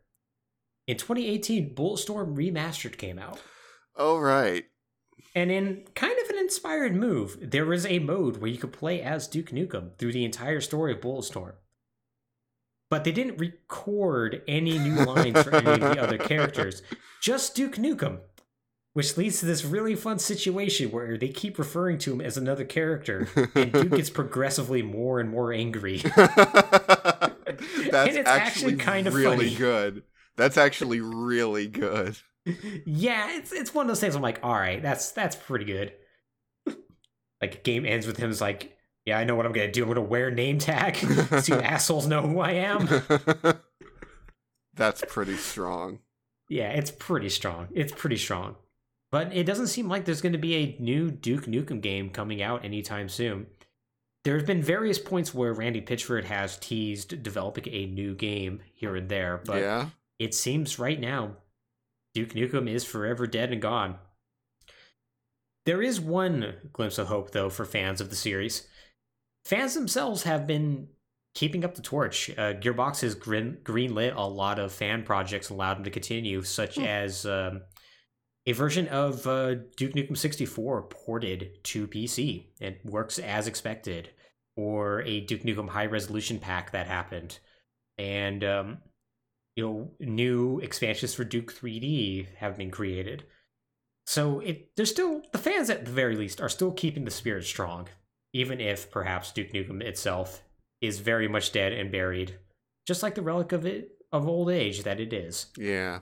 In 2018, Bulletstorm Remastered came out. Oh right. And in kind of an inspired move, there was a mode where you could play as Duke Nukem through the entire story of Bulletstorm. But they didn't record any new lines for any of the other characters, just Duke Nukem. Which leads to this really fun situation where they keep referring to him as another character, and Duke gets progressively more and more angry. That's it's actually kind of really funny. good. That's actually really good. Yeah, it's it's one of those things I'm like, all right, that's that's pretty good. like game ends with him is like, yeah, I know what I'm gonna do. I'm gonna wear name tag so you assholes know who I am. That's pretty strong. Yeah, it's pretty strong. It's pretty strong. But it doesn't seem like there's gonna be a new Duke Nukem game coming out anytime soon. There have been various points where Randy Pitchford has teased developing a new game here and there, but yeah. it seems right now Duke Nukem is forever dead and gone. There is one glimpse of hope, though, for fans of the series. Fans themselves have been keeping up the torch. Uh, Gearbox has green- greenlit a lot of fan projects and allowed them to continue, such Hmm. as um, a version of uh, Duke Nukem 64 ported to PC. It works as expected. Or a Duke Nukem high resolution pack that happened. And um, you know new expansions for Duke 3D have been created. So it there's still the fans at the very least are still keeping the spirit strong, even if perhaps Duke Nukem itself is very much dead and buried, just like the relic of it of old age that it is. Yeah.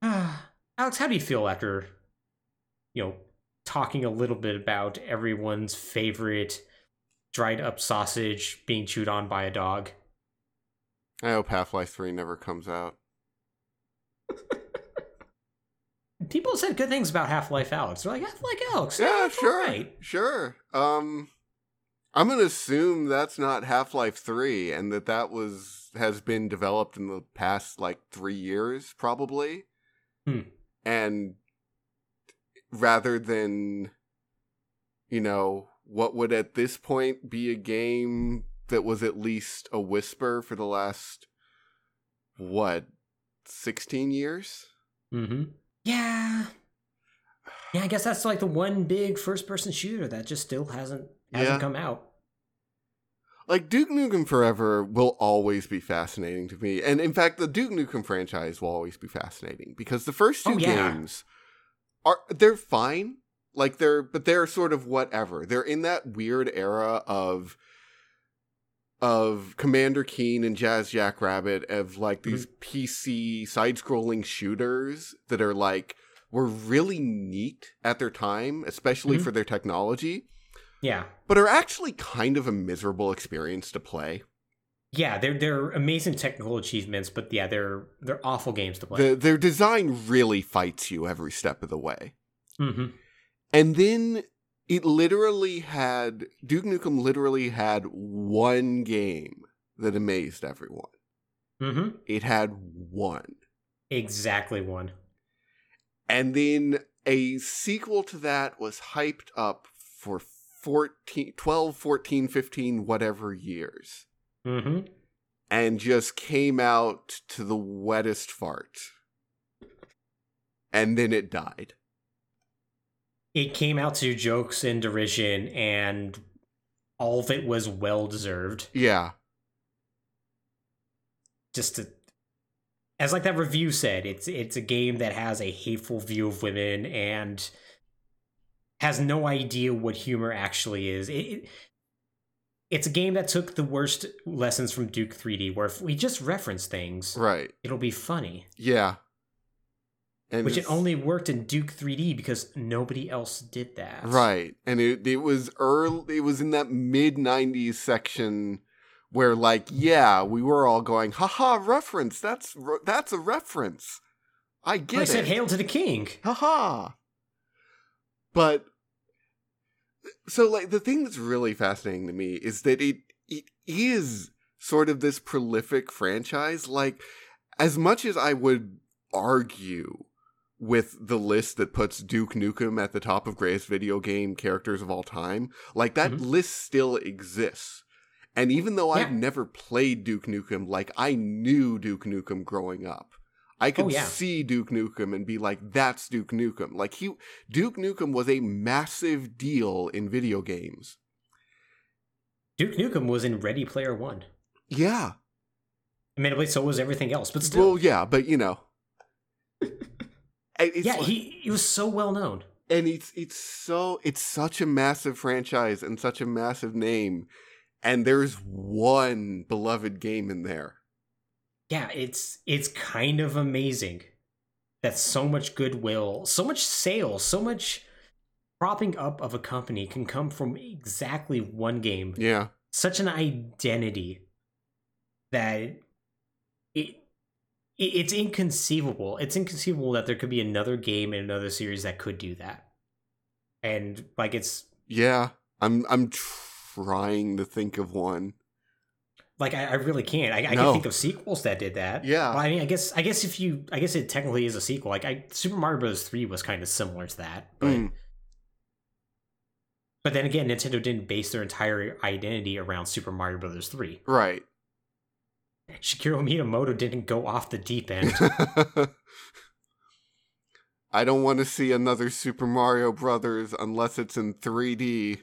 Alex, how do you feel after you know talking a little bit about everyone's favorite dried up sausage being chewed on by a dog? I hope Half Life 3 never comes out. People said good things about Half Life Alyx. They're like Half Life Alyx. Yeah, sure. alright." Sure. Um I'm gonna assume that's not Half Life Three, and that that was has been developed in the past like three years, probably. Hmm. And rather than, you know, what would at this point be a game that was at least a whisper for the last what sixteen years? Mm-hmm. Yeah. Yeah, I guess that's like the one big first person shooter that just still hasn't hasn't Yeah. come out. like Duke Nukem Forever will always be fascinating to me, and in fact, the Duke Nukem franchise will always be fascinating because the first two Oh, yeah. games are they're fine, like they're but they're sort of whatever. They're in that weird era of of Commander Keen and Jazz Jackrabbit of like these PC side-scrolling shooters that are like were really neat at their time, especially Mhm. for their technology, Yeah. but are actually kind of a miserable experience to play. Yeah, they're they're amazing technical achievements, but yeah, they're they're awful games to play. The, their design really fights you every step of the way. mm-hmm. And then it literally had Duke Nukem literally had one game that amazed everyone. Mm-hmm. It had one. Exactly one. And then a sequel to that was hyped up for 14 12 14 15 whatever years Mm-hmm. and just came out to the wettest fart. And then it died. It came out to jokes and derision, and all of it was well deserved. Yeah. Just to, as like that review said, it's it's a game that has a hateful view of women and has no idea what humor actually is. It, it it's a game that took the worst lessons from Duke 3D, where if we just reference things, Right. it'll be funny. Yeah. And Which it only worked in Duke 3D because nobody else did that. Right. And it it was early it was in that mid 90s section where like yeah, we were all going, "Haha, reference. That's that's a reference." I get I it. said "Hail to the King." Haha. But so like the thing that's really fascinating to me is that it it is sort of this prolific franchise like as much as I would argue with the list that puts Duke Nukem at the top of greatest video game characters of all time, like that Mhm. list still exists. And even though I've never played Duke Nukem, like I knew Duke Nukem growing up. I could Oh, yeah. see Duke Nukem and be like, that's Duke Nukem. Like he Duke Nukem was a massive deal in video games. Duke Nukem was in Ready Player One. Yeah. Admittedly, so was everything else, but still, Well, yeah, but you know. Yeah, like- he he was so well known. and it's it's so it's such a massive franchise and such a massive name and there's one beloved game in there Yeah, it's it's kind of amazing that so much goodwill, so much sales, so much propping up of a company can come from exactly one game. yeah Such an identity that it's inconceivable. It's inconceivable that there could be another game in another series that could do that. And like it's yeah i'm i'm trying to think of one Like I, I really can't. I, I No. can think of sequels that did that. Yeah. Well, I mean, I guess I guess if you, I guess it technically is a sequel. Like I, Super Mario Bros. Three was kind of similar to that, but Mm, but then again, Nintendo didn't base their entire identity around Super Mario Bros. Three. right Shigeru Miyamoto didn't go off the deep end. i don't want to see another super mario brothers unless it's in 3d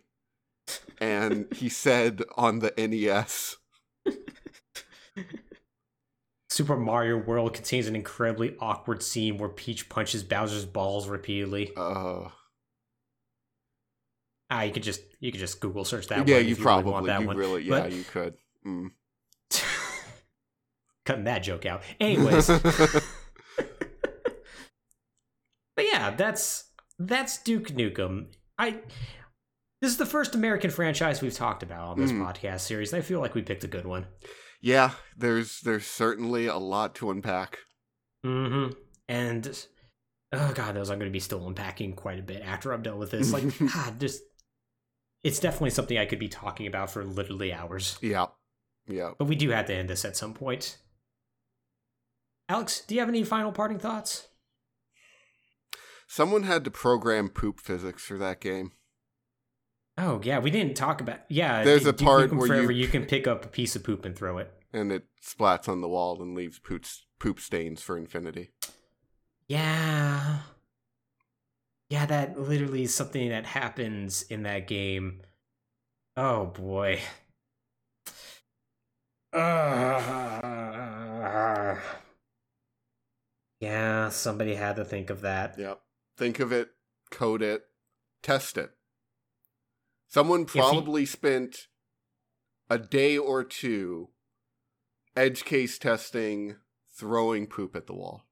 and he said on the nes Super Mario World contains an incredibly awkward scene where Peach punches Bowser's balls repeatedly. uh Ah, you could just you could just Google search that. yeah one you you probably really want that you one. really yeah But- you could mm. Cutting that joke out. Anyways. But yeah, that's that's Duke Nukem. I this is the first American franchise we've talked about on this Mm. podcast series. and I feel like we picked a good one. Yeah, there's there's certainly a lot to unpack. Mm-hmm. And oh god, those I'm going to be still unpacking quite a bit after I'm done with this. Like, God, just it's definitely something I could be talking about for literally hours. Yeah. Yeah. But we do have to end this at some point. Alex, do you have any final parting thoughts? Someone had to program poop physics for that game. Oh yeah, we didn't talk about yeah. There's a part Nukem where Forever, you- you can pick up a piece of poop and throw it. And it splats on the wall and leaves poop, poop stains for infinity. Yeah. Yeah, that literally is something that happens in that game. Oh boy. Uh, yeah, somebody had to think of that. Yep. Think of it, code it, test it. Someone probably spent a day or two edge case testing, throwing poop at the wall.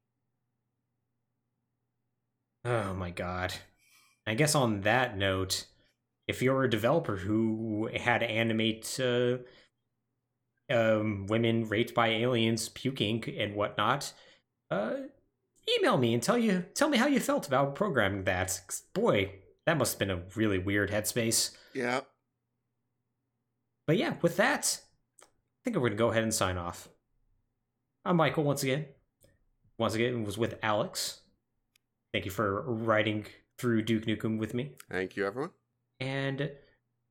Oh my god. I guess on that note, if you're a developer who had to animate uh, um, women raped by aliens puking and whatnot, uh, email me and tell you tell me how you felt about programming that. Boy, that must have been a really weird headspace. Yeah. But yeah, with that, I think we're gonna go ahead and sign off. I'm Michael once again. Once again, it was with Alex. Thank you for riding through Duke Nukem with me. Thank you, everyone. And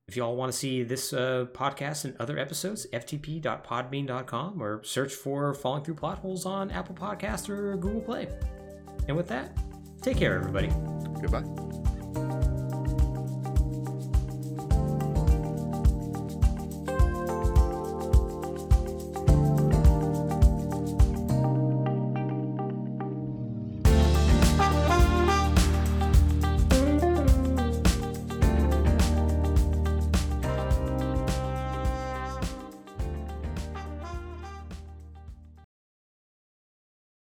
if y'all want to see this uh, podcast and other episodes, ftp.podbean.com or search for Falling Through Plot Holes on Apple Podcasts or Google Play. And with that, take care, everybody. Goodbye.